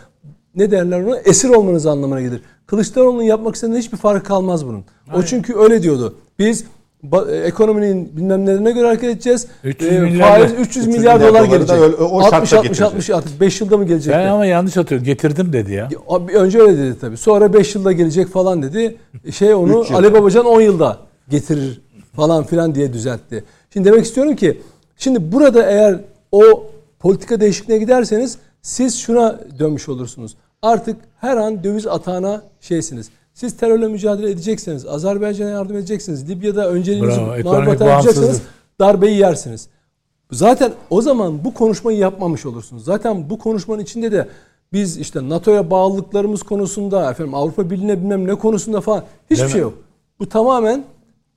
ne derler ona esir olmanız anlamına gelir. Kılıçdaroğlu'nun yapmak istediğinde hiçbir farkı kalmaz bunun. O çünkü öyle diyordu. Biz e, ekonominin bilmem nelerine göre hareket edeceğiz. 300 E, milyar faiz da- 300 300 milyar, milyar dolar gelecek. öyle- o 60 şartla 60 getirecek. 60 artık 5 yılda mı gelecek? Ben ama yanlış atıyorum. Getirdim dedi ya. Önce öyle dedi tabii. Sonra 5 yılda gelecek falan dedi. Şey onu. Ali Babacan 10 yılda getirir falan filan diye düzeltti. Şimdi demek istiyorum ki şimdi burada eğer o politika değişikliğine giderseniz siz şuna dönmüş olursunuz. Artık her an döviz atağına şeysiniz. Siz terörle mücadele edeceksiniz. Azerbaycan'a yardım edeceksiniz. Libya'da önceliğinizi ekonomik yapacaksınız. Darbeyi yersiniz. Zaten o zaman bu konuşmayı yapmamış olursunuz. Zaten bu konuşmanın içinde de biz işte NATO'ya bağlılıklarımız konusunda, efendim Avrupa Birliği'ne bilmem ne konusunda falan hiçbir Değil mi? şey yok. Bu tamamen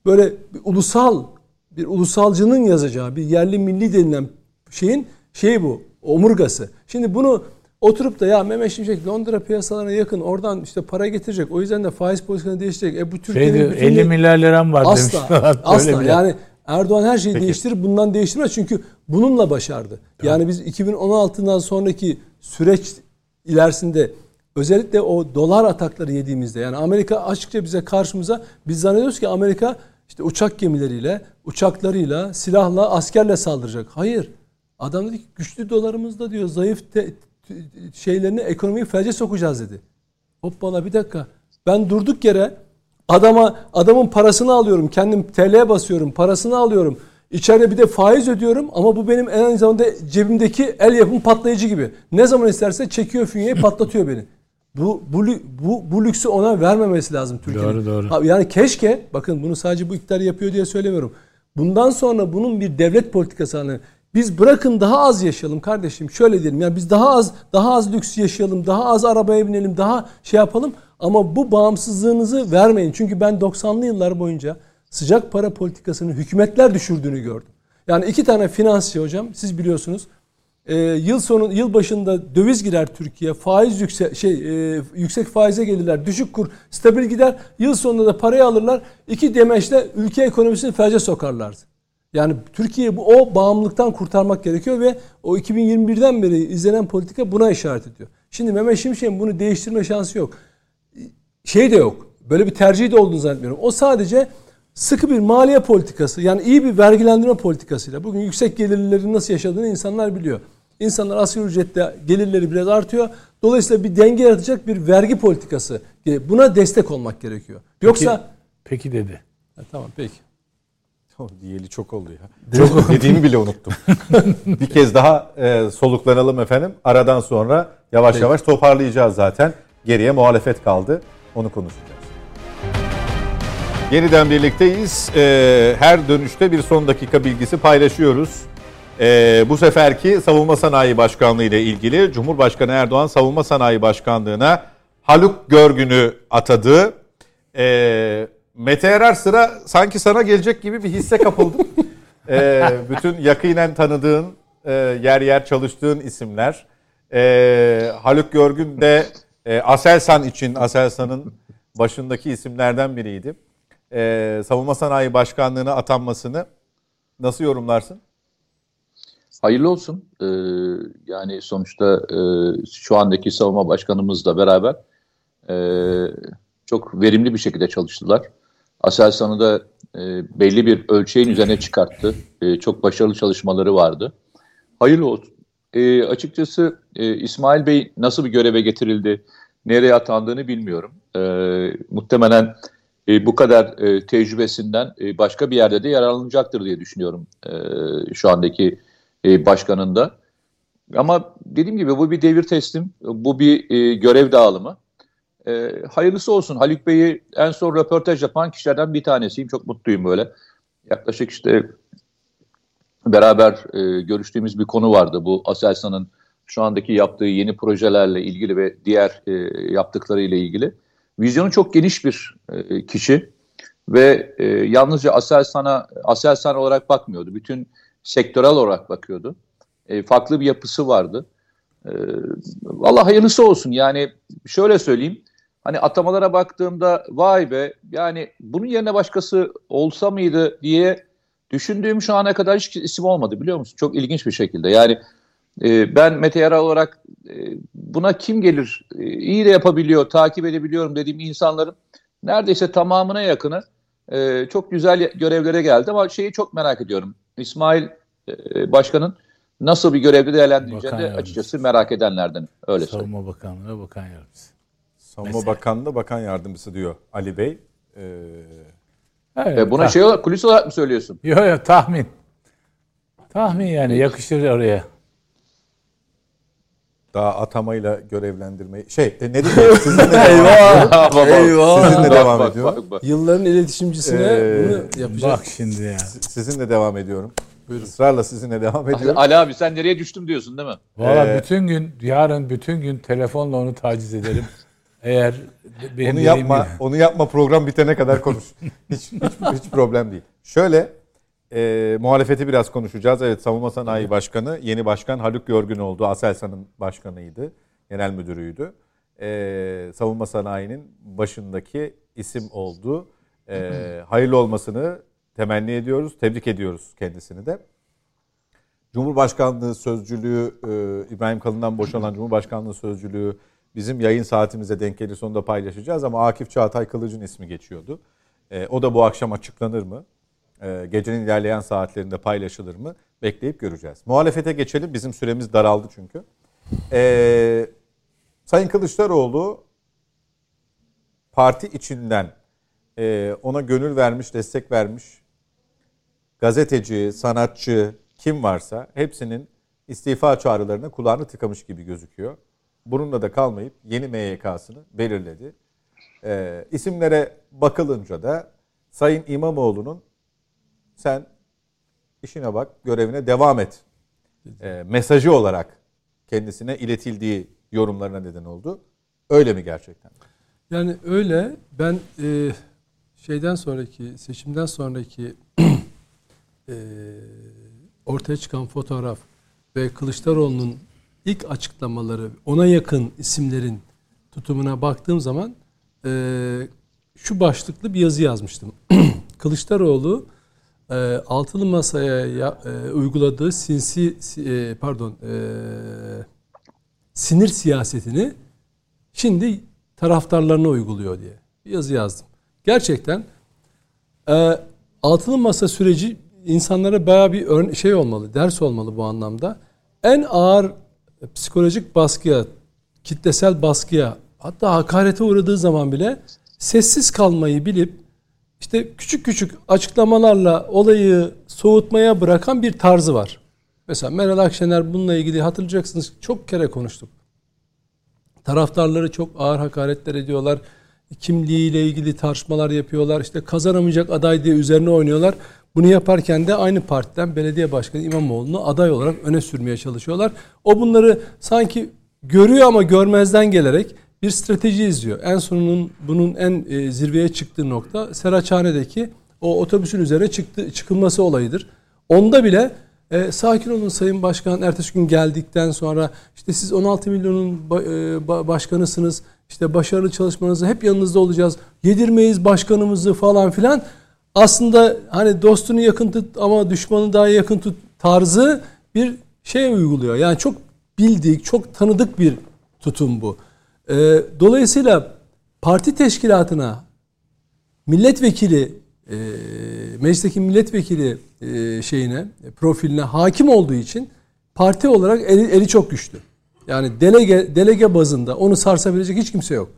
böyle bir ulusal bir ulusalcının yazacağı bir yerli milli denilen şeyin şeyi bu. Omurgası. Şimdi bunu oturup da ya Mehmet Şimşek Londra piyasalarına yakın oradan işte para getirecek. O yüzden de faiz politikasını değiştirecek. E bu Şey Türkiye'nin diyor, bütün 50 milyar liram var Asla. <laughs> Böyle asla. Yani Erdoğan her şeyi değiştirir. Bundan değiştirmez. Çünkü bununla başardı. Yani biz 2016'dan sonraki süreç ilerisinde özellikle o dolar atakları yediğimizde yani Amerika açıkça bize karşımıza biz zannediyoruz ki Amerika işte uçak gemileriyle, uçaklarıyla, silahla, askerle saldıracak. Hayır. Adam dedi ki güçlü dolarımızda diyor zayıf te- t- şeylerini ekonomiyi felce sokacağız dedi. Hoppala bir dakika. Ben durduk yere adama adamın parasını alıyorum. Kendim TL'ye basıyorum. Parasını alıyorum. İçeride bir de faiz ödüyorum ama bu benim en aynı zamanda cebimdeki el yapım patlayıcı gibi. Ne zaman isterse çekiyor fünyeyi patlatıyor beni. Bu, bu, bu, bu lüksü ona vermemesi lazım Türkiye'nin. Doğru, doğru. Ha, Yani keşke bakın bunu sadece bu iktidar yapıyor diye söylemiyorum. Bundan sonra bunun bir devlet politikası haline biz bırakın daha az yaşayalım kardeşim. Şöyle diyelim yani biz daha az daha az lüks yaşayalım, daha az arabaya binelim, daha şey yapalım ama bu bağımsızlığınızı vermeyin. Çünkü ben 90'lı yıllar boyunca sıcak para politikasını hükümetler düşürdüğünü gördüm. Yani iki tane finansçı hocam siz biliyorsunuz. Ee, yıl sonu yıl başında döviz girer Türkiye. Faiz yüksek şey e, yüksek faize gelirler. Düşük kur stabil gider. Yıl sonunda da parayı alırlar. İki demeçle ülke ekonomisini felce sokarlardı. Yani Türkiye bu o bağımlılıktan kurtarmak gerekiyor ve o 2021'den beri izlenen politika buna işaret ediyor. Şimdi Mehmet Şimşek'in bunu değiştirme şansı yok. Şey de yok. Böyle bir tercih de olduğunu zannetmiyorum. O sadece sıkı bir maliye politikası yani iyi bir vergilendirme politikasıyla bugün yüksek gelirlilerin nasıl yaşadığını insanlar biliyor. İnsanlar asgari ücretle gelirleri biraz artıyor. Dolayısıyla bir denge yaratacak bir vergi politikası. Buna destek olmak gerekiyor. Yoksa Peki dedi. Ha, tamam peki. Diyeli çok oldu ya. Çok dediğimi bile unuttum. <laughs> bir kez daha e, soluklanalım efendim. Aradan sonra yavaş yavaş toparlayacağız zaten. Geriye muhalefet kaldı. Onu konuşacağız. Yeniden birlikteyiz. E, her dönüşte bir son dakika bilgisi paylaşıyoruz. E, bu seferki Savunma Sanayi Başkanlığı ile ilgili Cumhurbaşkanı Erdoğan Savunma Sanayi Başkanlığı'na Haluk Görgün'ü atadı. E, Mete Erer sıra sanki sana gelecek gibi bir hisse kapıldım. <laughs> E, bütün yakinen tanıdığın, e, yer yer çalıştığın isimler. E, Haluk Görgün de e, Aselsan için, Aselsan'ın başındaki isimlerden biriydi. E, Savunma Sanayi Başkanlığı'na atanmasını nasıl yorumlarsın? hayırlı olsun. Ee, yani sonuçta e, şu andaki savunma başkanımızla beraber e, çok verimli bir şekilde çalıştılar. Aselsan'ı da e, belli bir ölçeğin üzerine çıkarttı. E, çok başarılı çalışmaları vardı. Hayırlı olsun. E, açıkçası e, İsmail Bey nasıl bir göreve getirildi, nereye atandığını bilmiyorum. E, muhtemelen e, bu kadar e, tecrübesinden e, başka bir yerde de yararlanacaktır diye düşünüyorum e, şu andaki e, başkanın. Ama dediğim gibi bu bir devir teslim, bu bir e, görev dağılımı. E, hayırlısı olsun. Haluk Bey'i en son röportaj yapan kişilerden bir tanesiyim. Çok mutluyum böyle. Yaklaşık işte beraber e, görüştüğümüz bir konu vardı. Bu Aselsan'ın şu andaki yaptığı yeni projelerle ilgili ve diğer e, yaptıkları ile ilgili. Vizyonu çok geniş bir e, kişi ve e, yalnızca Aselsan'a Aselsan olarak bakmıyordu. Bütün sektörel olarak bakıyordu. E, farklı bir yapısı vardı. E, Allah hayırlısı olsun. Yani şöyle söyleyeyim. Hani atamalara baktığımda vay be yani bunun yerine başkası olsa mıydı diye düşündüğüm şu ana kadar hiç isim olmadı biliyor musun? Çok ilginç bir şekilde. Yani e, ben Mete Yaral olarak e, buna kim gelir e, iyi de yapabiliyor, takip edebiliyorum dediğim insanların neredeyse tamamına yakını e, çok güzel görevlere geldi ama şeyi çok merak ediyorum. İsmail e, Başkan'ın nasıl bir görevde değerlendireceğini de açıkçası merak edenlerden öyle Savunma söyleyeyim. Bakanlığı Bakan Yardımcısı. Savunma Mesela. Bakanlığı Bakan Yardımcısı diyor Ali Bey. Ee, Evet, E, buna tah- şey olarak, kulis olarak mı söylüyorsun? Yo yo tahmin. Tahmin yani yakışır oraya. daha atamayla görevlendirmeyi şey e, ne diyeyim <laughs> sizinle devam ediyorum. Eyvah. Sizinle devam bak, bak. Yılların iletişimcisine Ee, bunu yapacağız. Bak şimdi ya. Sizinle devam ediyorum. Buyurun. Israrla sizinle devam ediyorum. Ali abi sen nereye düştüm diyorsun değil mi? Valla Ee, bütün gün yarın bütün gün telefonla onu taciz ederim. <laughs> Eğer benim onu yapma, gibi- onu yapma program bitene kadar konuş. <laughs> hiç, hiç, hiç problem değil. Şöyle e, muhalefeti biraz konuşacağız. Evet Savunma Sanayi Başkanı, yeni başkan Haluk Yorgun oldu. Aselsan'ın başkanıydı, genel müdürüydü. E, Savunma Sanayi'nin başındaki isim oldu. E, <laughs> hayırlı olmasını temenni ediyoruz, tebrik ediyoruz kendisini de. Cumhurbaşkanlığı sözcülüğü, e, İbrahim Kalın'dan boşalan <laughs> Cumhurbaşkanlığı sözcülüğü bizim yayın saatimize denk gelir sonunda paylaşacağız ama Akif Çağatay Kılıç'ın ismi geçiyordu. E, o da bu akşam açıklanır mı? E, gecenin ilerleyen saatlerinde paylaşılır mı? Bekleyip göreceğiz. Muhalefete geçelim. Bizim süremiz daraldı çünkü. E, Sayın Kılıçdaroğlu parti içinden e, ona gönül vermiş, destek vermiş gazeteci, sanatçı kim varsa hepsinin istifa çağrılarına kulağını tıkamış gibi gözüküyor. Bununla da kalmayıp yeni MYK'sını belirledi. Ee, isimlere bakılınca da Sayın İmamoğlu'nun sen işine bak, görevine devam et e, mesajı olarak kendisine iletildiği yorumlarına neden oldu. Öyle mi gerçekten? Yani öyle ben e, şeyden sonraki seçimden sonraki <clears throat> e, ortaya çıkan fotoğraf ve Kılıçdaroğlu'nun ilk açıklamaları ona yakın isimlerin tutumuna baktığım zaman e, şu başlıklı bir yazı yazmıştım. <clears throat> Kılıçdaroğlu e, altılı masaya ya, e, uyguladığı sinsi e, pardon e, sinir siyasetini şimdi taraftarlarına uyguluyor diye bir yazı yazdım. Gerçekten e, altılı masa süreci insanlara bayağı bir şey olmalı, ders olmalı bu anlamda. En ağır psikolojik baskıya, kitlesel baskıya, hatta hakarete uğradığı zaman bile sessiz kalmayı bilip işte küçük küçük açıklamalarla olayı soğutmaya bırakan bir tarzı var. Mesela Meral Akşener bununla ilgili hatırlayacaksınız çok kere konuştuk. Taraftarları çok ağır hakaretler ediyorlar. Kimliğiyle ilgili tartışmalar yapıyorlar. İşte kazanamayacak aday diye üzerine oynuyorlar. Bunu yaparken de aynı partiden belediye başkanı İmamoğlu'nu aday olarak öne sürmeye çalışıyorlar. O bunları sanki görüyor ama görmezden gelerek bir strateji izliyor. En sonunun bunun en e, zirveye çıktığı nokta Seraçhane'deki o otobüsün üzerine çıktı, çıkılması olayıdır. Onda bile e, sakin olun Sayın Başkan. Ertesi gün geldikten sonra işte siz 16 milyonun e, ba- başkanısınız. İşte başarılı çalışmanızı hep yanınızda olacağız. Yedirmeyiz başkanımızı falan filan. Aslında hani dostunu yakın tut ama düşmanı daha yakın tut tarzı bir şey uyguluyor. Yani çok bildik, çok tanıdık bir tutum bu. Ee, dolayısıyla parti teşkilatına milletvekili e, meclisteki milletvekili e, şeyine profiline hakim olduğu için parti olarak eli, eli çok güçlü. Yani delege delege bazında onu sarsabilecek hiç kimse yok.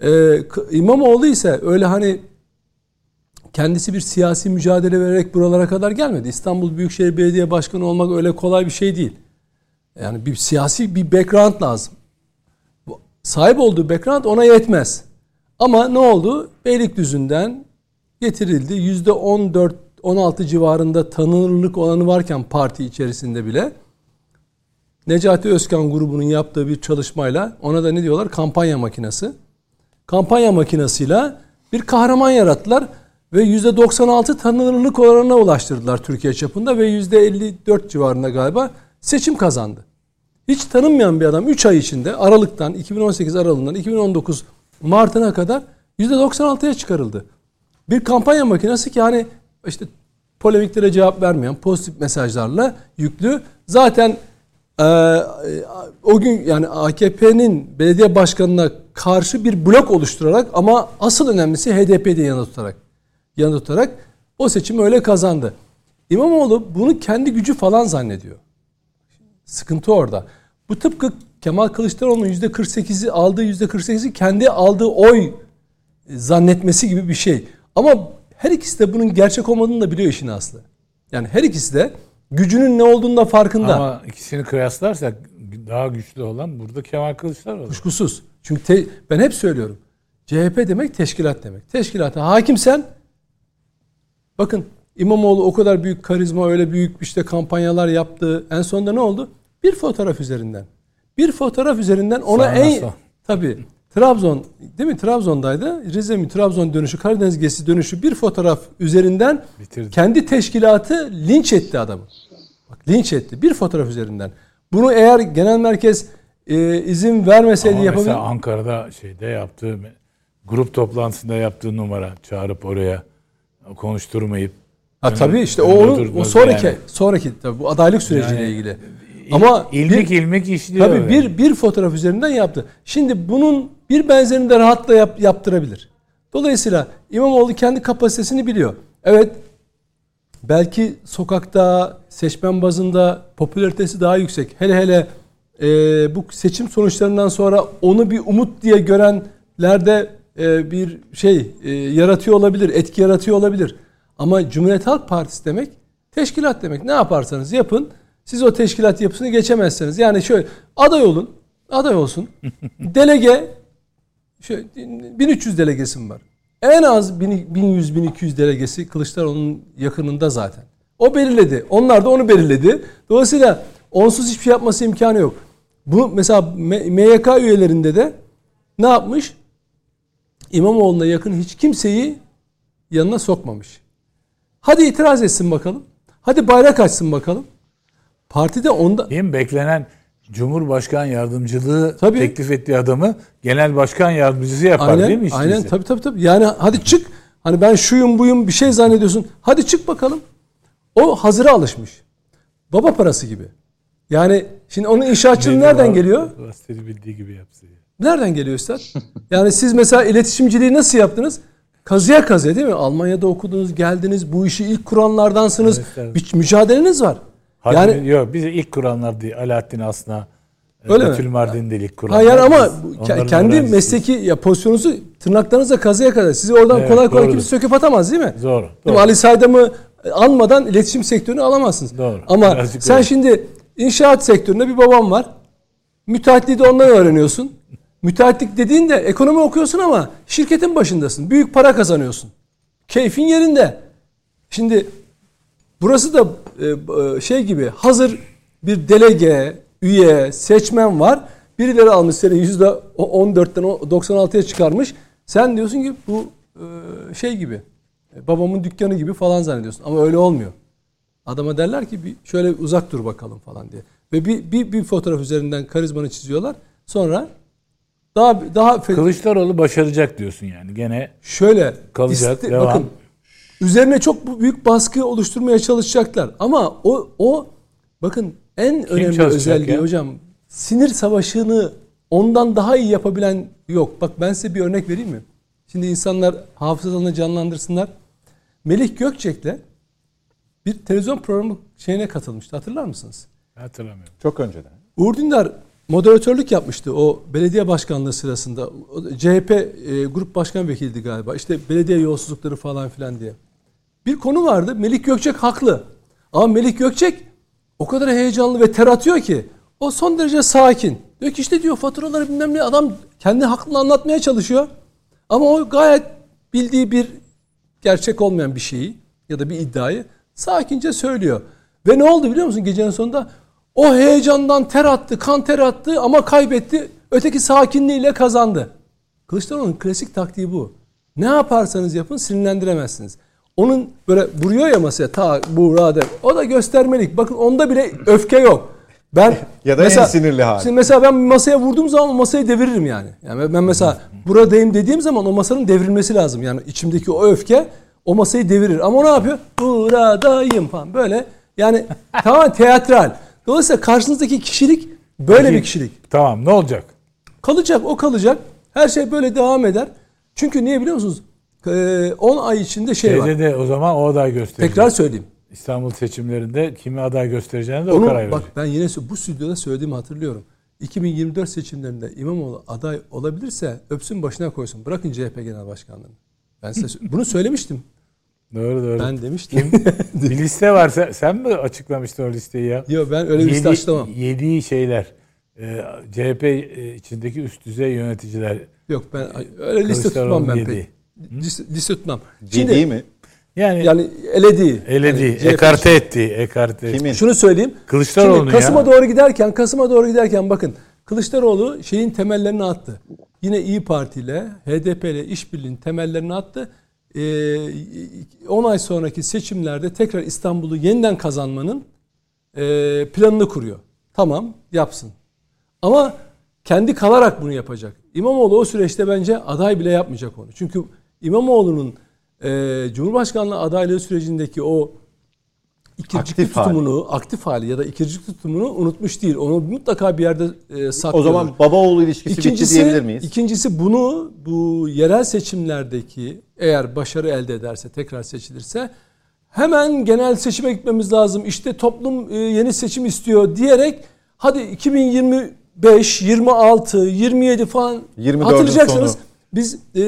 Ee, İmamoğlu ise öyle hani kendisi bir siyasi mücadele vererek buralara kadar gelmedi. İstanbul Büyükşehir Belediye Başkanı olmak öyle kolay bir şey değil. Yani bir siyasi bir background lazım. Sahip olduğu background ona yetmez. Ama ne oldu? Beylikdüzü'nden getirildi. Yüzde 14 16 civarında tanınırlık olanı varken parti içerisinde bile Necati Özkan grubunun yaptığı bir çalışmayla ona da ne diyorlar? Kampanya makinesi. Kampanya makinesiyle bir kahraman yarattılar ve %96 tanınırlık oranına ulaştırdılar Türkiye çapında ve %54 civarında galiba seçim kazandı. Hiç tanınmayan bir adam 3 ay içinde Aralık'tan 2018 Aralık'tan 2019 Mart'ına kadar %96'ya çıkarıldı. Bir kampanya makinesi ki hani işte polemiklere cevap vermeyen pozitif mesajlarla yüklü. Zaten o gün yani AKP'nin belediye başkanına karşı bir blok oluşturarak ama asıl önemlisi HDP'de yanı tutarak yanı tutarak o seçimi öyle kazandı. İmamoğlu bunu kendi gücü falan zannediyor. Sıkıntı orada. Bu tıpkı Kemal Kılıçdaroğlu'nun %48'i aldığı %48'i kendi aldığı oy zannetmesi gibi bir şey. Ama her ikisi de bunun gerçek olmadığını da biliyor işin aslı. Yani her ikisi de gücünün ne olduğunu da farkında. Ama ikisini kıyaslarsak daha güçlü olan burada Kemal Kılıçdaroğlu. Kuşkusuz. Çünkü te, ben hep söylüyorum. CHP demek teşkilat demek. Teşkilata hakimsen bakın İmamoğlu o kadar büyük karizma öyle büyük işte kampanyalar yaptı. En sonunda ne oldu? Bir fotoğraf üzerinden. Bir fotoğraf üzerinden ona Sağına en sağ. Trabzon değil mi? Trabzon'daydı. Rize mi Trabzon dönüşü, Karadeniz gezisi dönüşü bir fotoğraf üzerinden Bitirdi. kendi teşkilatı linç etti adamı. Bak linç etti bir fotoğraf üzerinden. Bunu eğer genel merkez e, izin vermeseydi Ama yapabilir. mesela Ankara'da şeyde yaptığı grup toplantısında yaptığı numara çağırıp oraya konuşturmayıp Ha tabii işte o o sonraki yani. sonraki tabii bu adaylık süreciyle Yani ilgili. Ama ilmik bir, ilmik işliyor. tabii yani. bir bir fotoğraf üzerinden yaptı. Şimdi bunun bir benzerini de rahatla yap, yaptırabilir. Dolayısıyla İmamoğlu kendi kapasitesini biliyor. Evet belki sokakta seçmen bazında popülaritesi daha yüksek. Hele hele e, bu seçim sonuçlarından sonra onu bir umut diye görenlerde e, bir şey e, yaratıyor olabilir, etki yaratıyor olabilir. Ama Cumhuriyet Halk Partisi demek teşkilat demek. Ne yaparsanız yapın siz o teşkilat yapısını geçemezseniz. Yani şöyle aday olun, aday olsun. <laughs> delege şöyle 1300 delegesim var. En az 1100 1200 delegesi Kılıçdaroğlu'nun yakınında zaten. O belirledi. Onlar da onu belirledi. Dolayısıyla onsuz hiçbir şey yapması imkanı yok. Bu mesela MYK üyelerinde de ne yapmış? İmamoğlu'na yakın hiç kimseyi yanına sokmamış. Hadi itiraz etsin bakalım. Hadi bayrak açsın bakalım. Partide onda Değil mi? Beklenen Cumhurbaşkan yardımcılığı Tabii. teklif ettiği adamı genel başkan yardımcısı yapar değil mi aynen, işte? aynen tabii tabii tabii. Yani hadi çık. Hani ben şuyum buyum bir şey zannediyorsun. Hadi çık bakalım. O hazıra alışmış. Baba parası gibi. Yani şimdi onun inşaatçılığı nereden geliyor? Gazeteci bildiği gibi yapsın. Nereden geliyor üstad? Yani siz mesela iletişimciliği nasıl yaptınız? Kazıya kazıya değil mi? Almanya'da okudunuz, geldiniz, bu işi ilk kuranlardansınız. Evet, evet. Bir mücadeleniz var. Hadi yani yok bizi ilk kuranlar değil. Alaaddin Asna, Öyle mi? Betül Mardin değil ilk kuranlar. hayır ama onların kendi mesleki ya pozisyonunuzu tırnaklarınızla kazıya kadar sizi oradan Evet, kolay kolay doğrudur. kimse söküp atamaz değil mi? Doğru. Değil mi? Ali Saydam'ı almadan iletişim sektörünü alamazsınız. Doğru. Ama Birazcık sen öyle. şimdi inşaat sektöründe bir babam var. Müteahhitliği de ondan öğreniyorsun. Müteahhitlik dediğinde ekonomi okuyorsun ama şirketin başındasın. Büyük para kazanıyorsun. Keyfin yerinde. Şimdi burası da e, e, şey gibi hazır bir delege, üye, seçmen var. Birileri almış seni yüzde 14'ten 96'ya çıkarmış. Sen diyorsun ki bu e, şey gibi e, babamın dükkanı gibi falan zannediyorsun. Ama öyle olmuyor. Adama derler ki bir şöyle uzak dur bakalım falan diye. Ve bir, bir, bir fotoğraf üzerinden karizmanı çiziyorlar. Sonra daha daha Kılıçdaroğlu başaracak diyorsun yani. Gene şöyle Kalacak, devam. bakın üzerine çok bu- büyük baskı oluşturmaya çalışacaklar. Ama o o bakın en önemli çalışacak özelliği ya? hocam sinir savaşını ondan daha iyi yapabilen yok. Bak ben size bir örnek vereyim mi? Şimdi insanlar hafızalarını canlandırsınlar. Melih Gökçek'le bir televizyon programı şeyine katılmıştı. Hatırlar mısınız? Hatırlamıyorum. Çok önceden. Uğur Dündar moderatörlük yapmıştı o belediye başkanlığı sırasında. CHP e, grup başkan vekiliydi galiba. İşte belediye yolsuzlukları falan filan diye. Bir konu vardı. Melik Gökçek haklı. Ama Melik Gökçek o kadar heyecanlı ve ter atıyor ki o son derece sakin. Diyor ki işte diyor faturaları bilmem ne adam kendi hakkını anlatmaya çalışıyor. Ama o gayet bildiği bir gerçek olmayan bir şeyi ya da bir iddiayı sakince söylüyor. Ve ne oldu biliyor musun gecenin sonunda? O heyecandan ter attı, kan ter attı ama kaybetti. Öteki sakinliğiyle kazandı. Kılıçdaroğlu'nun klasik taktiği bu. Ne yaparsanız yapın sinirlendiremezsiniz. Onun böyle vuruyor ya masaya ta burada. O da göstermelik. Bakın onda bile öfke yok. Ben <laughs> Ya da en sinirli hali. Şimdi mesela ben masaya vurduğum zaman o masayı deviririm yani. Yani ben mesela buradayım dediğim zaman o masanın devrilmesi lazım. Yani içimdeki o öfke o masayı devirir. Ama o ne yapıyor? Buradayım falan böyle. Yani <laughs> tamamen teatral. Dolayısıyla karşınızdaki kişilik böyle bir kişilik. Tamam ne olacak? Kalacak o kalacak. Her şey böyle devam eder. Çünkü niye biliyor musunuz? Ee, 10 ay içinde şey var. Şeyde de o zaman o aday gösterecek. Tekrar söyleyeyim. İstanbul seçimlerinde kimi aday göstereceğini de o Onun, karar verecek. bak ben yine bu stüdyoda söylediğimi hatırlıyorum. 2024 seçimlerinde İmamoğlu aday olabilirse öpsün başına koysun. Bırakın CHP Genel Başkanlığını. Ben size <laughs> bunu söylemiştim. Doğru doğru. Ben demiştim. <laughs> bir liste var. Sen, sen mi açıklamıştın o listeyi ya? Yok ben öyle bir liste açıklamam. Yediği şeyler. e, CHP içindeki üst düzey yöneticiler. Yok ben öyle liste tutmam ben yedi. pek. Liste tutmam. Ciddi mi? Yani, Yani elediği. eledi, Yani CHP ekarte etti. Ekarte etti. Kimin? Şunu söyleyeyim. Kılıçdaroğlu'nun Şimdi Kasım'a ya. doğru giderken, Kasım'a doğru giderken bakın Kılıçdaroğlu şeyin temellerini attı. Yine İyi Parti ile HDP ile işbirliğinin temellerini attı. Ee, 10 ay sonraki seçimlerde tekrar İstanbul'u yeniden kazanmanın e, planını kuruyor. Tamam yapsın. Ama kendi kalarak bunu yapacak. İmamoğlu o süreçte bence aday bile yapmayacak onu. Çünkü İmamoğlu'nun e, Cumhurbaşkanlığı adaylığı sürecindeki o ikircikli Aktif hali. tutumunu, aktif hali ya da ikircikli tutumunu unutmuş değil. Onu mutlaka bir yerde e, saklıyor. O zaman baba oğul ilişkisi bitti diyebilir miyiz? İkincisi bunu bu yerel seçimlerdeki eğer başarı elde ederse tekrar seçilirse hemen genel seçime gitmemiz lazım. İşte toplum e, yeni seçim istiyor diyerek hadi 2025, 26, 27 falan 24'ün hatırlayacaksınız. sonu. Biz e,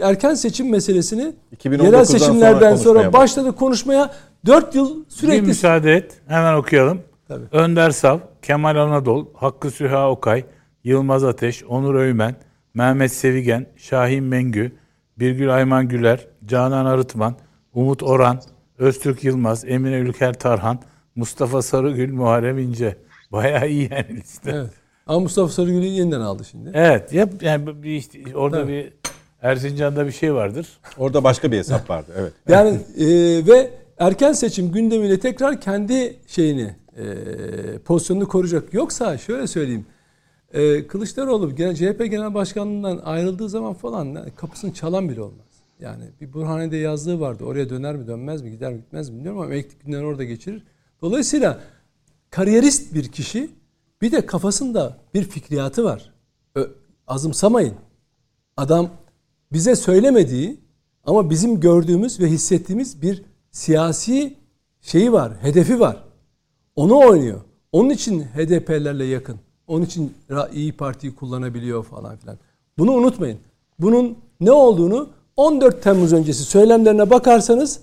erken seçim meselesini 2019'dan yerel sonra seçimlerden sonra, konuşmaya başladık konuşmaya. 4 yıl Bir sürekli müsaade et. Hemen okuyalım. Tabii. Önder Sav, Kemal Anadol, Hakkı Süha Okay, Yılmaz Ateş, Onur Öymen, Mehmet Sevigen, Şahin Mengü, Birgül Ayman Güler, Canan Arıtman, Umut Oran, Öztürk Yılmaz, Emine Ülker Tarhan, Mustafa Sarıgül, Muharrem İnce. Bayağı iyi yani liste. Evet. Ama Mustafa Sarıgül'ü yeniden aldı şimdi. yap yani bir işte, orada Tabii. bir Erzincan'da bir şey vardır. Orada başka bir hesap vardı. Evet. <laughs> Yani e, ve erken seçim gündemiyle tekrar kendi şeyini e, pozisyonunu koruyacak. Yoksa şöyle söyleyeyim. E, Kılıçdaroğlu gene- CHP Genel Başkanlığından ayrıldığı zaman falan yani kapısını çalan bile olmaz. Yani bir Burhane'de yazdığı vardı. Oraya döner mi dönmez mi gider mi gitmez mi bilmiyorum ama emeklilik günlerini orada geçirir. Dolayısıyla kariyerist bir kişi bir de kafasında bir fikriyatı var. Ö, azımsamayın. Adam bize söylemediği ama bizim gördüğümüz ve hissettiğimiz bir siyasi şeyi var, hedefi var. Onu oynuyor. Onun için HDP'lerle yakın. Onun için İyi Parti'yi kullanabiliyor falan filan. Bunu unutmayın. Bunun ne olduğunu 14 Temmuz öncesi söylemlerine bakarsanız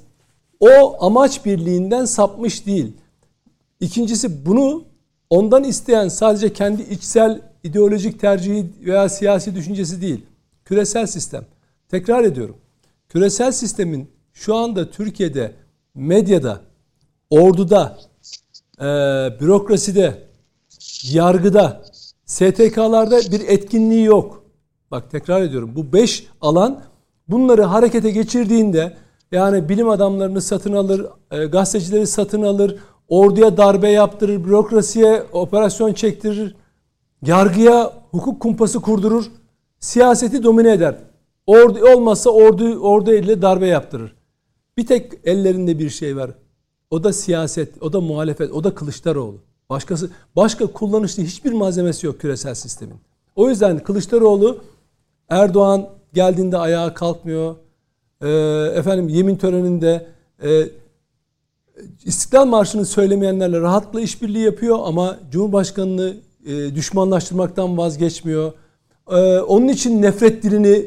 o amaç birliğinden sapmış değil. İkincisi bunu ondan isteyen sadece kendi içsel ideolojik tercihi veya siyasi düşüncesi değil. Küresel sistem. Tekrar ediyorum. Küresel sistemin şu anda Türkiye'de medyada, orduda, e, bürokraside, yargıda, STK'larda bir etkinliği yok. Bak tekrar ediyorum. Bu beş alan bunları harekete geçirdiğinde yani bilim adamlarını satın alır, e, gazetecileri satın alır, orduya darbe yaptırır, bürokrasiye operasyon çektirir, yargıya hukuk kumpası kurdurur, siyaseti domine eder. Ordu olmazsa ordu ordu eliyle darbe yaptırır. Bir tek ellerinde bir şey var. O da siyaset, o da muhalefet, o da Kılıçdaroğlu. Başkası başka kullanışlı hiçbir malzemesi yok küresel sistemin. O yüzden Kılıçdaroğlu Erdoğan geldiğinde ayağa kalkmıyor. Ee, efendim yemin töreninde e, İstiklal Marşı'nı söylemeyenlerle rahatla işbirliği yapıyor ama Cumhurbaşkanı'nı e, düşmanlaştırmaktan vazgeçmiyor. E, onun için nefret dilini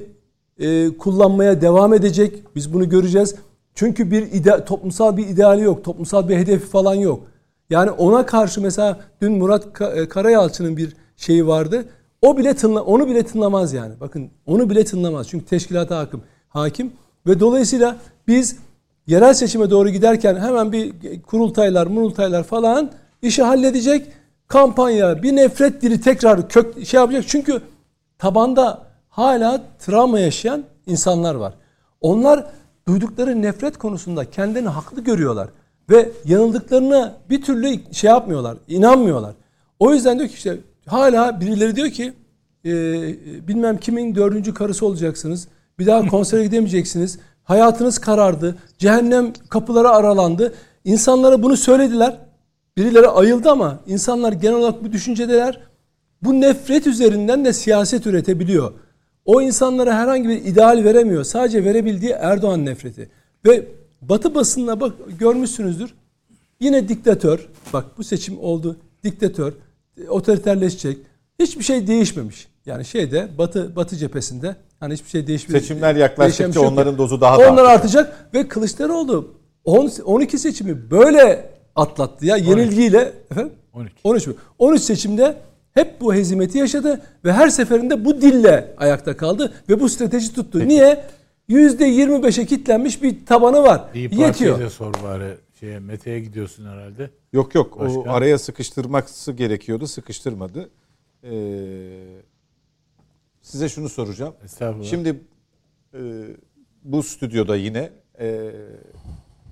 e, kullanmaya devam edecek. Biz bunu göreceğiz. Çünkü bir ide, toplumsal bir ideali yok. Toplumsal bir hedefi falan yok. Yani ona karşı mesela dün Murat Karayalçı'nın bir şeyi vardı. O bile tınla, onu bile tınlamaz yani. Bakın onu bile tınlamaz. Çünkü teşkilata hakim. hakim. Ve dolayısıyla biz yerel seçime doğru giderken hemen bir kurultaylar, murultaylar falan işi halledecek. Kampanya, bir nefret dili tekrar kök şey yapacak. Çünkü tabanda hala travma yaşayan insanlar var. Onlar duydukları nefret konusunda kendini haklı görüyorlar. Ve yanıldıklarına bir türlü şey yapmıyorlar, inanmıyorlar. O yüzden diyor ki işte hala birileri diyor ki e, bilmem kimin dördüncü karısı olacaksınız. Bir daha konsere gidemeyeceksiniz. Hayatınız karardı. Cehennem kapıları aralandı. İnsanlara bunu söylediler. Birileri ayıldı ama insanlar genel olarak bu düşüncedeler. Bu nefret üzerinden de siyaset üretebiliyor. O insanlara herhangi bir ideal veremiyor. Sadece verebildiği Erdoğan nefreti. Ve Batı basınına bak görmüşsünüzdür. Yine diktatör. Bak bu seçim oldu. Diktatör. Otoriterleşecek. Hiçbir şey değişmemiş. Yani şeyde Batı Batı cephesinde hani hiçbir şey değişmiyor. Seçimler yaklaştıkça şey onların dozu daha da Onlar artacak. artacak ve Kılıçdaroğlu 10 12 seçimi böyle atlattı ya yenilgiyle efendim 12. 13 mü? 13 seçimde hep bu hezimeti yaşadı ve her seferinde bu dille ayakta kaldı ve bu strateji tuttu. Peki. Niye? %25'e kitlenmiş bir tabanı var. İyi Yetiyor. de sor bari. Şeye, Mete'ye gidiyorsun herhalde. Yok yok Başka? o araya sıkıştırması gerekiyordu sıkıştırmadı. Ee, size şunu soracağım. Şimdi e, bu stüdyoda yine e,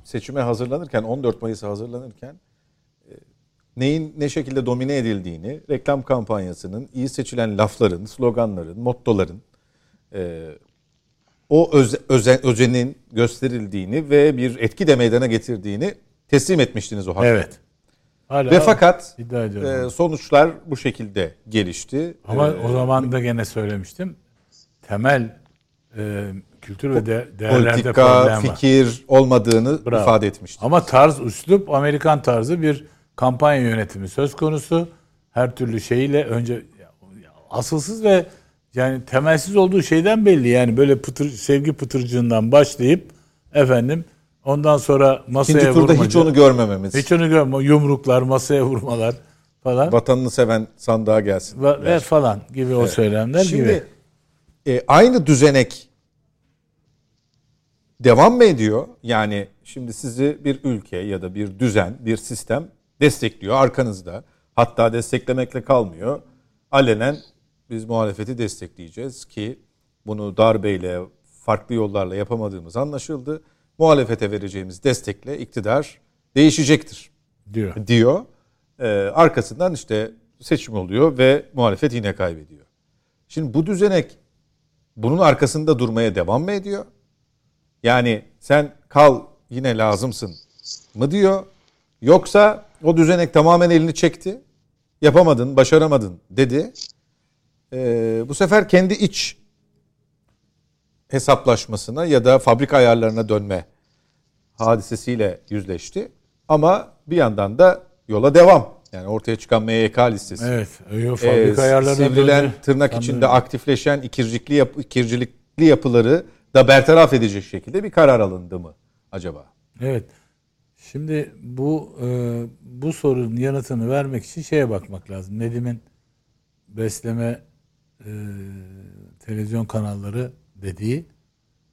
seçime hazırlanırken 14 Mayıs'a hazırlanırken e, neyin ne şekilde domine edildiğini, reklam kampanyasının, iyi seçilen lafların, sloganların, mottoların e, o öz, özen, özenin gösterildiğini ve bir etki de meydana getirdiğini teslim etmiştiniz o hakka. Evet. Hala ve fakat e, sonuçlar bu şekilde gelişti. Ama ee, o zaman da gene söylemiştim. Temel e, kültür ve de, değerlerde politika, problem var. fikir olmadığını Bravo. ifade etmiştim. Ama tarz, üslup Amerikan tarzı bir kampanya yönetimi söz konusu. Her türlü şeyle önce asılsız ve yani temelsiz olduğu şeyden belli. Yani böyle pıtır, sevgi pıtırcığından başlayıp efendim ondan sonra masaya İkinci turda hiç onu görmememiz. Hiç onu görme. Yumruklar, masaya vurmalar falan. Vatanını seven sandığa gelsin. Ve, ve falan gibi evet. o söylemler Şimdi, gibi. E, aynı düzenek devam mı ediyor? Yani şimdi sizi bir ülke ya da bir düzen, bir sistem destekliyor arkanızda. Hatta desteklemekle kalmıyor. Alenen biz muhalefeti destekleyeceğiz ki bunu darbeyle, farklı yollarla yapamadığımız anlaşıldı. Muhalefete vereceğimiz destekle iktidar değişecektir diyor. diyor. Ee, arkasından işte seçim oluyor ve muhalefet yine kaybediyor. Şimdi bu düzenek bunun arkasında durmaya devam mı ediyor? Yani sen kal yine lazımsın mı diyor? Yoksa o düzenek tamamen elini çekti. Yapamadın, başaramadın dedi e, bu sefer kendi iç hesaplaşmasına ya da fabrika ayarlarına dönme hadisesiyle yüzleşti. Ama bir yandan da yola devam. Yani ortaya çıkan MYK listesi. Evet. Yo, fabrika ee, ayarlarına Sivrilen dönme. tırnak Tam içinde aktifleşen ikircikli, yap, ikircilikli yapıları da bertaraf edecek şekilde bir karar alındı mı acaba? Evet. Şimdi bu e, bu sorunun yanıtını vermek için şeye bakmak lazım. Nedim'in besleme e, televizyon kanalları dediği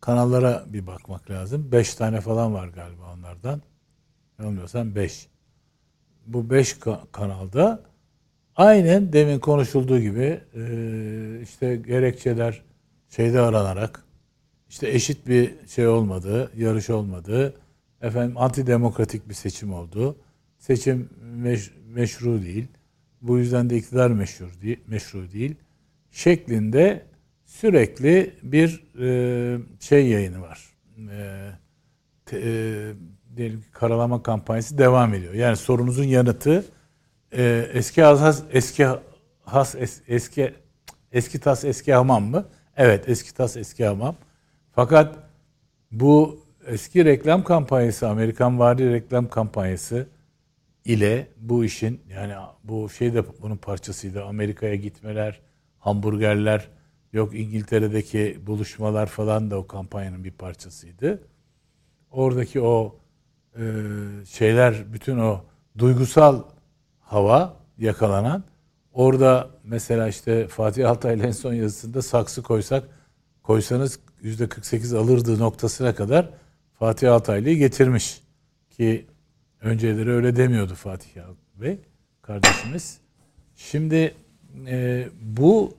kanallara bir bakmak lazım. Beş tane falan var galiba onlardan. Yanılmıyorsam beş. Bu beş ka- kanalda aynen demin konuşulduğu gibi e, işte gerekçeler şeyde aranarak işte eşit bir şey olmadı, yarış olmadı. Efendim antidemokratik bir seçim oldu. Seçim meş- meşru değil. Bu yüzden de iktidar meşru değil, meşru değil şeklinde sürekli bir e, şey yayını var. E, te, e, diyelim ki karalama kampanyası devam ediyor. Yani sorunuzun yanıtı e, eski has eski has es, eski eski tas eski hamam mı? Evet, eski tas eski hamam. Fakat bu eski reklam kampanyası, Amerikan vari reklam kampanyası ile bu işin yani bu şey de bunun parçasıydı. Amerika'ya gitmeler, hamburgerler, yok İngiltere'deki buluşmalar falan da o kampanyanın bir parçasıydı. Oradaki o e, şeyler, bütün o duygusal hava yakalanan orada mesela işte Fatih Altaylı en son yazısında saksı koysak koysanız yüzde 48 alırdığı noktasına kadar Fatih Altaylı'yı getirmiş. Ki önceleri öyle demiyordu Fatih Bey kardeşimiz. Şimdi e, bu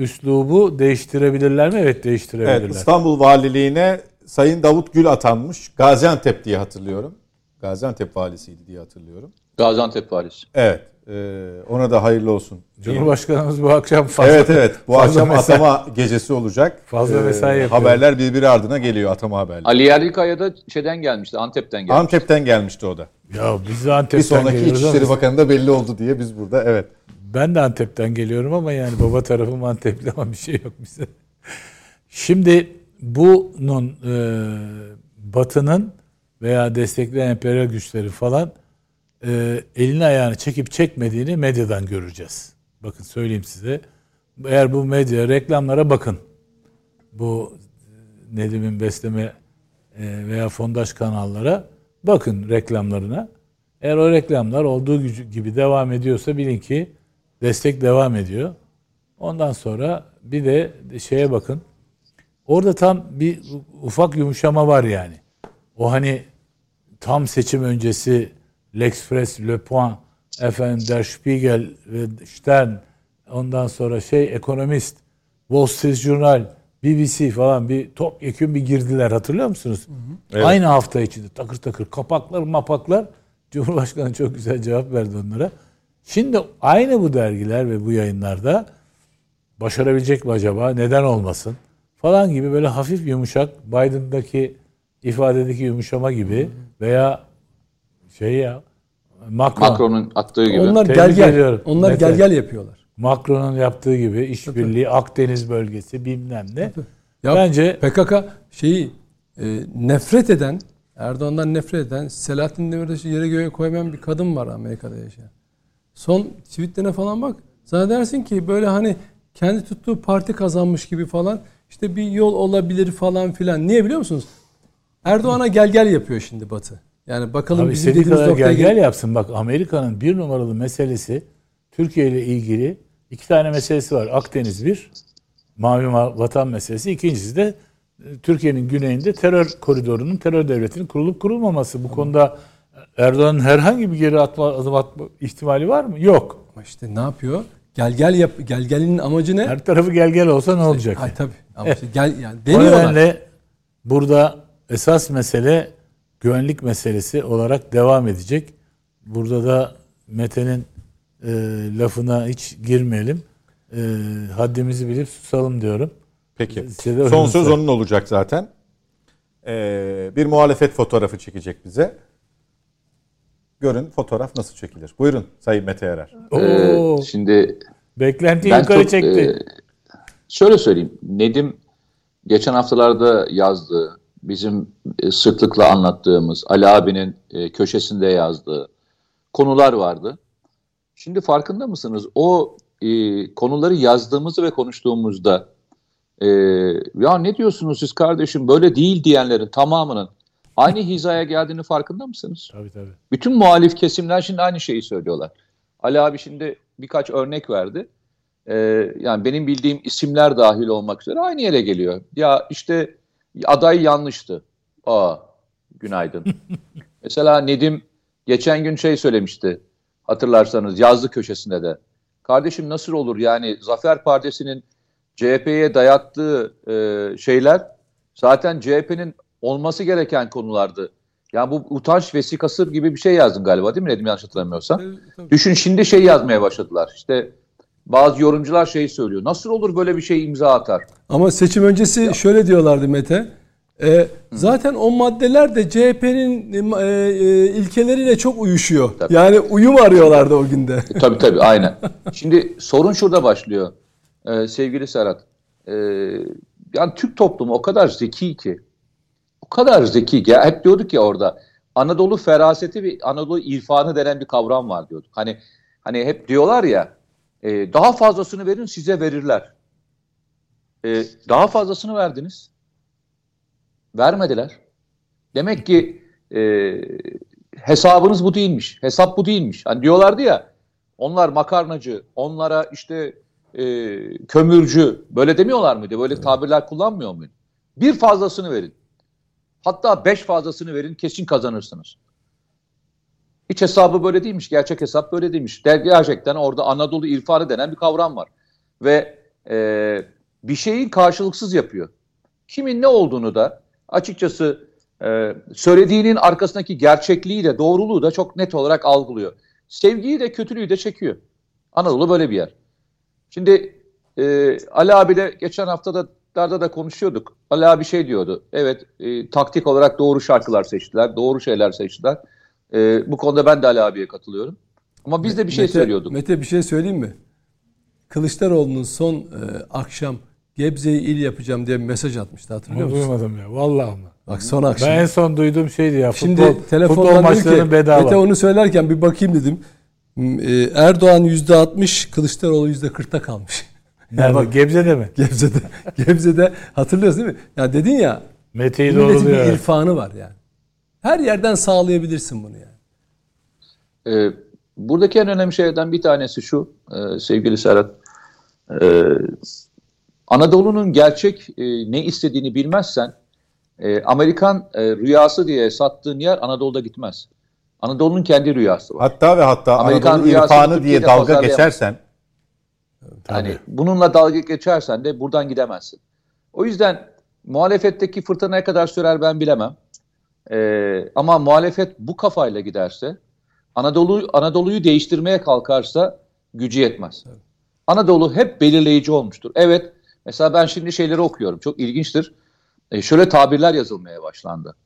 üslubu değiştirebilirler mi? Evet değiştirebilirler. Evet, İstanbul Valiliğine Sayın Davut Gül atanmış. Gaziantep diye hatırlıyorum. Gaziantep valisiydi diye hatırlıyorum. Gaziantep valisi. Evet. E, ona da hayırlı olsun. Cumhurbaşkanımız bu akşam fazla Evet evet. Bu akşam mesai- atama gecesi olacak. Fazla Ee, mesai yapıyor. Haberler birbiri ardına geliyor atama haberleri. Ali Yerlikaya da şeyden gelmişti, Antep'ten gelmişti. Antep'ten gelmişti o da. Ya biz de Antep'ten Bir sonraki İçişleri Bakanı da belli oldu diye biz burada evet. Ben de Antep'ten geliyorum ama yani baba tarafım Antepli ama bir şey yok bize. Şimdi bunun e, Batı'nın veya destekleyen emperyal güçleri falan e, elini ayağını çekip çekmediğini medyadan göreceğiz. Bakın söyleyeyim size. Eğer bu medya reklamlara bakın. Bu e, Nedim'in besleme e, veya fondaş kanallara bakın reklamlarına. Eğer o reklamlar olduğu gibi devam ediyorsa bilin ki destek devam ediyor. Ondan sonra bir de şeye bakın. Orada tam bir ufak yumuşama var yani. O hani tam seçim öncesi L'Express, Le Point, efendim Der Spiegel ve Stern ondan sonra şey ekonomist, Wall Street Journal, BBC falan bir topyekun bir girdiler hatırlıyor musunuz? Aynı hafta içinde takır takır kapaklar mapaklar Cumhurbaşkanı çok güzel cevap verdi onlara. Şimdi aynı bu dergiler ve bu yayınlarda başarabilecek mi acaba? Neden olmasın? Falan gibi böyle hafif yumuşak Biden'daki ifadedeki yumuşama gibi veya şey ya Macron, Macron'un attığı gibi. Onlar Tebrik gel gel. ediyorum. Onlar Mete. gel gel yapıyorlar. Macron'un yaptığı gibi işbirliği Akdeniz bölgesi bilmem ne. Ya Bence PKK şeyi e, nefret eden Erdoğan'dan nefret eden Selahattin Demirtaş'ı yere göğe koymayan bir kadın var Amerika'da yaşayan. Son tweetlerine falan bak. Zannedersin ki böyle hani kendi tuttuğu parti kazanmış gibi falan işte bir yol olabilir falan filan. Niye biliyor musunuz? Erdoğan'a gel gel yapıyor şimdi Batı. Yani bakalım Abi bizim dediğimiz noktaya gel gel yapsın. Bak Amerika'nın bir numaralı meselesi Türkiye ile ilgili iki tane meselesi var. Akdeniz bir, Mavi Ma- Vatan meselesi. İkincisi de e, Türkiye'nin güneyinde terör koridorunun, terör devletinin kurulup kurulmaması. Bu konuda Erdoğan'ın herhangi bir geri atma, adım atma ihtimali var mı? Yok. Ama işte ne yapıyor? Gel gel yap. Gel gelin amacı ne? Her tarafı gel gel olsa ne olacak? Ay tabii. Ama işte gel yani O deniyorlar. nedenle burada esas mesele güvenlik meselesi olarak devam edecek. Burada da Mete'nin e, lafına hiç girmeyelim. E, haddimizi bilip susalım diyorum. Peki. Son söz onun olacak zaten. Ee, bir muhalefet fotoğrafı çekecek bize. Görün fotoğraf nasıl çekilir. Buyurun Sayın Mete Erer. Oo, Ee, şimdi beklentiyi ben yukarı çok, çekti. e, şöyle söyleyeyim. Nedim geçen haftalarda yazdığı, bizim e, sıklıkla anlattığımız, Ali abinin e, köşesinde yazdığı konular vardı. Şimdi farkında mısınız? O e, konuları yazdığımızda ve konuştuğumuzda e, ya ne diyorsunuz siz kardeşim böyle değil diyenlerin tamamının aynı hizaya geldiğini farkında mısınız? Tabii tabii. Bütün muhalif kesimler şimdi aynı şeyi söylüyorlar. Ali abi şimdi birkaç örnek verdi. Ee, yani benim bildiğim isimler dahil olmak üzere aynı yere geliyor. Ya işte aday yanlıştı. Aa, günaydın. <laughs> Mesela Nedim geçen gün şey söylemişti. Hatırlarsanız yazdı köşesinde de. Kardeşim nasıl olur yani Zafer Partisi'nin CHP'ye dayattığı e, şeyler zaten CHP'nin olması gereken konulardı. Yani bu utanç vesikası gibi bir şey yazdın galiba değil mi Nedim yanlış hatırlamıyorsam? Tabii. Düşün şimdi şey yazmaya başladılar. İşte bazı yorumcular şey söylüyor. Nasıl olur böyle bir şey imza atar? Ama seçim öncesi şöyle diyorlardı Mete. E, zaten o maddeler de CHP'nin e, e, ilkeleriyle çok uyuşuyor. Tabii. Yani uyum arıyorlardı o günde. E, tabii tabii aynen. <laughs> Şimdi sorun şurada başlıyor e, sevgili Serhat. E, yani Türk toplumu o kadar zeki ki, o kadar zeki ki, hep diyorduk ya orada Anadolu feraseti ve Anadolu irfanı denen bir kavram var diyorduk. Hani hani hep diyorlar ya e, daha fazlasını verin size verirler. E, daha fazlasını verdiniz. Vermediler. Demek ki e, hesabınız bu değilmiş. Hesap bu değilmiş. Hani diyorlardı ya onlar makarnacı, onlara işte e, kömürcü böyle demiyorlar mıydı? Böyle tabirler kullanmıyor muydu? Bir fazlasını verin. Hatta beş fazlasını verin kesin kazanırsınız. Hiç hesabı böyle değilmiş. Gerçek hesap böyle değilmiş. Gerçekten orada Anadolu irfanı denen bir kavram var. Ve e, bir şeyin karşılıksız yapıyor. Kimin ne olduğunu da açıkçası e, söylediğinin arkasındaki gerçekliği de doğruluğu da çok net olarak algılıyor. Sevgiyi de kötülüğü de çekiyor. Anadolu böyle bir yer. Şimdi e, Ali abiyle geçen haftada da konuşuyorduk. Ali abi şey diyordu. Evet e, taktik olarak doğru şarkılar seçtiler. Doğru şeyler seçtiler. E, bu konuda ben de Ali abiye katılıyorum. Ama biz de bir şey Mete, söylüyorduk. Mete bir şey söyleyeyim mi? Kılıçdaroğlu'nun son e, akşam Gebze'yi il yapacağım diye bir mesaj atmıştı hatırlıyor Onu musun? duymadım ya. Vallahi mı? Bak son akşam. Ben en son duyduğum şeydi ya. Şimdi futbol, futbol telefondan maçlarının ki bedava. Mete onu söylerken bir bakayım dedim. E, Erdoğan %60, Kılıçdaroğlu %40'ta kalmış. Nerede? bak- Gebze'de mi? Gebze'de. <laughs> Gebze'de hatırlıyorsun değil mi? Ya dedin ya Mete'yi milletin bir doğruluyor. irfanı var yani. Her yerden sağlayabilirsin bunu yani. Ee, buradaki en önemli şeylerden bir tanesi şu e, sevgili Serhat. Ee, Anadolu'nun gerçek e, ne istediğini bilmezsen e, Amerikan e, rüyası diye sattığın yer Anadolu'da gitmez. Anadolu'nun kendi rüyası var. Hatta ve hatta Amerikan Anadolu irfanı diye dalga pazarlayamaz. Geçersen Yani bununla dalga geçersen de buradan gidemezsin. O yüzden muhalefetteki fırtına ne kadar sürer ben bilemem. Ee, ama muhalefet bu kafayla giderse Anadolu Anadolu'yu değiştirmeye kalkarsa gücü yetmez. Anadolu hep belirleyici olmuştur. Evet mesela ben şimdi şeyleri okuyorum. Çok ilginçtir. Ee, şöyle tabirler yazılmaya başlandı.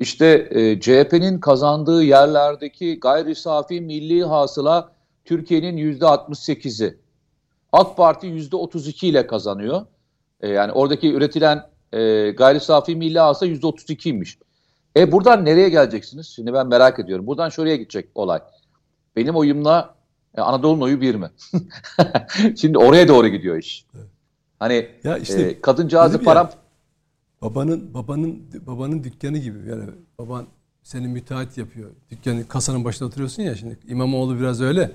İşte e, CHP'nin kazandığı yerlerdeki gayri safi milli hasıla Türkiye'nin yüzde 68'i. AK Parti yüzde 32 ile kazanıyor. E, yani oradaki üretilen e, gayri safi milli yüzde 32'ymiş. E buradan nereye geleceksiniz? Şimdi ben merak ediyorum. Buradan şuraya gidecek olay. Benim oyumla e, Anadolu'nun oyu bir mi? <laughs> Şimdi oraya doğru gidiyor iş. Hani Ya işte e, kadıncağızı dedim ya, param Babanın babanın babanın dükkanı gibi yani baban seni müteahhit yapıyor. Dükkanın kasanın başında oturuyorsun ya şimdi İmamoğlu biraz öyle.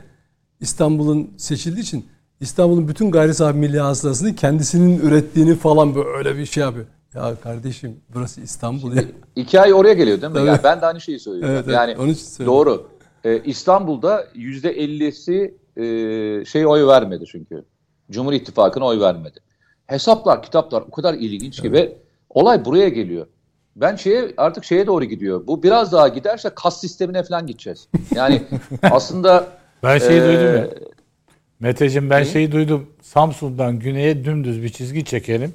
İstanbul'un seçildiği için İstanbul'un bütün gayri safi milli hasılasını kendisinin ürettiğini falan böyle bir şey yapıyor. Ya kardeşim burası İstanbul ya. iki ay oraya geliyor değil mi? Tabii. Yani ben de aynı şeyi söylüyorum. Evet, evet, yani onun için doğru. E, İstanbul'da yüzde ellisi e, şey oy vermedi çünkü. Cumhur İttifakı'na oy vermedi. Hesaplar, kitaplar o kadar ilginç ki ve olay buraya geliyor. Ben şeye artık şeye doğru gidiyor. Bu biraz daha giderse kas sistemine falan gideceğiz. Yani <laughs> aslında Ben şeyi e, duydum ya. Meteciğim ben Ne? şeyi duydum. Samsun'dan güneye dümdüz bir çizgi çekelim.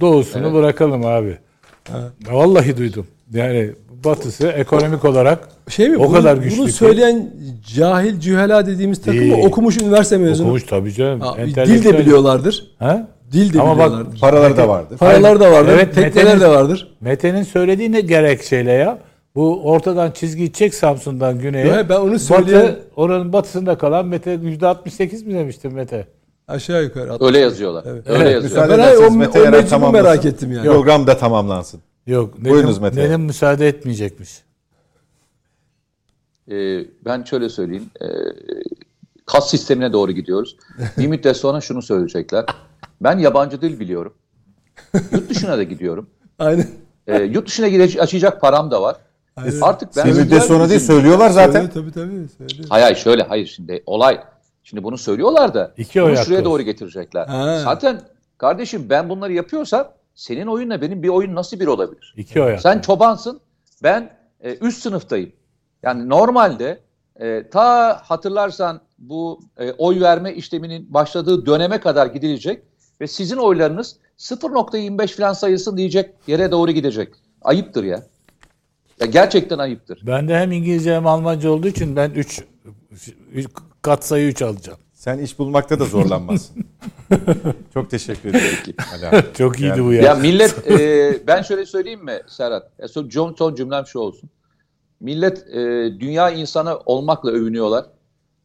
Doğusunu bırakalım abi. Vallahi duydum. Yani batısı ekonomik olarak Şey mi? o bunu, kadar güçlü Bunu ki. söyleyen cahil cühela dediğimiz takım mı? Değil. Okumuş üniversite mezunu. okumuş tabii canım. Ha, dil Entelektüel. de biliyorlardır. Ha? Dil de Ama bak, biliyorlardır. paraları da vardır. Paralar da vardır. Evet, tekneler Mete'nin- de vardır. Mete'nin söylediği ne gerekçeyle ya? Bu ortadan çizgi çek Samsun'dan güneye. Yok, ben onu söyleyen- Batı, oranın batısında kalan Mete %68 mi demiştim Mete? Aşağı yukarı. öyle yazıyorlar. Öyle Evet, yazıyorlar. Ben hayır, o- Mete o tamamlasın. merak ettim yani. Program da tamamlansın. Yok. Buyurunuz Nenem, Mete. nenem müsaade etmeyecekmiş. Ee, ben şöyle söyleyeyim. Ee, kas sistemine doğru gidiyoruz. Bir müddet sonra şunu söyleyecekler. Ben yabancı dil biliyorum. Yurt dışına da gidiyorum. <laughs> Aynen. Ee, yurt dışına gidecek, açacak param da var. Aynen. Artık ben Bir güzel sonra değil bizim- söylüyorlar zaten. Söyle, tabii tabii. Söyle. Hayır hayır şöyle hayır şimdi olay. Şimdi bunu söylüyorlar da İki bunu oy şuraya doğru getirecekler. Ha. Zaten kardeşim ben bunları yapıyorsam senin oyunla benim bir oyun nasıl bir olabilir? İki oy Sen çobansın, ben e, üst sınıftayım. Yani normalde e, ta hatırlarsan bu e, oy verme işleminin başladığı döneme kadar gidilecek ve sizin oylarınız 0.25 falan sayılsın diyecek yere doğru gidecek. Ayıptır ya. Ya gerçekten ayıptır. Ben de hem İngilizce hem Almanca olduğu için ben 3 kat sayı 3 alacağım. Sen iş bulmakta da zorlanmazsın. <laughs> Çok teşekkür ederim. <laughs> Çok iyiydi Yani- bu ya. Ya millet e, ben şöyle söyleyeyim mi Serhat? Ya son, son, son cümlem şu olsun. Millet e, dünya insanı olmakla övünüyorlar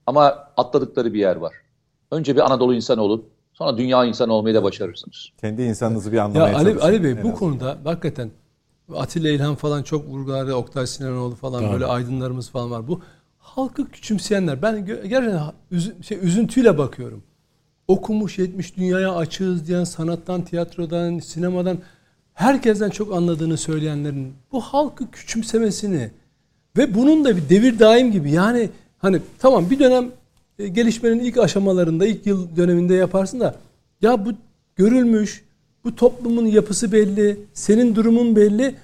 ama atladıkları bir yer var. Önce bir Anadolu insanı olun. Sonra dünya insanı olmayı da başarırsınız. Kendi insanınızı bir anlamaya Ya Ali. Ali Bey bu azından. konuda hakikaten Atilla İlhan falan çok vurguları, Oktay Sinanoğlu falan Tabii. böyle aydınlarımız falan var. Bu halkı küçümseyenler. Ben gerçekten üzü- şey, üzüntüyle bakıyorum. Okumuş, yetmiş, dünyaya açığız diyen, sanattan, tiyatrodan, sinemadan herkesten çok anladığını söyleyenlerin bu halkı küçümsemesini ve bunun da bir devir daim gibi yani hani tamam bir dönem e, gelişmenin ilk aşamalarında ilk yıl döneminde yaparsın da ya bu görülmüş bu toplumun yapısı belli senin durumun belli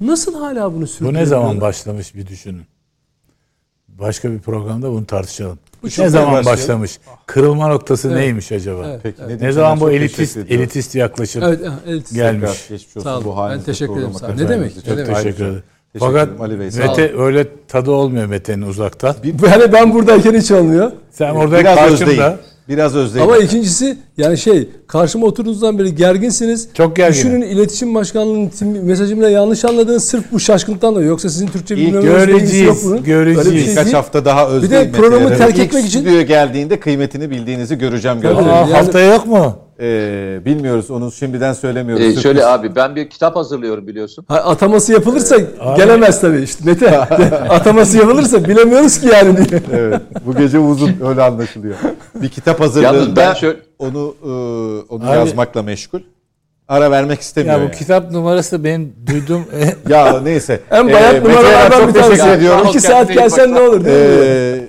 nasıl hala bunu Bu sürdürüyorsun? ne zaman başlamış bir düşünün. Başka bir programda bunu tartışalım. Bu çok ne zaman başlıyor. başlamış? Kırılma noktası Evet. neymiş acaba? Evet, Peki, evet. ne zaman bu Çok elitist elitist yaklaşım Evet, evet. gelmiş? Tekrar geçmiş olsun Sağ olun. bu Ben halinizde teşekkür ederim. Sağ. Ne demek, için. ne demek. Teşekkür ederim. Teşekkür Fakat ederim Ali Bey. Mete öyle tadı olmuyor Mete'nin uzaktan. <laughs> Yani ben buradayken hiç olmuyor. Sen orada karşımda. Biraz özleyin. Ama ikincisi yani şey karşıma oturduğunuzdan beri gerginsiniz. Çok gerginim. Düşünün iletişim başkanlığının mesajımla yanlış anladığınız sırf bu şaşkınlıktan da yoksa sizin Türkçe bilmemeniz yok bunun. göreceğiz. Şey değil. hafta daha özleyin. Bir de programı terk etmek için- stüdyoya geldiğinde kıymetini bildiğinizi göreceğim. Tabii. gözlerimle. Aa, Yani- haftaya yok mu? Ee, bilmiyoruz onu şimdiden söylemiyoruz. E, Sürpriz. şöyle abi ben bir kitap hazırlıyorum biliyorsun. Ha, ataması yapılırsa gelemez tabii işte Mete. <laughs> ataması yapılırsa bilemiyoruz ki yani diye. evet. Bu gece uzun öyle anlaşılıyor. Bir kitap Yalnız hazırlığında ben şöyle onu e, onu Abi- yazmakla meşgul. Ara vermek istemiyor. Ya bu yani. kitap numarası benim duyduğum <laughs> Ya neyse. <laughs> En Ee, bayat Mete'ye numaralardan çok bir tanesi. teşekkür ediyorum. İki saat gelsen ne olur? Ee,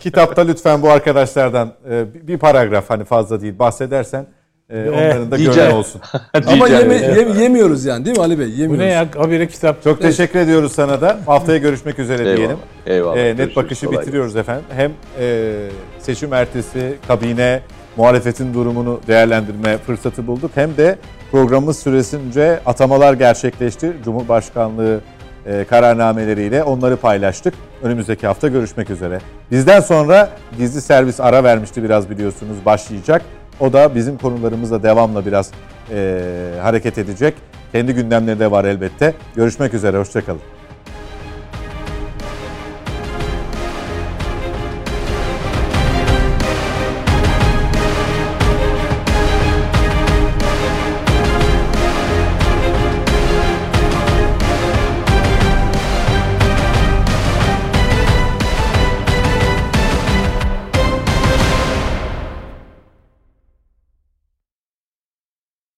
kitapta lütfen bu arkadaşlardan e, bir paragraf hani fazla değil bahsedersen e, onların da diyeceğim. gönlü olsun. <laughs> Ama yeme, yem- yemiyoruz yani değil mi Ali Bey? Yemiyoruz. bu ne ya? Habire kitap. Çok teşekkür ediyoruz sana da. Haftaya görüşmek üzere Eyvallah. diyelim. Eyvallah. Ee, net Görüşürüz. bakışı Kolay bitiriyoruz efendim. Hem e, seçim ertesi kabine muhalefetin durumunu değerlendirme fırsatı bulduk. Hem de programımız süresince atamalar gerçekleşti. Cumhurbaşkanlığı e, kararnameleriyle onları paylaştık. Önümüzdeki hafta görüşmek üzere. Bizden sonra gizli servis ara vermişti biraz biliyorsunuz başlayacak. O da bizim konularımızla devamla biraz e, hareket edecek. Kendi gündemleri de var elbette. Görüşmek üzere, hoşçakalın.